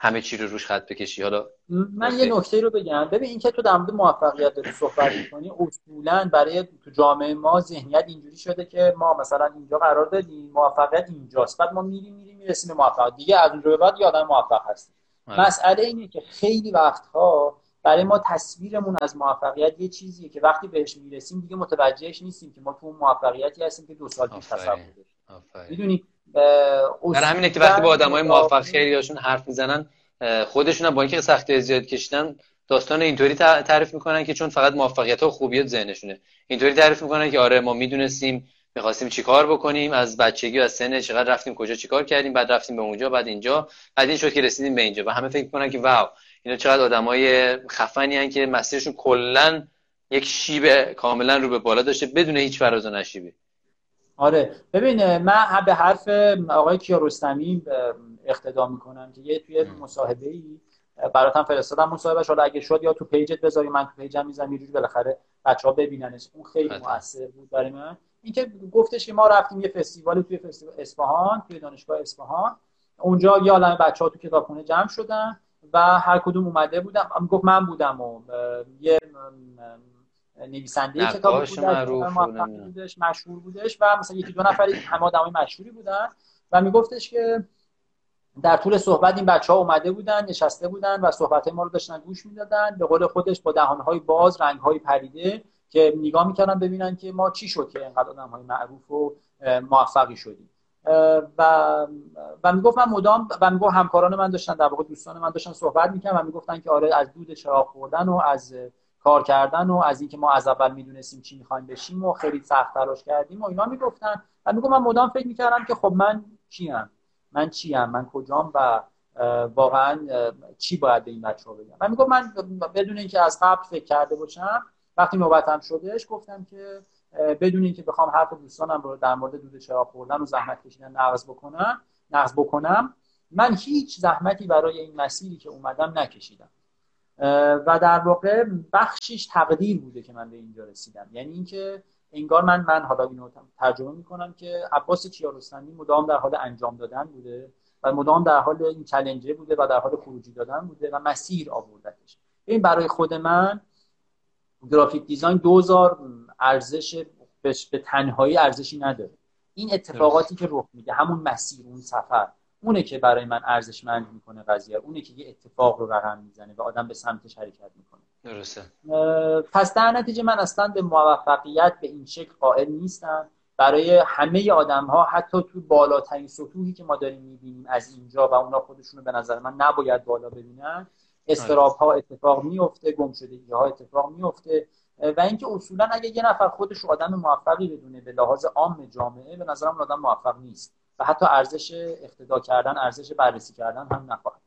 همه چی رو روش خط بکشی. حالا من یه نکته رو بگم. ببین اینکه تو در مورد موفقیت داری صحبت می‌کنی اصولا برای تو جامعه ما ذهنیت اینجوری شده که ما مثلا اینجا قرار دادیم موفقیت اینجاست. بعد ما میریم میریم می‌رسیم به موفقیت. دیگه از اونجا به بعد یادم موفق هستیم. آره. مسئله اینه که خیلی وقتها برای ما تصویرمون از موفقیت یه چیزیه که وقتی بهش می‌رسیم دیگه متوجهش نیستیم که ما تو اون موفقیتی هستیم که دو سال پیش تصور می‌دونی؟ در همینه که وقتی با آدم های موفق خیلی حرف می‌زنن خودشون هم با اینکه سختی زیاد کشیدن داستان اینطوری تعریف می‌کنن که چون فقط موفقیت ها و خوبیت ذهنشونه. اینطوری تعریف می‌کنن که آره ما می‌دونستیم می‌خواستیم چیکار بکنیم از بچگی و از سن چقدر رفتیم کجا چیکار کردیم بعد رفتیم به اونجا بعد اینجا بعد این شد که رسیدیم به اینجا. و همه فکر می‌کنن که واو اینا چقدر آدمای خفنی هن که مسیرشون کلا یک شیب کاملا رو به بالا داشته بدون هیچ فراز و نشیبی. آره. ببین من به حرف آقای کیارستمی اقتدا می‌کنم که یه توی مصاحبه ای براتم فرستادم. مصاحبهش حالا اگه شد یا تو پیجت بذاری من تو پیجم می‌ذارم یه جوری بالاخره بچه‌ها ببیننش. اون خیلی موثر بود برای من. اینکه گفتش که ما رفتیم یه فستیوالی توی فستیوال اصفهان توی دانشگاه اصفهان. اونجا یه عالمه بچه‌ها تو کتابخونه جمع شدن و هر کدوم اومده بودم گفت من بودم و یه نویسنده کتاب بودش مشهور بودش و مثلا یکی دو نفری همه آدمای مشهوری بودن و میگفتش که در طول صحبت این بچه ها اومده بودن نشسته بودن و صحبت ما رو داشتن گوش می‌دادن. به قول خودش با دهانهای باز رنگهای پریده که نگاه می‌کردن ببینن که ما چی شد که اینقدر آدم های معروف و موفقی شدیم. و و می‌گفت من مدام و می‌گفت همکاران من داشتن در واقع دوستان من داشتن صحبت می‌کردن و می‌گفتن که آره از دود چراغ خوردن و از کار کردن و از اینکه ما از اول می‌دونستیم چی می‌خوایم بشیم و خیلی سخت تلاش کردیم و اینا می‌گفتن. و میگم من مدام فکر می‌کردم که خب من چیم من چیم؟ من کجام و واقعا چی باید به این بچه بگم؟ و میگم من بدون اینکه از قبل فکر کرده باشم وقتی نوبتم شدهش گفتم که بدون اینکه بخوام حرف دوستانم رو در مورد دود چراغ خوردن و زحمت کشیدن نقض بکنم نقض بکنم من هیچ زحمتی برای این مسیری که اومدم نکشیدم. و در واقع بخشیش تقدیر بوده که من به اینجا رسیدم. یعنی اینکه انگار من من حالا اینو ترجمه می‌کنم که عباس کیارستمی مدام در حال انجام دادن بوده و مدام در حال این چلنجه بوده و در حال خروجی دادن بوده و مسیر آوردتش. این برای خود من گرافیک دیزاین دوزار ارزش به تنهایی ارزشی نداره. این اتفاقاتی که رخ میده همون مسیر اون سفر. اونه که برای من ارزشمند می‌کنه قضیه اونه که یه اتفاق رو رقم می‌زنه و آدم به سمتش حرکت می‌کنه. درسته. پس در نتیجه من اصلا به موفقیت به این شکل قائل نیستم. برای همه آدم ها حتی تو بالاترین سطوحی که ما داریم می‌بینیم از اینجا و اونا خودشونو به نظر من نباید بالا ببینن استراب ها اتفاق میفته گم شدگی ها اتفاق میفته و اینکه اصولا اگه یه نفر خودش آدم موفقی بدونه به لحاظ عام جامعه به نظرم آدم موفق نیست. و حتی ارزش اقتدا کردن ارزش بررسی کردن هم نخواهد.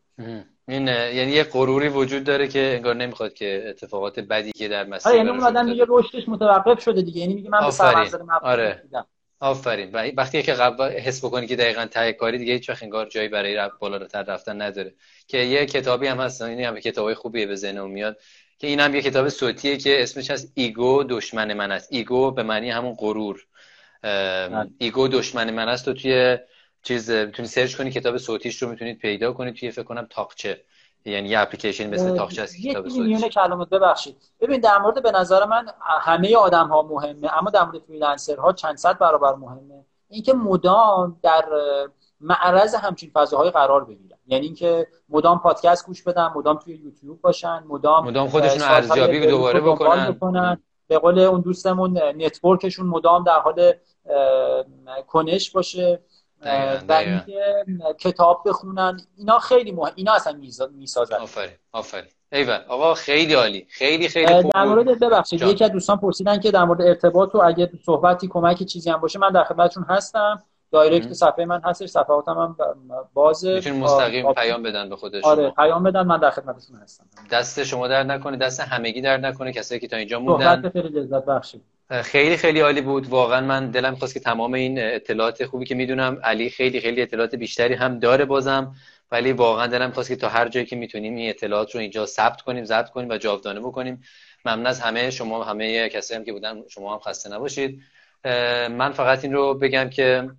این یعنی یه غروری وجود داره که انگار نمی‌خواد که اتفاقات بدی که در مسیر آره یعنی اون آدم میگه رشدش متوقف شده دیگه. یعنی میگه من به سرمنزل آره. آفرین. وقتی که قبل حس بکنی که دقیقا ته کاری دیگه هیچ وقت انگار جایی برای بالاتر رفتن نداره. که یه کتابی هم هست این هم کتابای خوبیه به ذهنم میاد که این هم یه کتاب صوتیه که اسمش هست ego دشمن من است. ego به معنی همون غرور. ego دشمن من است تو توی چیز می‌تونی search کنی کتاب صوتیش رو می‌تونید پیدا کنید توی فکر کنم تاقچه. یعنی یه اپلیکیشن مثل تاقچه است کتاب صوتی میونه کلمات ببخشید. ببین در مورد به نظر من همه آدم ها مهمه اما در مورد freelancer ها چند صد برابر مهمه. اینکه مدام در معرض همچین فضاهای قرار بگیرن. یعنی اینکه مدام پادکست گوش بدن مدام توی یوتیوب باشن مدام مدام خودشون ارزیابی دوباره بکنن. بکنن. به قول اون دوستمون نتورکشون مدام در حال کنش باشه. و اینکه کتاب بخونن اینا خیلی مهم اینا اصلا می‌سازن. آفرین آفرین. ایول آقا خیلی عالی خیلی خیلی خوب. در مورد ببخشید یکی از دوستان پرسیدن که در مورد ارتباط و اگه صحبتی کمکی چیزی هم باشه من در خدمتتون هستم. دایرکت صفحه من هستش صفحاتم هم بازه. می‌تونید مستقیم پیام بدن به خودشون. آره پیام بدن من در خدمتشون هستم. دست شما در نکنه دست همگی در نکنه کسایی که تا اینجا موندن. خیلی لذت بخشید. خیلی خیلی عالی بود. واقعا من دلم خواست که تمام این اطلاعات خوبی که می‌دونم علی خیلی خیلی اطلاعات بیشتری هم داره بازم. ولی واقعا دلم خواست که تا هر جایی که می‌تونیم این اطلاعات رو اینجا ثبت کنیم ضبط کنیم و جاودانه بکنیم. ممنون از همه شما همه کسایی هم که بودن شما هم خسته نباشید. من فقط این رو بگم که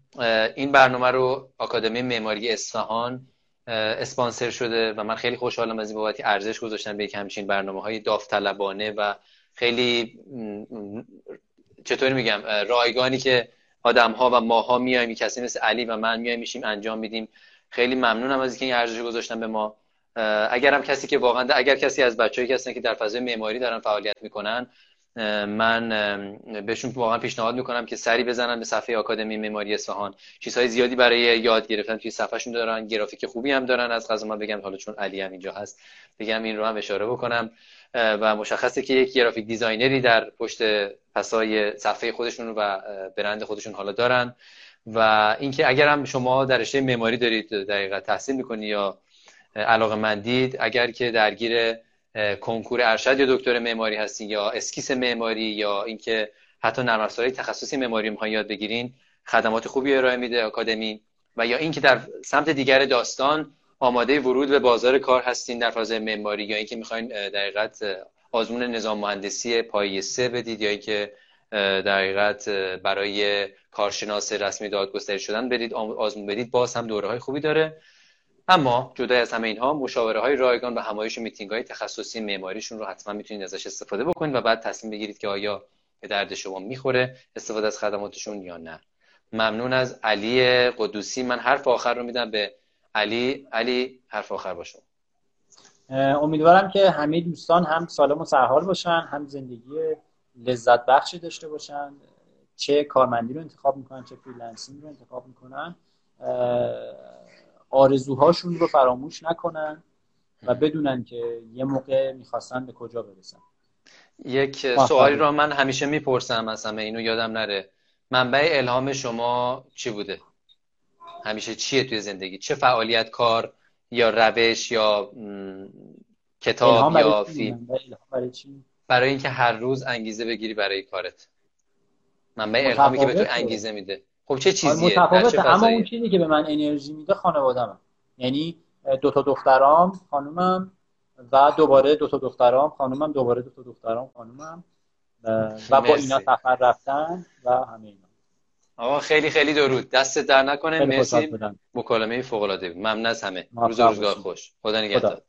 این برنامه رو آکادمی معماری اصفهان اسپانسر شده و من خیلی خوشحالم از این بابتی ارزش گذاشتن به یک همچین برنامه های داوطلبانه و خیلی چطوری میگم رایگانی که آدم ها و ماها میایم کسی مثل علی و من میایم میشیم انجام میدیم. خیلی ممنونم از اینکه این ارزش گذاشتن به ما. اگر هم کسی که واقعا اگر کسی از بچه‌ای هستن که در فضای معماری دارن فعالیت می‌کنن من بهشون واقعا پیشنهاد می‌کنم که سری بزنن به صفحه آکادمی معماری اصفهان. چیزهای زیادی برای یاد گرفتن توی صفحهشون دارن گرافیک خوبی هم دارن. از قضا من بگم حالا چون علی هم اینجا هست بگم این رو هم اشاره بکنم. و مشخصه که یک graphic designer ی در پشت پس ِ صفحه خودشون و برند خودشون حالا دارن. و اینکه اگر هم شما در رشته معماری دارید دقیقا تحصیل می‌کنید یا علاقه مندید اگر که درگیر کنکور ارشد یا دکتر معماری هستین یا اسکیس معماری یا اینکه حتی نرم افزارهای تخصصی معماری می‌خوان یاد بگیرین خدمات خوبی ارائه میده آکادمی. و یا اینکه در سمت دیگر داستان آماده ورود به بازار کار هستین در فاز معماری یا اینکه می‌خواین در آزمون نظام مهندسی پایه سه بدید یا اینکه در حقیقت برای کارشناس رسمی دادگستری شدن بدید آزمون بدید باز هم دوره های خوبی داره. اما جدا از همه اینها مشاوره های رایگان و همایش میتینگ های تخصصی معماریشون رو حتما می‌تونید ازش استفاده بکنید و بعد تصمیم بگیرید که آیا به درد شما می‌خوره استفاده از خدماتشون یا نه. ممنون از علی قدوسی. من حرف آخر رو میدم به علی. علی حرف آخر باشه امیدوارم که همه دوستان هم سالم و سرحال باشن هم زندگی لذت بخشی داشته باشن. چه کارمندی رو انتخاب می‌کنن چه freelancing رو انتخاب می‌کنن. آرزوهاشون رو فراموش نکنن و بدونن که یه موقع می‌خواستن به کجا برسن. یک سوالی رو من همیشه می‌پرسم از همه اینو یادم نره. منبع الهام شما چی بوده؟ همیشه چیه توی زندگی؟ چه فعالیت کار یا روش یا کتاب یا فیلم؟ برای, برای اینکه هر روز انگیزه بگیری برای کارت. منبع الهامی که به تو انگیزه میده. خب چه چیزیه؟ متفاوته. اما اون چیزی که به من انرژی میده خانواده‌ام یعنی دو تا دخترام خانومم و دوباره دو تا دخترام خانومم دوباره دو تا دخترام خانومم و با اینا سفر رفتن و همه اینا. آقا خیلی خیلی درود. دست در نکنه مرسی. مکالمه فوق العاده ممنون از همه. روز روزگار خوش. خدا. نگهدار.